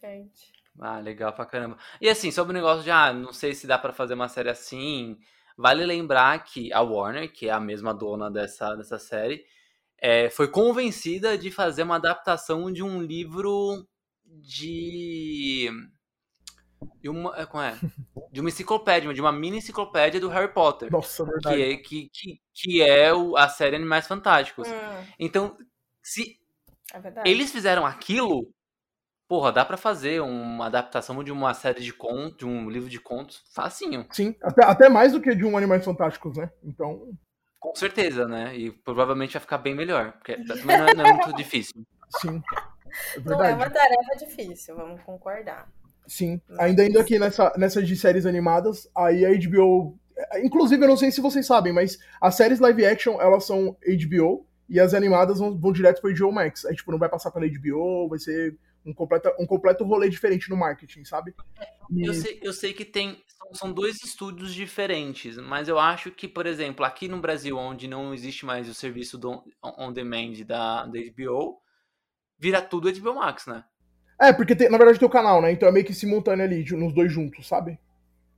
Gente. Ah, legal pra caramba. E assim, sobre o negócio de, ah, não sei se dá pra fazer uma série assim, vale lembrar que a Warner, que é a mesma dona dessa, dessa série, é, foi convencida de fazer uma adaptação de um livro de. de uma, é, como é? De uma enciclopédia, de uma mini enciclopédia do Harry Potter. Nossa, Que verdade. é, que, que, que é o- a série Animais Fantásticos. Hum, Então, se é eles fizeram aquilo, porra, dá pra fazer uma adaptação de uma série de contos, de um livro de contos, facinho. Sim, até, até mais do que de um Animais Fantásticos, né? Então, Com certeza, né? E provavelmente vai ficar bem melhor. Porque também não é, não é muito difícil. sim. É Não é uma tarefa difícil, vamos concordar. Sim. Ainda indo aqui nessa, nessa de séries animadas, aí a HBO. Inclusive, eu não sei se vocês sabem, mas as séries live action, elas são HBO e as animadas vão, vão direto pro HBO Max. Aí, tipo, não vai passar pela HBO, vai ser um completo, um completo rolê diferente no marketing, sabe? E- Eu sei, eu sei que tem. São, dois estúdios diferentes, mas eu acho que, por exemplo, aqui no Brasil, onde não existe mais o serviço do on demand da, da HBO, vira tudo HBO Max, né? É, porque tem- na verdade tem o canal, né? Então é meio que simultâneo ali, nos dois juntos, sabe?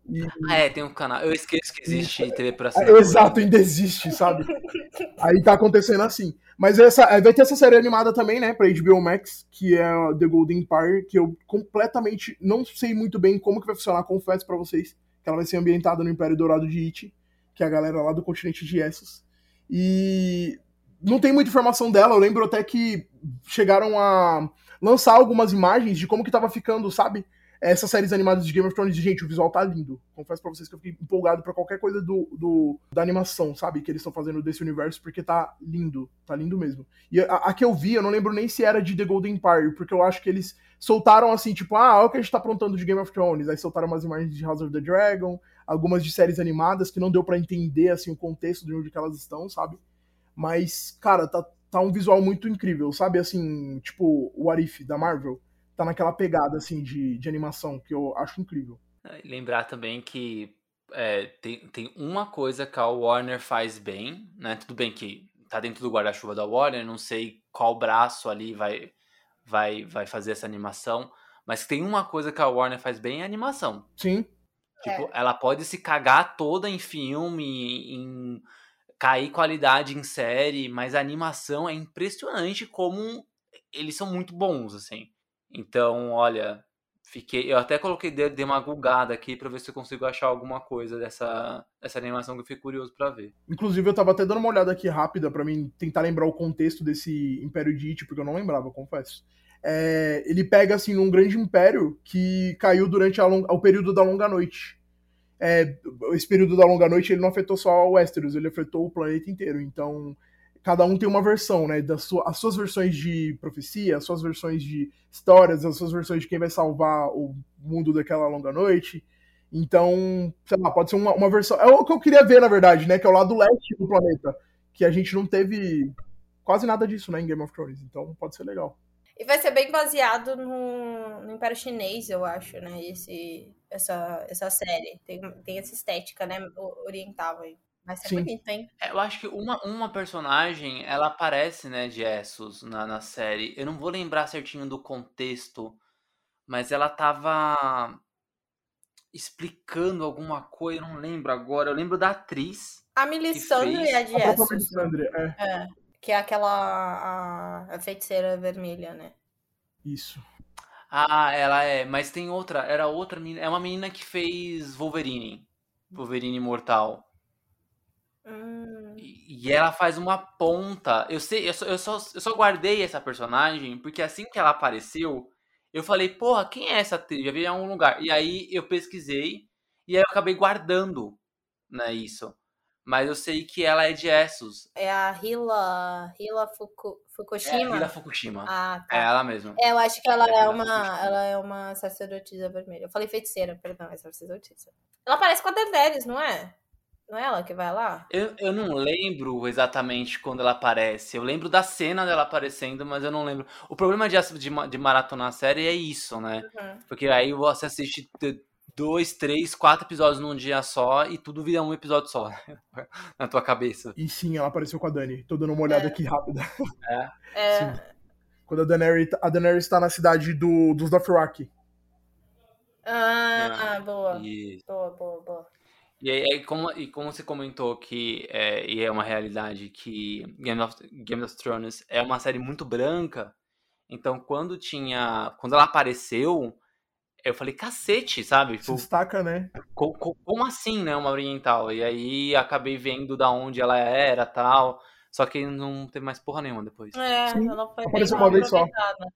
E- Ah, é, tem um canal. Eu esqueço que existe TV por assinatura. Exato, ainda existe, sabe? Aí tá acontecendo assim. Mas essa, aí vai ter essa série animada também, né, pra HBO Max, que é The Golden Empire, que eu completamente não sei muito bem como que vai funcionar, confesso pra vocês, que ela vai ser ambientada no Império Dourado de It, que é a galera lá do continente de Essos. E não tem muita informação dela, eu lembro até que chegaram a lançar algumas imagens de como que tava ficando, sabe? Essas séries animadas de Game of Thrones, gente, o visual tá lindo. Confesso pra vocês que eu fiquei empolgado pra qualquer coisa do, do- da animação, sabe? Que eles estão fazendo desse universo, porque tá lindo. Tá lindo mesmo. E a, a que eu vi, eu não lembro nem se era de The Golden Empire, porque eu acho que eles soltaram assim, tipo, ah, olha o que a gente tá aprontando de Game of Thrones. Aí soltaram umas imagens de House of the Dragon, algumas de séries animadas que não deu pra entender, assim, o contexto de onde que elas estão, sabe? Mas, cara, tá, tá um visual muito incrível, sabe? Assim, tipo, o Arif da Marvel. Tá naquela pegada, assim, de, de animação, que eu acho incrível. Lembrar também que é, tem, tem uma coisa que a Warner faz bem, né? Tudo bem que tá dentro do guarda-chuva da Warner, não sei qual braço ali vai, vai, vai fazer essa animação, mas tem uma coisa que a Warner faz bem é animação. Sim, Tipo, ela pode se cagar toda em filme, em cair qualidade em série, mas a animação é impressionante como eles são muito bons, assim. Então, olha, fiquei. Eu até coloquei, dei, uma gulgada aqui pra ver se eu consigo achar alguma coisa dessa, dessa animação que eu fiquei curioso pra ver. Inclusive, eu tava até dando uma olhada aqui rápida pra mim tentar lembrar o contexto desse Império de It, porque eu não lembrava, confesso. É, ele pega, assim, num grande império que caiu durante long- o período da Longa Noite. É, esse período da Longa Noite, ele não afetou só o Westeros, ele afetou o planeta inteiro. Então, cada um tem uma versão, né? Das sua, as suas versões de profecia, as suas versões de histórias, as suas versões de quem vai salvar o mundo daquela Longa Noite. Então, sei lá, pode ser uma, uma versão. É o que eu queria ver, na verdade, né? Que é o lado leste do planeta. Que a gente não teve quase nada disso, né, em Game of Thrones. Então pode ser legal. E vai ser bem baseado no, no Império Chinês, eu acho, né? Esse, essa, essa série. Tem, tem essa estética, né? Oriental aí. Vai ser Sim. bonito, hein? É, eu acho que uma, uma personagem, ela aparece, né, de Essos na, na série. Eu não vou lembrar certinho do contexto, mas ela tava explicando alguma coisa, eu não lembro agora. Eu lembro da atriz. A Melisandre fez é de A Essos, Melisandre, é. que é aquela a, a feiticeira vermelha, né? Isso. Ah, ela é, mas tem outra, era outra menina, é uma menina que fez Wolverine. Wolverine Imortal. E e ela faz uma ponta. Eu sei, eu só, eu só, eu só guardei essa personagem porque assim que ela apareceu, eu falei, porra, quem é essa atriz? Já vi em algum lugar. E aí eu pesquisei e aí eu acabei guardando, né, isso. Mas eu sei que ela é de Essos. é a Hila, Hila Fuku- É a Fukushima? Hila Fukushima. Ah, É tá. ela mesma. É, eu acho que ela É, é uma, Fukushima. ela é uma sacerdotisa vermelha. Eu falei feiticeira, perdão, é sacerdotisa. Ela parece com a Daenerys, não é? Não é ela que vai lá? Eu, eu não lembro exatamente quando ela aparece. Eu lembro da cena dela aparecendo, mas eu não lembro. O problema de, de, de maratonar a série é isso, né? Uhum. Porque aí você assiste dois, três, quatro episódios num dia só e tudo vira um episódio só na tua cabeça. E sim, ela apareceu com a Dani. Tô dando uma olhada aqui rápida. É, Sim. Quando a Daenerys, a Daenerys tá na cidade do, dos Dothraki. Ah, boa. E, Boa, boa, boa. E aí, como, e como você comentou que é, e é uma realidade que Game of, Game of Thrones é uma série muito branca, então quando tinha. Quando ela apareceu, eu falei, cacete, sabe? Se Tipo, destaca, né? Co- co- Como assim, né, uma oriental? E aí acabei vendo da onde ela era tal. Só que não teve mais porra nenhuma depois. É, Sim, ela foi apareceu uma vez só. aproveitada.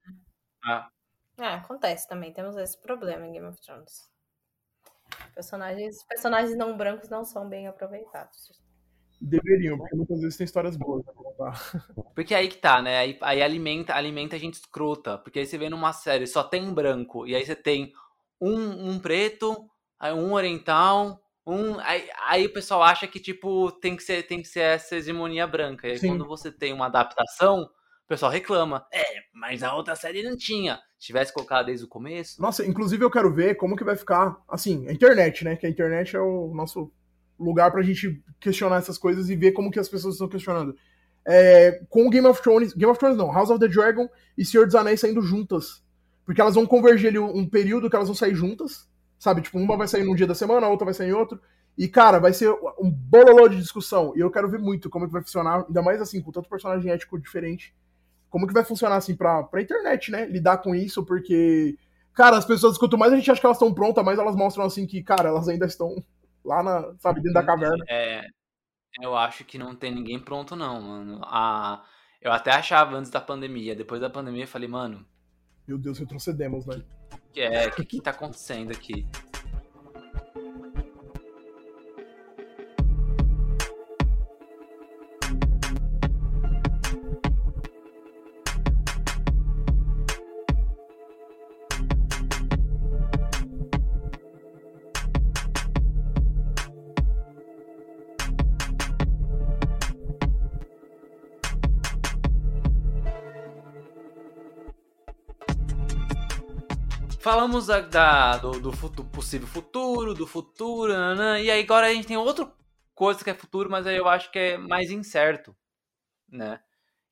Ah, É, acontece também. Temos esse problema em Game of Thrones. Personagens, personagens não brancos não são bem aproveitados. Deveriam, porque muitas vezes tem histórias boas pra contar. porque aí que tá, né? Aí, aí alimenta, alimenta a gente escrota. Porque aí você vê numa série, só tem um branco. E aí você tem um, um preto, um oriental, um. Aí, aí o pessoal acha que, tipo, tem que ser, tem que ser essa hegemonia branca. E aí Sim. quando você tem uma adaptação, o pessoal reclama. É, mas a outra série não tinha. Se tivesse colocado desde o começo. Nossa, inclusive eu quero ver como que vai ficar, assim, a internet, né? Que a internet é o nosso lugar pra gente questionar essas coisas e ver como que as pessoas estão questionando. É, com o Game of Thrones, Game of Thrones não, House of the Dragon e Senhor dos Anéis saindo juntas. Porque elas vão converger ali um período que elas vão sair juntas, sabe? Tipo, uma vai sair num dia da semana, a outra vai sair em outro. E, cara, vai ser um bololô de discussão. E eu quero ver muito como que vai funcionar, ainda mais assim, com tanto personagem ético diferente. Como que vai funcionar, assim, pra, pra internet, né? Lidar com isso, porque Cara, as pessoas, quanto mais a gente acha que elas estão prontas, mais elas mostram assim que, cara, elas ainda estão lá na, sabe, dentro da caverna. É, eu acho que não tem ninguém pronto, não, mano. A, eu até achava antes da pandemia. Depois da pandemia eu falei, mano, Meu Deus, retrocedemos, né? que é, o que, que tá acontecendo aqui? Falamos da, da- do, do possível futuro, do futuro, e aí agora a gente tem outra coisa que é futuro, mas aí eu acho que é mais incerto, né?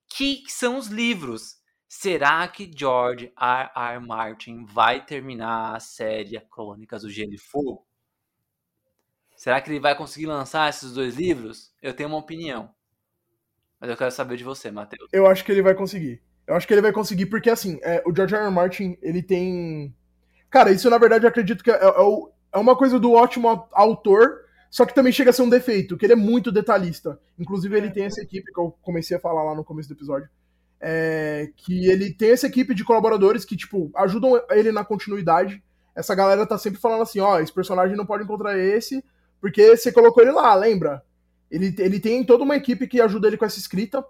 Que são os livros. Será que George R. R. Martin vai terminar a série Crônicas do Gelo e Fogo? Será que ele vai conseguir lançar esses dois livros? Eu tenho uma opinião. Mas eu quero saber de você, Matheus. Eu acho que ele vai conseguir. Eu acho que ele vai conseguir porque, assim, é, o George R. R. Martin, ele tem... Cara, isso na verdade eu acredito que é, é é uma coisa do ótimo au- autor, só que também chega a ser um defeito, que ele é muito detalhista. Inclusive ele tem essa equipe, que eu comecei a falar lá no começo do episódio, é, que ele tem essa equipe de colaboradores que, tipo, ajudam ele na continuidade. Essa galera tá sempre falando assim, ó, esse personagem não pode encontrar esse, porque você colocou ele lá, lembra? Ele, ele tem toda uma equipe que ajuda ele com essa escrita,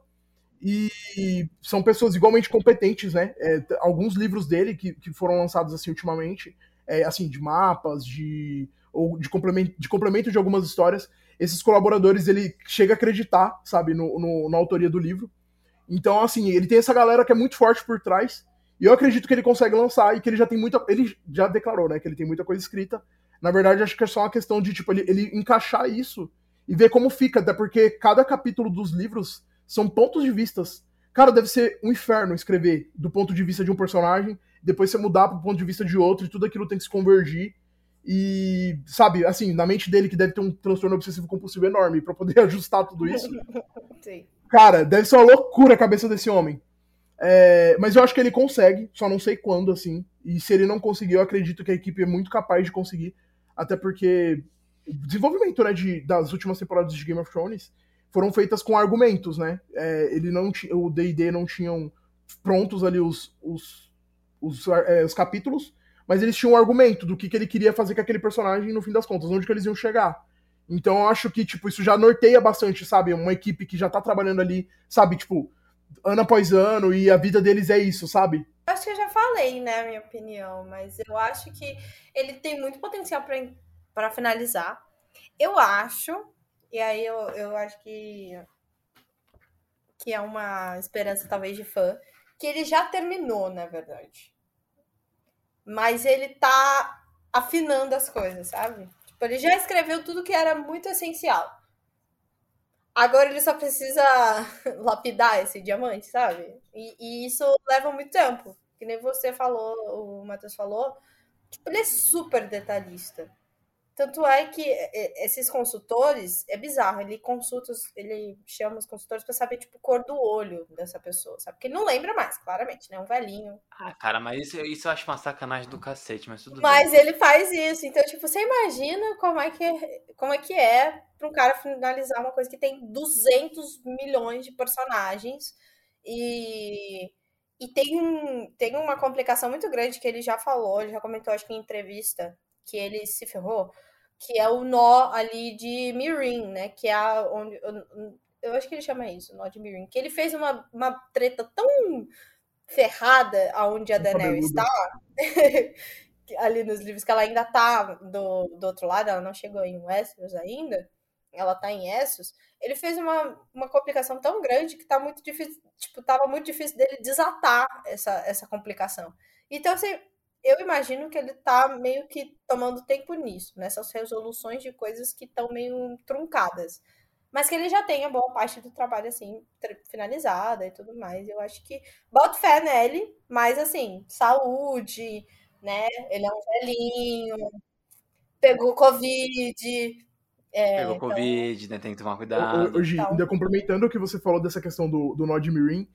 e são pessoas igualmente competentes, né? É, alguns livros dele que, que foram lançados assim ultimamente, é, assim, de mapas, de ou de complemento, de complemento de algumas histórias, esses colaboradores ele chega a acreditar, sabe, no, no- na autoria do livro. Então, assim, ele tem essa galera que é muito forte por trás, e eu acredito que ele consegue lançar e que ele já tem muita. Ele já declarou, né, que ele tem muita coisa escrita. Na verdade, acho que é só uma questão de, tipo, ele, ele encaixar isso e ver como fica, até porque cada capítulo dos livros são pontos de vistas. Cara, deve ser um inferno escrever do ponto de vista de um personagem, depois você mudar pro ponto de vista de outro, e tudo aquilo tem que se convergir. E, sabe, assim, na mente dele que deve ter um transtorno obsessivo compulsivo enorme pra poder ajustar tudo isso. Sim. Cara, deve ser uma loucura a cabeça desse homem. É, mas eu acho que ele consegue, só não sei quando, assim. E se ele não conseguir, eu acredito que a equipe é muito capaz de conseguir. Até porque o desenvolvimento né, de, das últimas temporadas de Game of Thrones foram feitas com argumentos, né? É, ele não o D&D não tinham prontos ali os, os, os, é, os, capítulos, mas eles tinham um argumento do que, que ele queria fazer com aquele personagem no fim das contas, onde que eles iam chegar. Então eu acho que, tipo, isso já norteia bastante, sabe? Uma equipe que já tá trabalhando ali, sabe, tipo, ano após ano, e a vida deles é isso, sabe? Acho que eu já falei, né, minha opinião, mas eu acho que ele tem muito potencial para finalizar. Eu acho, e aí eu, eu acho que que é uma esperança talvez de fã, que ele já terminou, na verdade. Mas ele tá afinando as coisas, sabe? Tipo, ele já escreveu tudo que era muito essencial. Agora ele só precisa lapidar esse diamante, sabe? E, e, isso leva muito tempo. Que nem você falou, o Matheus falou. Tipo, ele é super detalhista. Tanto é que esses consultores, é bizarro, ele consulta, ele chama os consultores para saber, tipo, cor do olho dessa pessoa, sabe? Porque ele não lembra mais, claramente, né? Um velhinho. Ah, cara, mas isso, isso eu acho uma sacanagem do cacete, mas tudo Mas bem. ele faz isso, então, tipo, você imagina como é que é, como é, que é pra um cara finalizar uma coisa que tem 200 milhões de personagens e... E tem, tem uma complicação muito grande que ele já falou, ele já comentou, acho que em entrevista, que ele se ferrou, que é o nó ali de Mirin, né? Que é a, onde. Eu, eu acho que ele chama isso, nó de Mirin. Que ele fez uma, uma treta tão ferrada aonde a Daenerys está, ali nos livros, que ela ainda tá do, do outro lado, ela não chegou em Westeros ainda, ela tá em Essos, ele fez uma, uma complicação tão grande que tá muito difícil, tipo, tava muito difícil dele desatar essa, essa complicação. Então, assim, eu imagino que ele tá meio que tomando tempo nisso, nessas resoluções de coisas que estão meio truncadas. Mas que ele já tenha boa parte do trabalho, assim, finalizada e tudo mais. Eu acho que boto fé nele, mas, assim, saúde, né? Ele é um velhinho, pegou Covid. É, pegou então... Covid, né? Tem que tomar cuidado. Hoje, então... ainda complementando o que você falou dessa questão do, do Nod Mirim, é,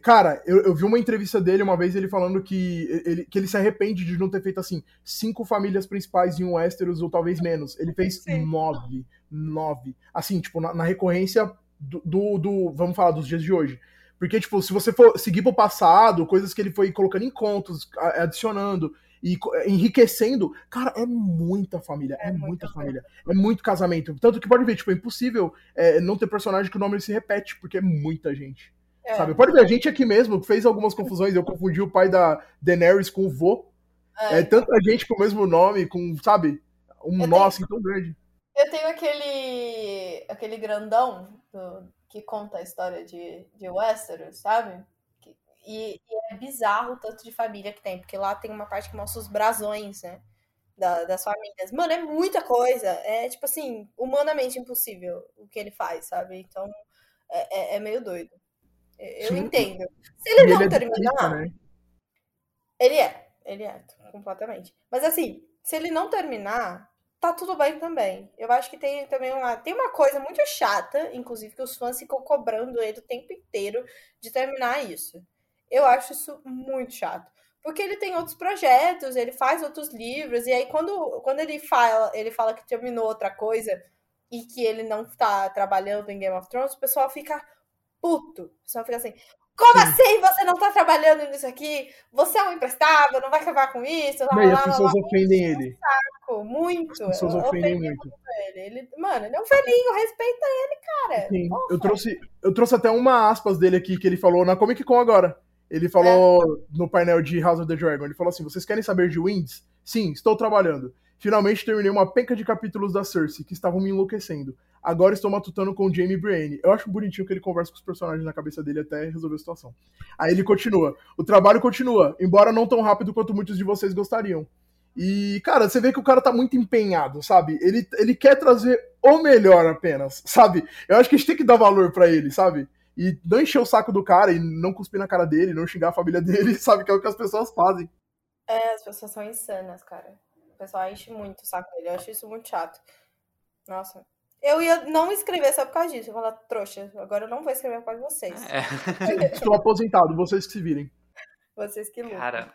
cara, eu, eu, vi uma entrevista dele uma vez, ele falando que ele, que ele se arrepende de não ter feito, assim, cinco famílias principais em um Westeros, ou talvez menos. Ele fez Sim. nove. Nove. Assim, tipo, na, na recorrência do, do, do, Vamos falar dos dias de hoje. Porque, tipo, se você for seguir pro passado, coisas que ele foi colocando em contos, adicionando e enriquecendo, cara, é muita família, é, é muita família, é muito casamento. Tanto que pode ver, tipo, é impossível é, não ter personagem que o nome se repete, porque é muita gente. É. Sabe? Pode ver, a gente aqui mesmo fez algumas confusões. Eu confundi o pai da Daenerys com o vô. É, é tanta gente com o mesmo nome, com, sabe? Um eu nó tenho... assim tão grande. Eu tenho aquele aquele grandão do, que conta a história de, de Westeros, sabe? E, e, é bizarro o tanto de família que tem, porque lá tem uma parte que mostra os brasões, né? Da, das famílias. Mano, é muita coisa. É, tipo assim, humanamente impossível o que ele faz, sabe? Então, é, é, é meio doido. Eu Sim. entendo. Se ele, não ele é terminar. né? Ele é, ele é, completamente. Mas assim, se ele não terminar, tá tudo bem também. Eu acho que tem também uma. Tem uma coisa muito chata, inclusive, que os fãs ficam cobrando ele o tempo inteiro de terminar isso. Eu acho isso muito chato. Porque ele tem outros projetos, ele faz outros livros, e aí quando, quando ele fala, ele fala que terminou outra coisa e que ele não tá trabalhando em Game of Thrones, o pessoal fica puto. Só fica assim, como Sim. assim você não tá trabalhando nisso aqui? Você é um imprestável, não vai acabar com isso? Lá, as pessoas ofendem ele. Saco, muito. As pessoas ofendem muito. Ele. ele. Mano, ele é um velhinho, respeita ele, cara. Sim. Eu trouxe, eu trouxe até uma aspas dele aqui que ele falou na Comic Con agora. Ele falou é. no painel de House of the Dragon, ele falou assim, vocês querem saber de Winds? Sim, estou trabalhando. Finalmente terminei uma penca de capítulos da Cersei, que estavam me enlouquecendo. Agora estou matutando com o Jamie Brienne. Eu acho bonitinho que ele conversa com os personagens na cabeça dele até resolver a situação. Aí ele continua. O trabalho continua, embora não tão rápido quanto muitos de vocês gostariam. E, cara, você vê que o cara tá muito empenhado, sabe? Ele, ele quer trazer o melhor apenas, sabe? Eu acho que a gente tem que dar valor para ele, sabe? E não encher o saco do cara e não cuspir na cara dele, não xingar a família dele, sabe? Que é o que as pessoas fazem. É, as pessoas são insanas, cara. O pessoal enche muito o saco dele. Eu acho isso muito chato. Nossa, Eu ia não escrever só por causa disso. Eu ia falar, trouxa, agora eu não vou escrever por causa de vocês. É. Estou aposentado, vocês que se virem. Vocês que lutam. Cara,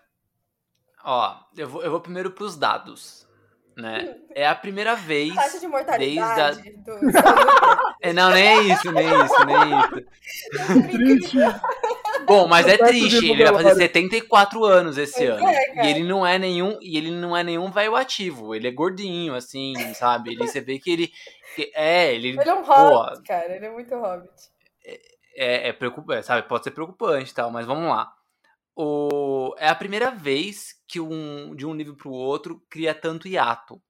ó, eu vou, eu vou primeiro pros dados, né? É a primeira vez. Taxa de Desde a... mortalidade do É, não, nem é isso, nem é isso, nem é isso. Bom, mas é triste, ele vai fazer Bogotá. 74 anos esse Pois ano. é, cara. e ele não é nenhum, e ele não é nenhum velho ativo, ele é gordinho assim, sabe? Ele você vê que ele que- é, ele Ele é um pô, hobbit, cara. Ele é muito hobbit. é, é preocupante, sabe? Pode ser preocupante e tal, mas vamos lá. O, é a primeira vez que um, de um livro para o outro cria tanto hiato,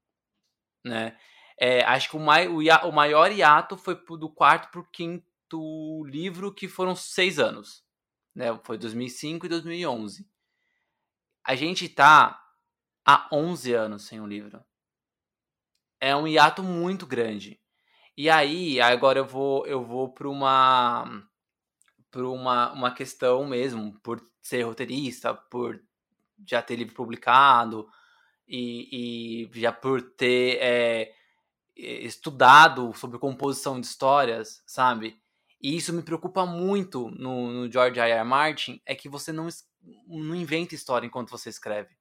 né? É, acho que o, mai, o, o maior hiato foi do quarto para o quinto livro, que foram seis anos, né? Foi 2005 e 2011. A gente tá há 11 anos sem um livro. É um hiato muito grande. E aí, agora eu vou eu vou para uma para uma, uma questão mesmo, por ser roteirista, por já ter livro publicado e, e já por ter é, estudado sobre composição de histórias, sabe? E isso me preocupa muito no, no George R. R. Martin, é que você não, não inventa história enquanto você escreve.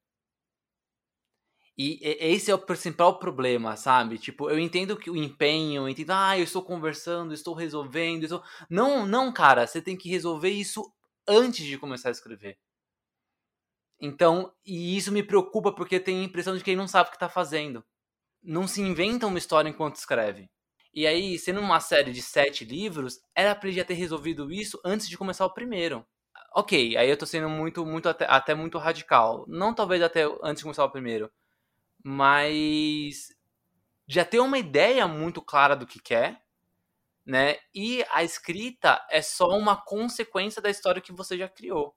E esse é o principal problema, sabe? Tipo, eu entendo que o empenho, eu entendo, ah, eu estou conversando, estou resolvendo, estou... Não, não, cara, você tem que resolver isso antes de começar a escrever. Então, e isso me preocupa porque tenho a impressão de que ele não sabe o que tá fazendo. Não se inventa uma história enquanto escreve. E aí, sendo uma série de sete livros, era pra ele já ter resolvido isso antes de começar o primeiro. Ok, aí eu tô sendo muito, muito até, até muito radical. Não talvez até antes de começar o primeiro. Mas já ter uma ideia muito clara do que quer, né? E a escrita é só uma consequência da história que você já criou.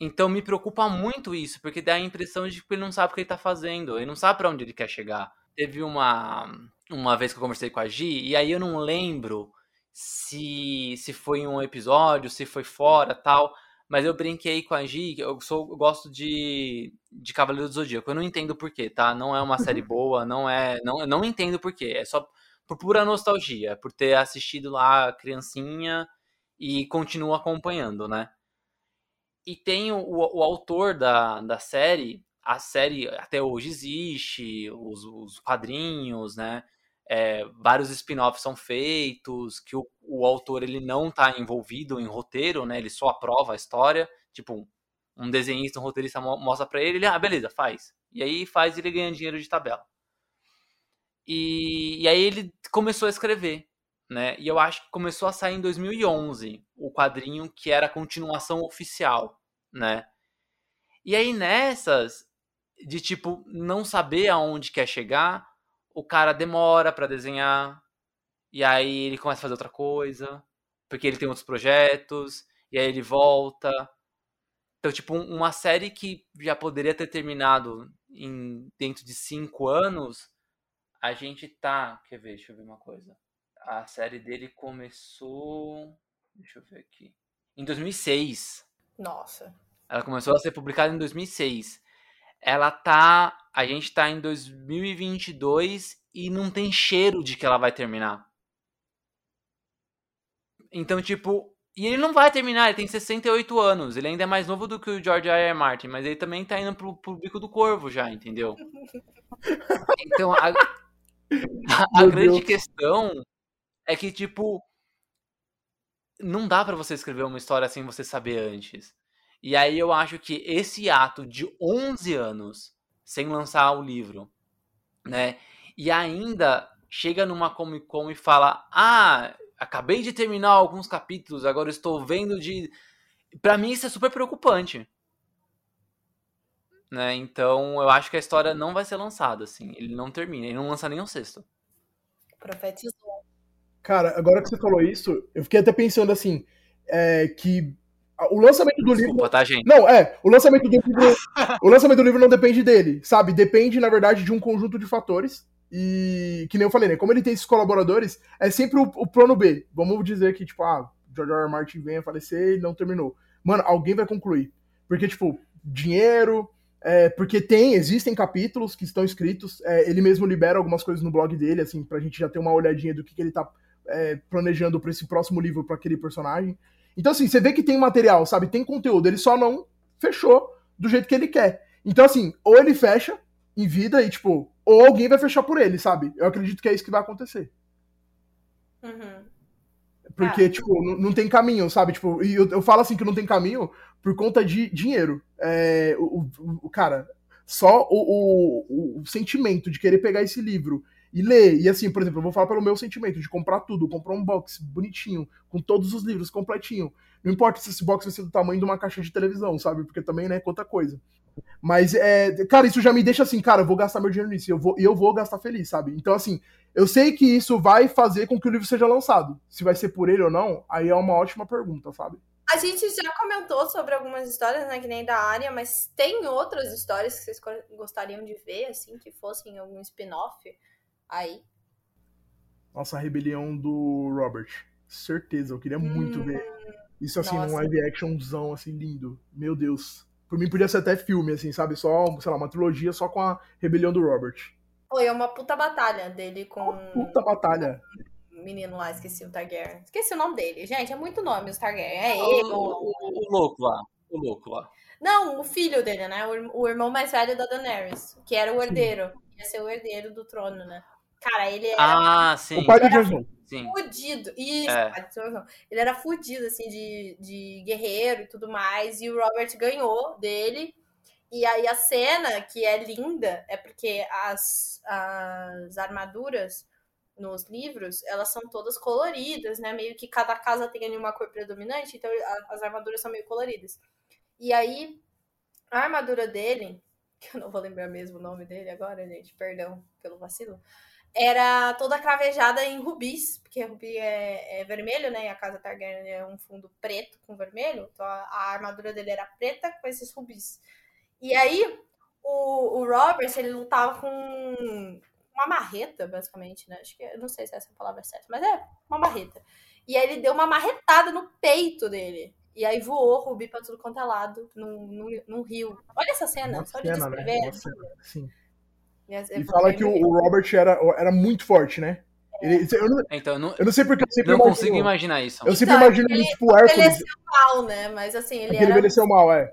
Então me preocupa muito isso, porque dá a impressão de que ele não sabe o que ele tá fazendo, ele não sabe pra onde ele quer chegar. Teve uma uma vez que eu conversei com a Gi, e aí eu não lembro se se foi um episódio, se foi fora, tal, mas eu brinquei com a Gi, eu sou eu gosto de de Cavaleiro do Zodíaco. Eu não entendo por quê, tá? Não é uma série boa, não é, não eu não entendo por quê. É só por pura nostalgia, por ter assistido lá criancinha e continuo acompanhando, né? E tem o, o autor da, da série, a série até hoje existe, os, os quadrinhos, né? É, vários spin-offs são feitos, que o, o autor ele não tá envolvido em roteiro, né? Ele só aprova a história. Tipo, um desenhista, um roteirista mo- mostra pra ele, ele, ah, beleza, faz. E aí faz e ele ganha dinheiro de tabela. E, e aí ele começou a escrever, né? E eu acho que começou a sair em 2011 o quadrinho que era a continuação oficial, né? E aí nessas de tipo não saber aonde quer chegar, o cara demora pra desenhar e aí ele começa a fazer outra coisa, porque ele tem outros projetos e aí ele volta. Então, tipo, um- uma série que já poderia ter terminado em dentro de cinco anos, a gente tá. Quer ver? Deixa eu ver uma coisa. A série dele começou. Deixa eu ver aqui. Em 2006. Nossa. Ela começou a ser publicada em 2006. Ela tá. A gente tá em 2022 e não tem cheiro de que ela vai terminar. Então, tipo. E ele não vai terminar, ele tem 68 anos. Ele ainda é mais novo do que o George R. R. Martin, mas ele também tá indo pro, pro bico do corvo já, entendeu? Então, a, a grande Deus. questão é que, tipo, não dá pra você escrever uma história sem você saber antes. E aí eu acho que esse ato de 11 anos sem lançar o livro, né? E ainda chega numa Comic Con e fala: "Ah, acabei de terminar alguns capítulos, agora estou vendo de Pra mim isso é super preocupante. Né? Então, eu acho que a história não vai ser lançada assim, ele não termina, ele não lança nem o sexto. Profetizou. Cara, agora que você falou isso, eu fiquei até pensando assim, é, que o lançamento do livro. Desculpa, tá, gente? Não, é, o lançamento do livro. o lançamento do livro não depende dele, sabe? Depende, na verdade, de um conjunto de fatores. E que nem eu falei, né? Como ele tem esses colaboradores, é sempre o, o plano B. Vamos dizer que, tipo, ah, George R. R. Martin vem a falecer e não terminou. Mano, alguém vai concluir. Porque, tipo, dinheiro, É, porque tem, existem capítulos que estão escritos, é, ele mesmo libera algumas coisas no blog dele, assim, pra gente já ter uma olhadinha do que, que ele tá é, planejando para esse próximo livro para aquele personagem. Então, assim, você vê que tem material, sabe? Tem conteúdo, ele só não fechou do jeito que ele quer. Então, assim, ou ele fecha em vida e, tipo, ou alguém vai fechar por ele, sabe? Eu acredito que é isso que vai acontecer. Uhum. Porque, ah. tipo, não, não, tem caminho, sabe? Tipo, e eu, eu, falo assim que não tem caminho por conta de dinheiro. É, o, o, o cara, só o, o, o, sentimento de querer pegar esse livro e ler. E assim, por exemplo, eu vou falar pelo meu sentimento de comprar tudo, comprar um box bonitinho, com todos os livros completinho. Não importa se esse box vai ser do tamanho de uma caixa de televisão, sabe? Porque também, né, outra coisa. Mas, é, cara, isso já me deixa assim, cara, eu vou gastar meu dinheiro nisso, eu vou, eu vou gastar feliz, sabe? Então, assim, eu sei que isso vai fazer com que o livro seja lançado. Se vai ser por ele ou não, aí é uma ótima pergunta, sabe? A gente já comentou sobre algumas histórias, né, que nem da área, mas tem outras histórias que vocês gostariam de ver, assim, que fossem algum spin-off aí? Nossa, a rebelião do Robert. Certeza, eu queria muito hum, ver. Isso assim, nossa. num live actionzão, assim, lindo. Meu Deus. Por mim podia ser até filme, assim, sabe? Só, sei lá, uma trilogia só com a rebelião do Robert. Foi é uma puta batalha dele com. Uma puta batalha. O menino lá, esqueci o Targaryen. Esqueci o nome dele. Gente, é muito nome os Targaryen. É ele. O, o, o, louco lá. O louco lá. Não, o filho dele, né? O, o irmão mais velho da Daenerys, que era o herdeiro. Sim. Ia ser o herdeiro do trono, né? Cara, ele era. Ah, sim. O pai do Jon Fudido. Isso, é. ele era fudido, assim, de, de guerreiro e tudo mais. E o Robert ganhou dele. E aí a cena, que é linda, é porque as, as armaduras nos livros, elas são todas coloridas, né? Meio que cada casa tem ali uma cor predominante, então as armaduras são meio coloridas. E aí, a armadura dele, que eu não vou lembrar mesmo o nome dele agora, gente, perdão pelo vacilo, era toda cravejada em rubis, porque rubi é, é, vermelho, né? E a casa Targaryen é um fundo preto com vermelho, então a, a, armadura dele era preta com esses rubis. E aí o, o Robert ele lutava com uma marreta, basicamente, né? Acho que não sei se essa é a palavra certa, mas é uma marreta. E aí ele deu uma marretada no peito dele. E aí voou Rubi pra tudo quanto é lado, num, num, num rio. Olha essa cena, uma só de cena, descrever. Né? Sim. E fala que o, Robert era, era muito forte, né? Ele, eu, não, então, eu não, eu não sei porque eu sempre não imagino, consigo imaginar isso. Eu sempre então, imagino ele, tipo Hércules. Ele envelheceu mal, né? Mas assim, ele, ele era, envelheceu mal, é.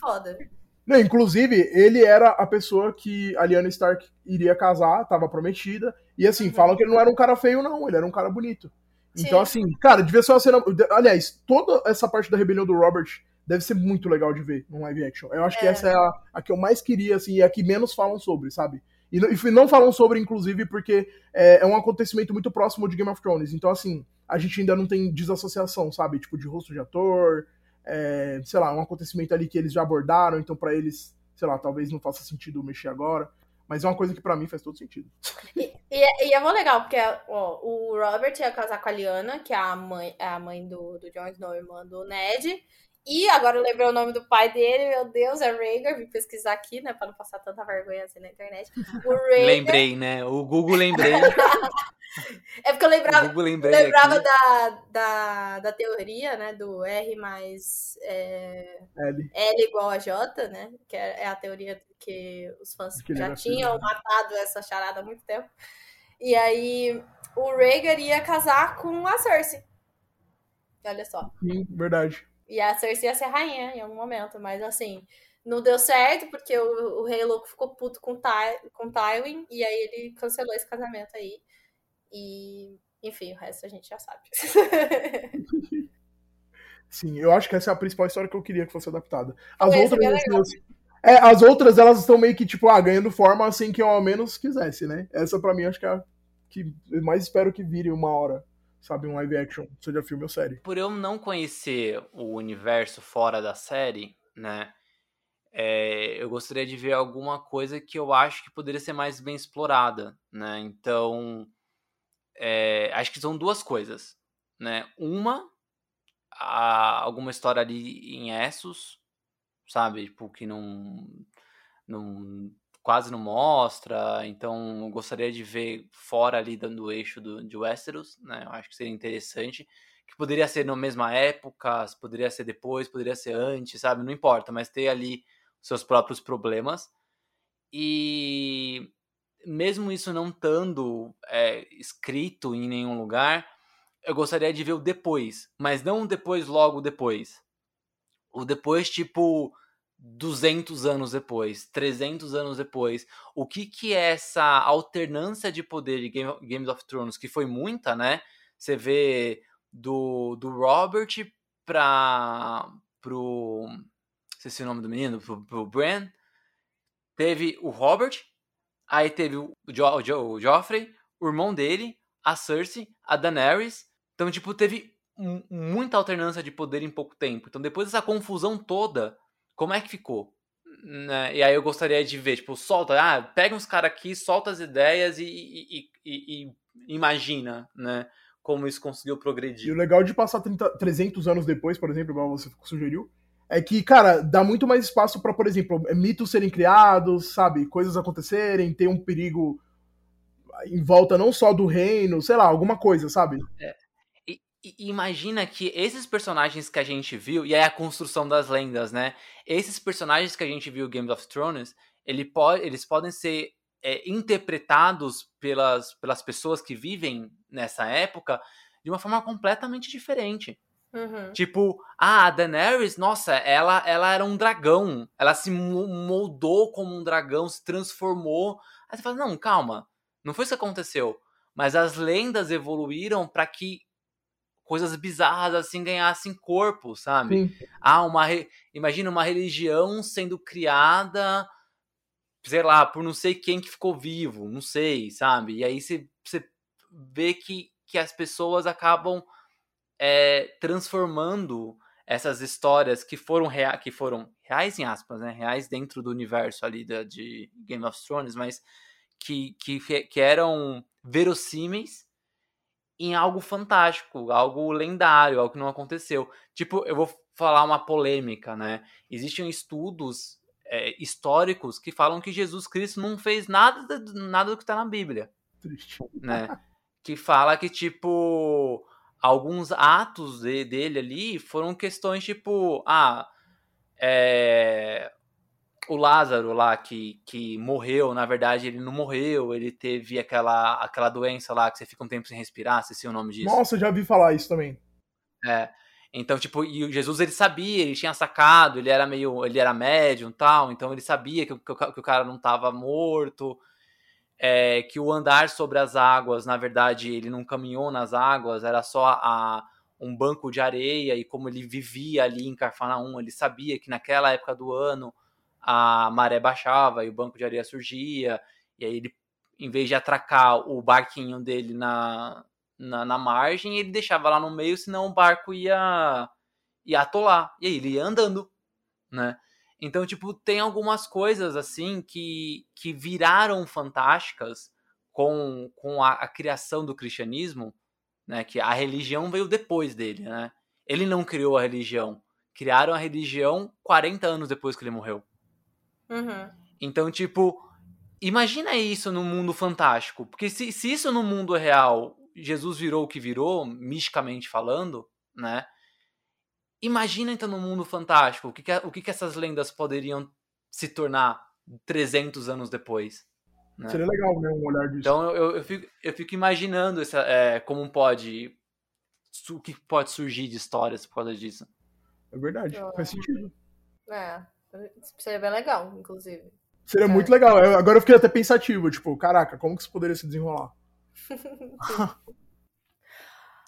foda. Não, inclusive, ele era a pessoa que a Lyanna Stark iria casar, tava prometida. E assim, uhum. falam que ele não era um cara feio, não, ele era um cara bonito. Então, Sim. assim, cara, devia ser uma cena. Aliás, toda essa parte da rebelião do Robert deve ser muito legal de ver num live action. Eu acho é. que essa é a, a, que eu mais queria, assim, e a que menos falam sobre, sabe? E, e não falam sobre, inclusive, porque é, é, um acontecimento muito próximo de Game of Thrones. Então, assim, a gente ainda não tem desassociação, sabe? Tipo, de rosto de ator, é, sei lá, um acontecimento ali que eles já abordaram, então para eles, sei lá, talvez não faça sentido mexer agora. Mas é uma coisa que para mim faz todo sentido. E, e, é, e é muito legal, porque ó, o Robert ia casar com a Liana, que é a mãe, é a mãe do, do Jon Snow, irmã do Ned. E agora eu lembrei o nome do pai dele, meu Deus, é Rhaegar. Vim pesquisar aqui, né, pra não passar tanta vergonha assim na internet. O Rhaegar... Lembrei, né? O Google lembrei. é porque eu lembrava, lembrava da, da, da teoria, né, do R mais é, L. L igual a J, né, que é, é a teoria que os fãs que já tinham matado essa charada há muito tempo. E aí o Rhaegar ia casar com a Cersei. Olha só. Sim, verdade. E a Cersei ia ser rainha em algum momento, mas assim, não deu certo porque o, o rei louco ficou puto com, Ty, com Tywin e aí ele cancelou esse casamento aí. E, enfim, o resto a gente já sabe. Sim, eu acho que essa é a principal história que eu queria que fosse adaptada. As outras. É, as outras, elas estão meio que, tipo, ah, ganhando forma assim que eu ao menos quisesse, né? Essa pra mim acho que é a que mais espero que vire uma hora sabe, um live action, seja filme ou série. Por eu não conhecer o universo fora da série, né, é, eu gostaria de ver alguma coisa que eu acho que poderia ser mais bem explorada, né, então, é, acho que são duas coisas, né, uma, alguma história ali em Essos, sabe, tipo, que não, não quase não mostra, então gostaria de ver fora ali dando o eixo do, de Westeros, né? Eu acho que seria interessante. Que poderia ser na mesma época, poderia ser depois, poderia ser antes, sabe? Não importa, mas ter ali seus próprios problemas. E mesmo isso não estando é, escrito em nenhum lugar, eu gostaria de ver o depois, mas não o depois logo depois. O depois, tipo, 200 anos depois, 300 anos depois. O que que é essa alternância de poder de Game, Games of Thrones, que foi muita, né? Você vê do, do Robert para pro sei se é o nome do menino, pro, pro Bran. Teve o Robert, aí teve o, jo, o, jo, o Joffrey, o irmão dele, a Cersei, a Daenerys. Então, tipo, teve muita alternância de poder em pouco tempo. Então, depois dessa confusão toda, como é que ficou? Né? E aí eu gostaria de ver, tipo, solta, ah, pega uns caras aqui, solta as ideias e, e, e, e, imagina, né? Como isso conseguiu progredir. E o legal de passar 30, 300 anos depois, por exemplo, igual você sugeriu, é que, cara, dá muito mais espaço para, por exemplo, mitos serem criados, sabe? Coisas acontecerem, ter um perigo em volta não só do reino, sei lá, alguma coisa, sabe? É. E, imagina que esses personagens que a gente viu, e aí a construção das lendas, né? Esses personagens que a gente viu em Game of Thrones, ele pode, eles podem ser é, interpretados pelas, pelas pessoas que vivem nessa época de uma forma completamente diferente. Uhum. Tipo, ah, a Daenerys, nossa, ela, ela era um dragão. Ela se moldou como um dragão, se transformou. Aí você fala, não, calma, não foi isso que aconteceu. Mas as lendas evoluíram para que coisas bizarras assim ganhassem corpo, sabe? Sim. Ah, uma re... imagina uma religião sendo criada, sei lá, por não sei quem que ficou vivo, não sei, sabe? E aí você, você vê que, que as pessoas acabam é, transformando essas histórias que foram, rea que foram reais em aspas, né? Reais dentro do universo ali da, de Game of Thrones, mas que, que, que eram verossímeis em algo fantástico, algo lendário, algo que não aconteceu. Tipo, eu vou falar uma polêmica, né? Existem estudos é, históricos que falam que Jesus Cristo não fez nada, nada do que está na Bíblia. Triste. Né? que fala que, tipo, alguns atos de, dele ali foram questões tipo, ah, é, o Lázaro lá que, que morreu, na verdade ele não morreu, ele teve aquela, aquela doença lá que você fica um tempo sem respirar, se é o nome disso. Nossa, já vi falar isso também. É. Então, tipo, e o Jesus ele sabia, ele tinha sacado, ele era meio, ele era médium tal, então ele sabia que, que, que o cara não estava morto é, que o andar sobre as águas, na verdade, ele não caminhou nas águas, era só a, um banco de areia, e como ele vivia ali em Carfanaum, ele sabia que naquela época do ano a maré baixava e o banco de areia surgia, e aí ele, em vez de atracar o barquinho dele na, na, na margem, ele deixava lá no meio, senão o barco ia, ia atolar, e aí ele ia andando, né? Então, tipo, tem algumas coisas assim que, que viraram fantásticas com, com a, a, criação do cristianismo, né? Que a religião veio depois dele, né? Ele não criou a religião. Criaram a religião 40 anos depois que ele morreu. Uhum. Então, tipo, imagina isso no mundo fantástico. Porque se, se isso no mundo real, Jesus virou o que virou, misticamente falando, né? Imagina então no mundo fantástico, o que, que, o que, que essas lendas poderiam se tornar 300 anos depois. Né? Seria legal ver um olhar disso. Então eu, eu, fico, eu fico imaginando essa, é, como pode. O que pode surgir de histórias por causa disso. É verdade, faz sentido. É, seria bem legal, inclusive. Seria é. muito legal. Eu, agora eu fiquei até pensativo, tipo, caraca, como que isso poderia se desenrolar?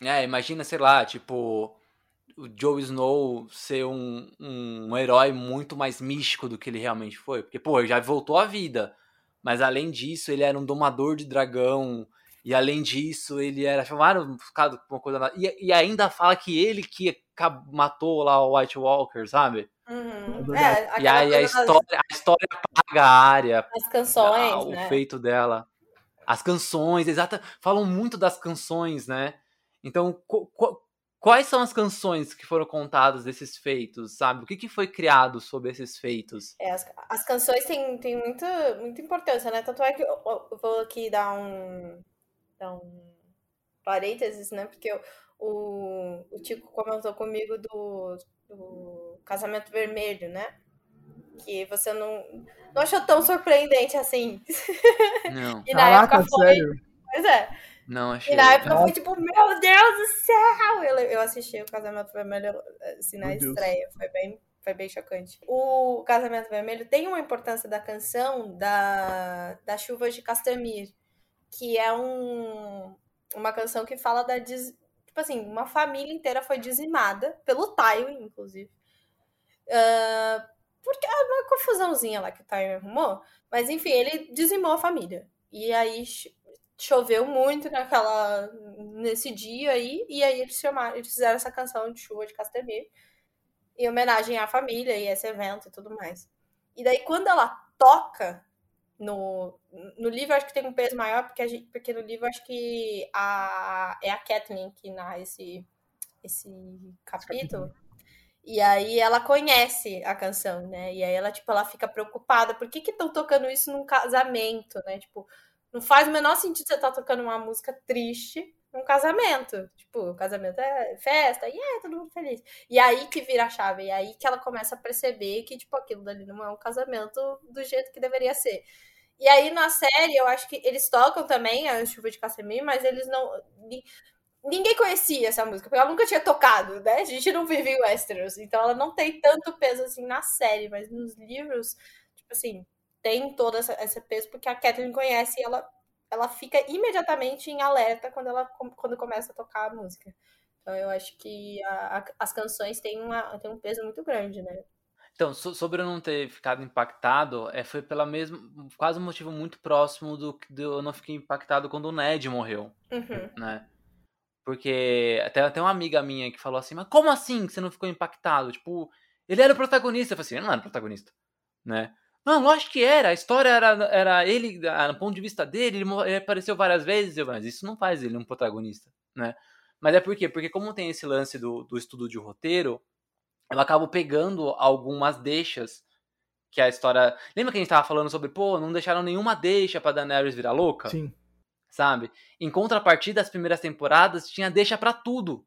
é, imagina, sei lá, tipo o Joe Snow ser um, um, um, herói muito mais místico do que ele realmente foi. Porque, pô, ele já voltou à vida. Mas além disso, ele era um domador de dragão. E além disso, ele era chamado uma coisa. E, e ainda fala que ele que matou lá o White Walker, sabe? Uhum. É, e aí a história, das... a história paga a área. As canções. A, o né? feito dela. As canções, exata. Falam muito das canções, né? Então, Quais são as canções que foram contadas desses feitos, sabe? O que, que foi criado sobre esses feitos? É, as, as canções têm, têm muita, muita importância, né? Tanto é que eu, eu vou aqui dar um, dar um parênteses, né? Porque o, o Tico comentou comigo do, do Casamento Vermelho, né? que você não, não achou tão surpreendente assim. Não. e na Caraca, época foi. sério. Pois é. Não, achei. E na época Nossa. foi tipo, meu Deus do céu! Eu, eu assisti o Casamento Vermelho assim, na estreia. Foi bem, foi bem chocante. O Casamento Vermelho tem uma importância da canção da, da Chuva de Castamir, que é um, uma canção que fala da. Des, tipo assim, uma família inteira foi dizimada, pelo Tywin, inclusive. Ah, porque é uma confusãozinha lá que o Tywin arrumou. Mas enfim, ele dizimou a família. E aí cho- choveu muito naquela nesse dia aí, e aí eles chamaram, eles fizeram essa canção de chuva de Castamir em homenagem à família e esse evento e tudo mais. E daí quando ela toca no, no livro, acho que tem um peso maior, porque, a gente, porque no livro acho que a, é a Kathleen que narra esse, esse capítulo. E aí ela conhece a canção, né? E aí ela, tipo, ela fica preocupada. Por que que estão tocando isso num casamento, né? Tipo, não faz o menor sentido você estar tocando uma música triste num casamento. Tipo, o casamento é festa, e é todo mundo feliz. E aí que vira a chave, e aí que ela começa a perceber que, tipo, aquilo dali não é um casamento do jeito que deveria ser. E aí na série, eu acho que eles tocam também a Chuva de Casemir, mas eles não. ni- Ninguém conhecia essa música, porque ela nunca tinha tocado, né? A gente não vive em Westeros, então ela não tem tanto peso assim na série, mas nos livros, tipo assim, tem todo essa, esse peso, porque a Catherine conhece e ela, ela fica imediatamente em alerta quando ela quando começa a tocar a música. Então eu acho que a- a- as canções têm, uma, têm um peso muito grande, né? Então, so- sobre eu não ter ficado impactado, é, foi pela mesma. Quase um motivo muito próximo do que do eu não fiquei impactado quando o Ned morreu, Uhum. né? Porque até, até uma amiga minha que falou assim, mas como assim que você não ficou impactado? Tipo, ele era o protagonista. Eu falei assim, ele não era o protagonista, né? Não, lógico que era. A história era, era ele, no ponto de vista dele, ele, apareceu várias vezes, mas isso não faz ele um protagonista, né? Mas é por quê? Porque como tem esse lance do, do estudo de roteiro, eu acabo pegando algumas deixas que a história... Lembra que a gente tava falando sobre, pô, não deixaram nenhuma deixa pra Daenerys virar louca? Sim. sabe? Em contrapartida, as primeiras temporadas tinha deixa pra tudo,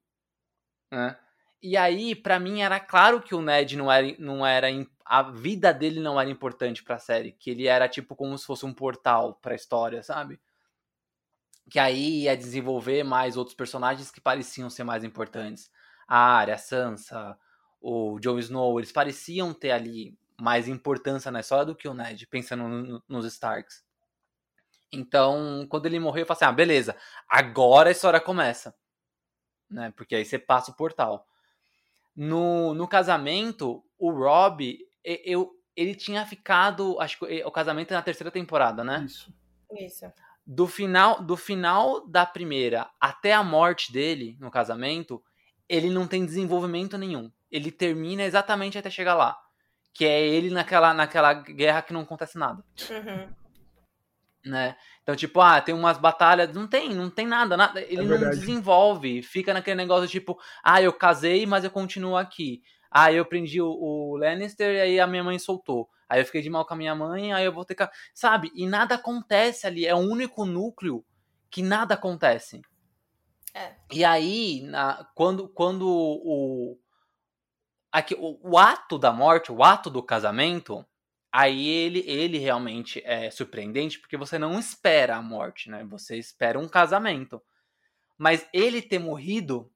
né? E aí, pra mim, era claro que o Ned não era, não era a vida dele não era importante pra série, que ele era tipo como se fosse um portal pra história, sabe? Que aí ia desenvolver mais outros personagens que pareciam ser mais importantes. A Arya, a Sansa, o Jon Snow, eles pareciam ter ali mais importância na história do que o Ned, pensando no- nos Starks. Então, quando ele morreu, eu falei assim: ah, beleza, agora a história começa. Né? Porque aí você passa o portal. No, no casamento, o Rob, e- eu, ele tinha ficado. Acho que o casamento é na terceira temporada, né? Isso. Isso. Do final, do final da primeira até a morte dele no casamento, ele não tem desenvolvimento nenhum. Ele termina exatamente até chegar lá. Que é ele naquela, naquela guerra que não acontece nada Uhum. né? Então, tipo, ah, tem umas batalhas, não tem, não tem nada, nada. Ele não verdade. desenvolve, fica naquele negócio tipo, ah, eu casei, mas eu continuo aqui. Ah, eu prendi o, o Lannister e aí a minha mãe soltou. Aí eu fiquei de mal com a minha mãe, aí eu vou ter que. Sabe? E nada acontece ali. É o único núcleo que nada acontece. É. E aí, na- quando, quando o, aqui, o, o ato da morte, o ato do casamento, aí ele, ele realmente é surpreendente porque você não espera a morte, né? Você espera um casamento. Mas ele ter morrido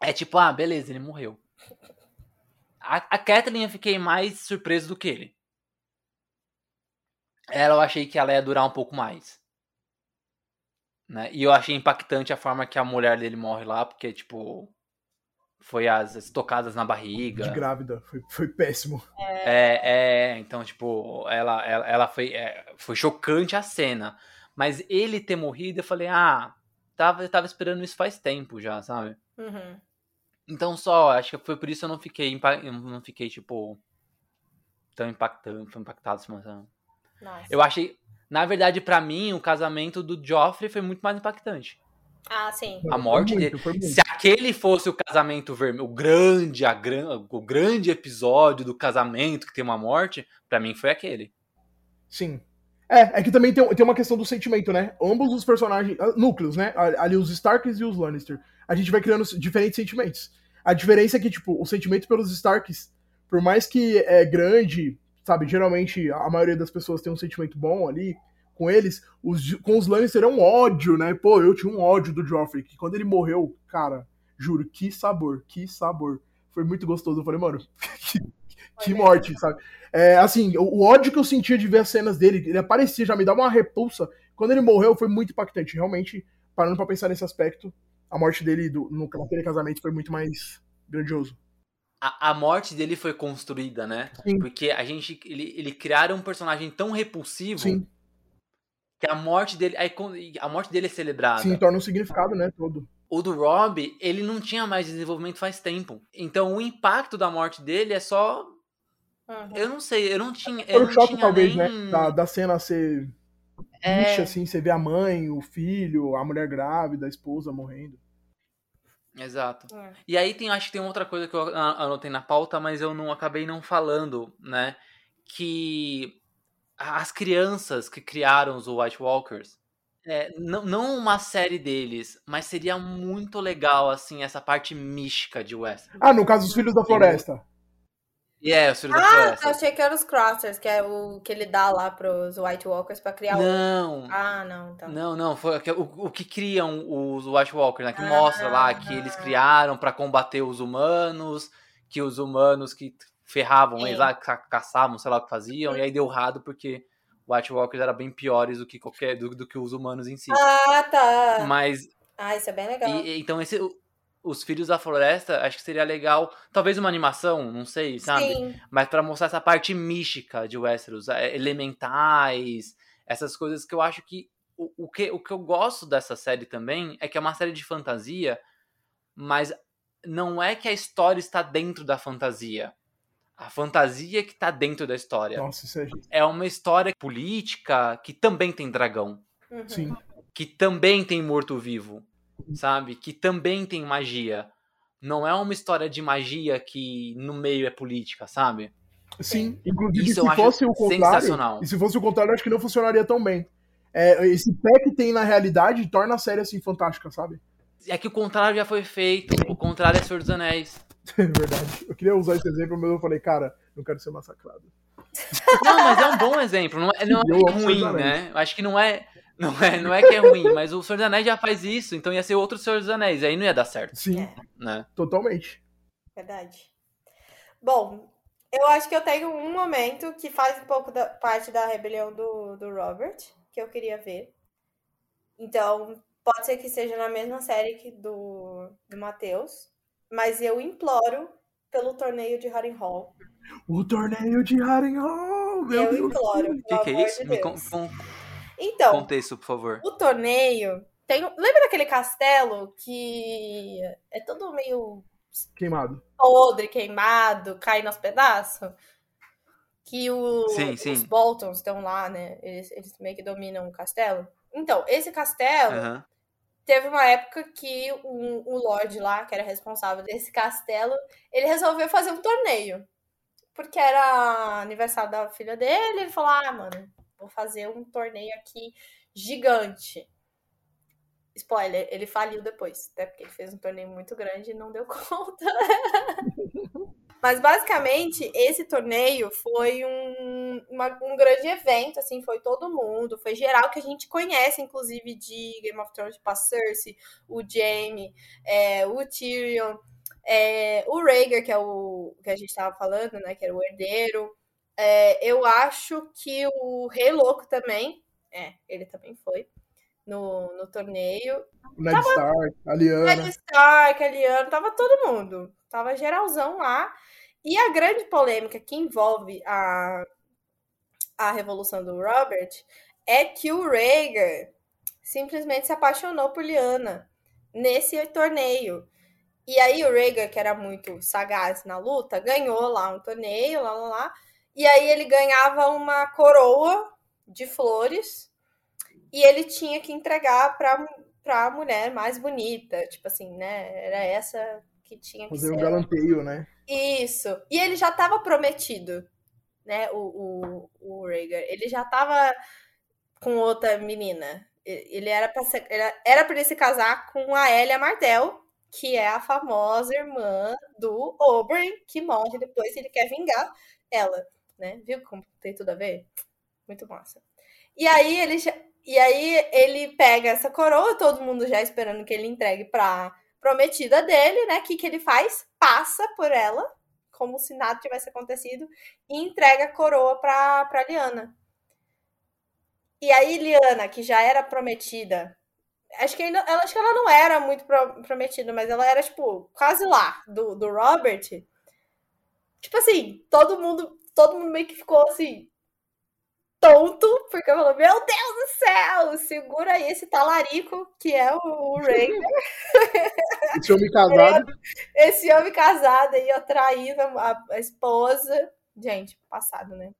é tipo, ah, beleza, ele morreu. A, a Kathleen eu fiquei mais surpreso do que ele. Ela eu achei que ela ia durar um pouco mais. Né? E eu achei impactante a forma que a mulher dele morre lá, porque, tipo, foi as estocadas na barriga. De grávida. Foi, foi péssimo. É, é, então, tipo, ela, ela, ela foi, é, foi chocante a cena. Mas ele ter morrido, eu falei, ah, tava, eu tava esperando isso faz tempo já, sabe? Uhum. Então só, acho que foi por isso que eu não fiquei, eu não fiquei, tipo, tão impactado, foi impactado assim? Nossa. Eu achei, na verdade, pra mim, o casamento do Joffrey foi muito mais impactante. Ah, sim. A morte foi muito, dele. Foi muito. Se aquele fosse o casamento vermelho, o grande, a gran, o grande episódio do casamento que tem uma morte, pra mim foi aquele. Sim. É, é que também tem, tem uma questão do sentimento, né? Ambos os personagens, ah, núcleos, né? Ali os Starks e os Lannister. A gente vai criando diferentes sentimentos. A diferença é que, tipo, o sentimento pelos Starks, por mais que é grande, sabe, geralmente a maioria das pessoas tem um sentimento bom ali com eles, os, com os Lannister é um ódio, né? Pô, eu tinha um ódio do Joffrey, que quando ele morreu, cara, juro, que sabor, que sabor. Foi muito gostoso. Eu falei, mano, que, que morte, sabe? É, assim, o, o, ódio que eu sentia de ver as cenas dele, ele aparecia, já me dava uma repulsa. Quando ele morreu, foi muito impactante. Realmente, parando pra pensar nesse aspecto, a morte dele do, no, naquele casamento foi muito mais grandioso. A, a morte dele foi construída, né? Sim. Porque a gente. Ele, ele criaram um personagem tão repulsivo Sim. que a morte dele. A morte dele é celebrada. Sim, torna um significado, né? Todo. O do Rob, ele não tinha mais desenvolvimento faz tempo. Então o impacto da morte dele é só. Uhum. Eu não sei, eu não tinha. Foi o choque, talvez, nem... né? Da, da cena ser. É... assim, você vê a mãe, o filho, a mulher grávida, a esposa morrendo. Exato. É. E aí tem, acho que tem outra coisa que eu anotei na pauta, mas eu não acabei não falando, né? Que as crianças que criaram os White Walkers, é, não, não uma série deles, mas seria muito legal, assim, essa parte mística de Westeros. Ah, no caso dos Filhos da Floresta. E é, os Filhos ah, da Floresta. Ah, achei que eram os Crossers, que é o que ele dá lá pros White Walkers pra criar não. o... Ah, não, então. Não, não, foi o, o que criam os White Walkers, né? Que ah, mostra lá que eles criaram para combater os humanos, que os humanos que ferravam eles lá, caçavam, sei lá o que faziam, e aí deu errado porque White Walkers eram bem piores do que qualquer do, do, que os humanos em si. Ah, tá. Mas Ah, isso é bem legal. E, então esse os Filhos da Floresta, acho que seria legal, talvez uma animação, não sei, sabe? Sim. Mas para mostrar essa parte mística de Westeros, é, elementais, essas coisas que eu acho que o, o que o que eu gosto dessa série também é que é uma série de fantasia, mas não é que a história está dentro da fantasia. A fantasia que está dentro da história. Nossa, isso é... é uma história política que também tem dragão. Uhum. Sim. Que também tem morto-vivo sabe? Que também tem magia. Não é uma história de magia que no meio é política, sabe? Sim, inclusive Isso se fosse o contrário, e se fosse o contrário, acho que não funcionaria tão bem. É, esse pé que tem na realidade torna a série assim fantástica, sabe? É que o contrário já foi feito. O contrário é Senhor dos Anéis. É verdade. Eu queria usar esse exemplo, mas eu falei, cara, não quero ser massacrado. Não, mas é um bom exemplo. Não é, não é ruim, né? Acho que não é. Não é, não é que é ruim, mas o Senhor dos Anéis já faz isso, então ia ser outro Senhor dos Anéis, aí não ia dar certo. Sim, é. né? totalmente. Verdade. Bom, eu acho que eu tenho um momento que faz um pouco da parte da rebelião do, do Robert, que eu queria ver. Então, pode ser que seja na mesma série que do, do Matheus, mas eu imploro pelo torneio de Harrenhal. O torneio de Harrenhal! Meu eu Deus imploro. O que, que é isso? De Me com, com, então, contexto, por favor. O torneio tem, lembra daquele castelo que é todo meio queimado, podre, queimado, cai nos pedaços? Que o, sim, sim. os Boltons estão lá, né? Eles, eles meio que dominam o castelo. Então, esse castelo uhum. teve uma época que o, o Lorde lá, que era responsável desse castelo, ele resolveu fazer um torneio. Porque era aniversário da filha dele, ele falou: ah, mano, vou fazer um torneio aqui gigante. Spoiler, ele faliu depois, até porque ele fez um torneio muito grande e não deu conta. Mas basicamente, esse torneio foi um, uma, um grande evento, assim, foi todo mundo, foi geral que a gente conhece, inclusive de Game of Thrones, tipo a Cersei, o Jaime, é, o Tyrion, é, o Rhaegar, que é o que a gente estava falando, né, que era o herdeiro, é, eu acho que o Rei Louco também, é, ele também foi no, no torneio. O Ned tava, Stark, a Liana. Ned Stark, a Liana, tava todo mundo. Tava geralzão lá. E a grande polêmica que envolve a, a revolução do Robert é que o Rhaegar simplesmente se apaixonou por Liana nesse torneio. E aí o Rhaegar, que era muito sagaz na luta, ganhou lá um torneio, lá, lá, lá. E aí ele ganhava uma coroa de flores e ele tinha que entregar para para a mulher mais bonita, tipo assim, né? Era essa que tinha que Fazer ser. um galanteio, né? Isso. E ele já estava prometido, né? O, o, o Rhaegar. Ele já estava com outra menina. Ele era para ser, era para ele se casar com a Elia Martel, que é a famosa irmã do Oberyn, que morre depois e ele quer vingar ela. Né? Viu como tem tudo a ver? Muito massa. E aí ele e aí ele pega essa coroa, todo mundo já esperando que ele entregue pra prometida dele, né? O que, que ele faz? Passa por ela, como se nada tivesse acontecido, e entrega a coroa pra, pra Liana. E aí, Liana, que já era prometida, acho que, ainda, ela, acho que ela não era muito pro, prometida, mas ela era, tipo, quase lá, do, do Robert. Tipo assim, todo mundo, todo mundo meio que ficou assim, tonto, porque falou: Meu Deus do céu, segura aí esse talarico que é o Rhaegar. esse homem casado. Esse homem casado aí, ó, traindo a, a, esposa. Gente, passado, né?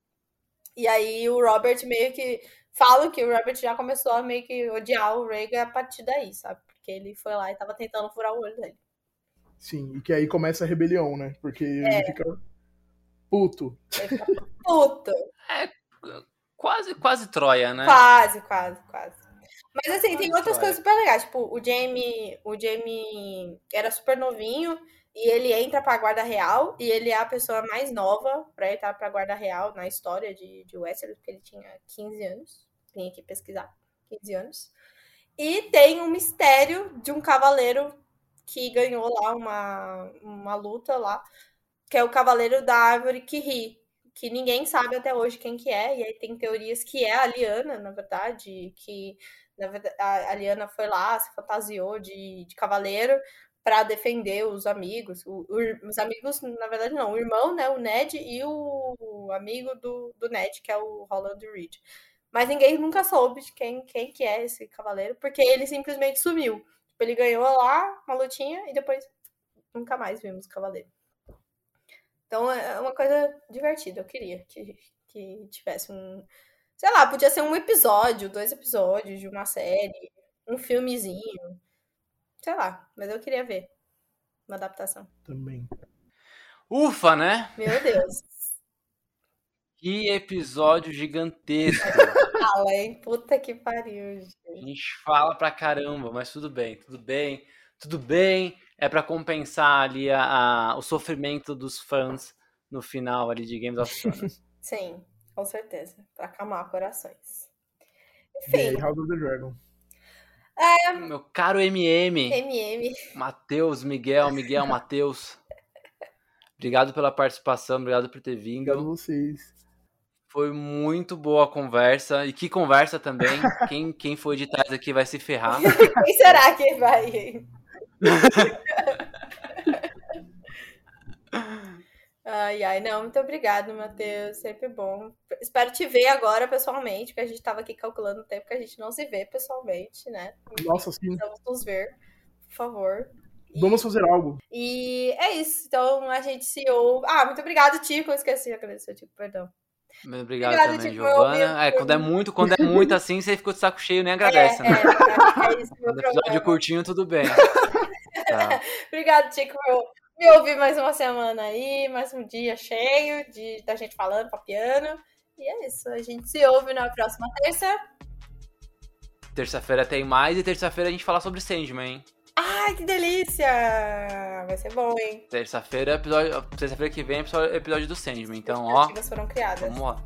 E aí o Robert meio que. Falo que o Robert já começou a meio que odiar o Rhaegar a partir daí, sabe? Porque ele foi lá e tava tentando furar o olho dele. Sim, e que aí começa a rebelião, né? Porque é. ele fica puto. Puto. É, quase, quase Troia, né? Quase, quase, quase. Mas assim, quase tem outras Troia. coisas super legais. Tipo, o Jamie, o Jamie era super novinho e ele entra pra guarda real e ele é a pessoa mais nova pra entrar pra guarda real na história de, de Westeros, porque ele tinha 15 anos. Vim aqui pesquisar. 15 anos. E tem um mistério de um cavaleiro que ganhou lá uma, uma luta lá, que é o cavaleiro da árvore que ri que ninguém sabe até hoje quem que é, e aí tem teorias que é a Liana, na verdade, que na verdade, a Liana foi lá, se fantasiou de, de cavaleiro para defender os amigos, o, o, os amigos, na verdade não, o irmão, né, o Ned e o amigo do, do Ned, que é o Roland Reed. Mas ninguém nunca soube de quem, quem que é esse cavaleiro, porque ele simplesmente sumiu. Tipo, ele ganhou lá uma lutinha e depois nunca mais vimos o cavaleiro. Então é uma coisa divertida. Eu queria que, que tivesse um. Sei lá, podia ser um episódio, dois episódios de uma série, um filmezinho. Sei lá, mas eu queria ver uma adaptação. Também. Ufa, né? Meu Deus. Que episódio gigantesco. Fala, hein? Puta que pariu, gente. A gente fala pra caramba, mas tudo bem, tudo bem, tudo bem é para compensar ali a, a, o sofrimento dos fãs no final ali de Games of Thrones. Sim, com certeza. Para acalmar corações. Enfim. House of the Dragon. É... Meu caro MM. MM. Matheus, Miguel, Miguel, Matheus. Obrigado pela participação, obrigado por ter vindo. Obrigado a vocês. Foi muito boa a conversa. E que conversa também. quem, quem foi de trás aqui vai se ferrar. quem será que vai? Ai, ai, não, muito obrigado, Matheus. Sempre bom. Espero te ver agora pessoalmente, porque a gente estava aqui calculando o tempo que a gente não se vê pessoalmente, né? Nossa, sim. Vamos nos ver, por favor. Vamos fazer algo. E é isso. Então a gente se ouve. Ah, muito obrigado, Tico. Eu esqueci de agradecer, Tico, perdão. Muito obrigado, obrigado também, tipo, Giovana. É, quando é muito, quando é muito assim, você ficou de saco cheio, nem agradece, é, né? É, é isso, meu Quando episódio curtinho, tudo bem. tá. Obrigado, Tico, por me ouvir mais uma semana aí, mais um dia cheio de da gente falando, papiando. E é isso, a gente se ouve na próxima terça. Terça-feira tem mais e terça-feira a gente fala sobre Sandman, hein? Ai, que delícia! Vai ser bom, hein? Terça-feira, episódio. Terça-feira que vem é episódio do Sandman. Então, ó. As foram criadas. Vamos lá.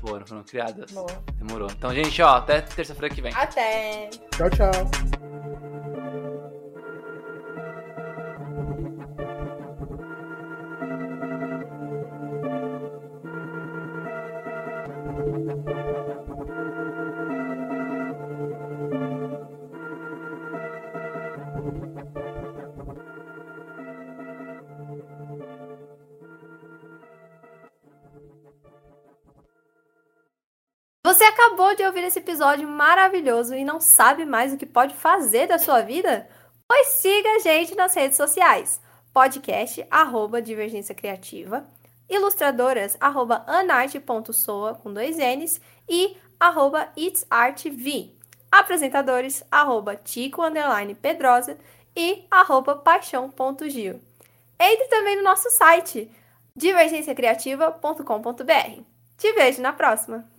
Foram, foram criadas. Boa. Demorou. Então, gente, ó, até terça-feira que vem. Até. Tchau, tchau. Acabou de ouvir esse episódio maravilhoso e não sabe mais o que pode fazer da sua vida? Pois siga a gente nas redes sociais. Podcast, arroba Divergência Criativa, ilustradoras, arroba anarte.soa, com dois N's, e arroba itsartv. Apresentadores, arroba Tico, underline Pedrosa e arroba paixão.gil. Entre também no nosso site, divergenciacriativa.com.br. Te vejo na próxima!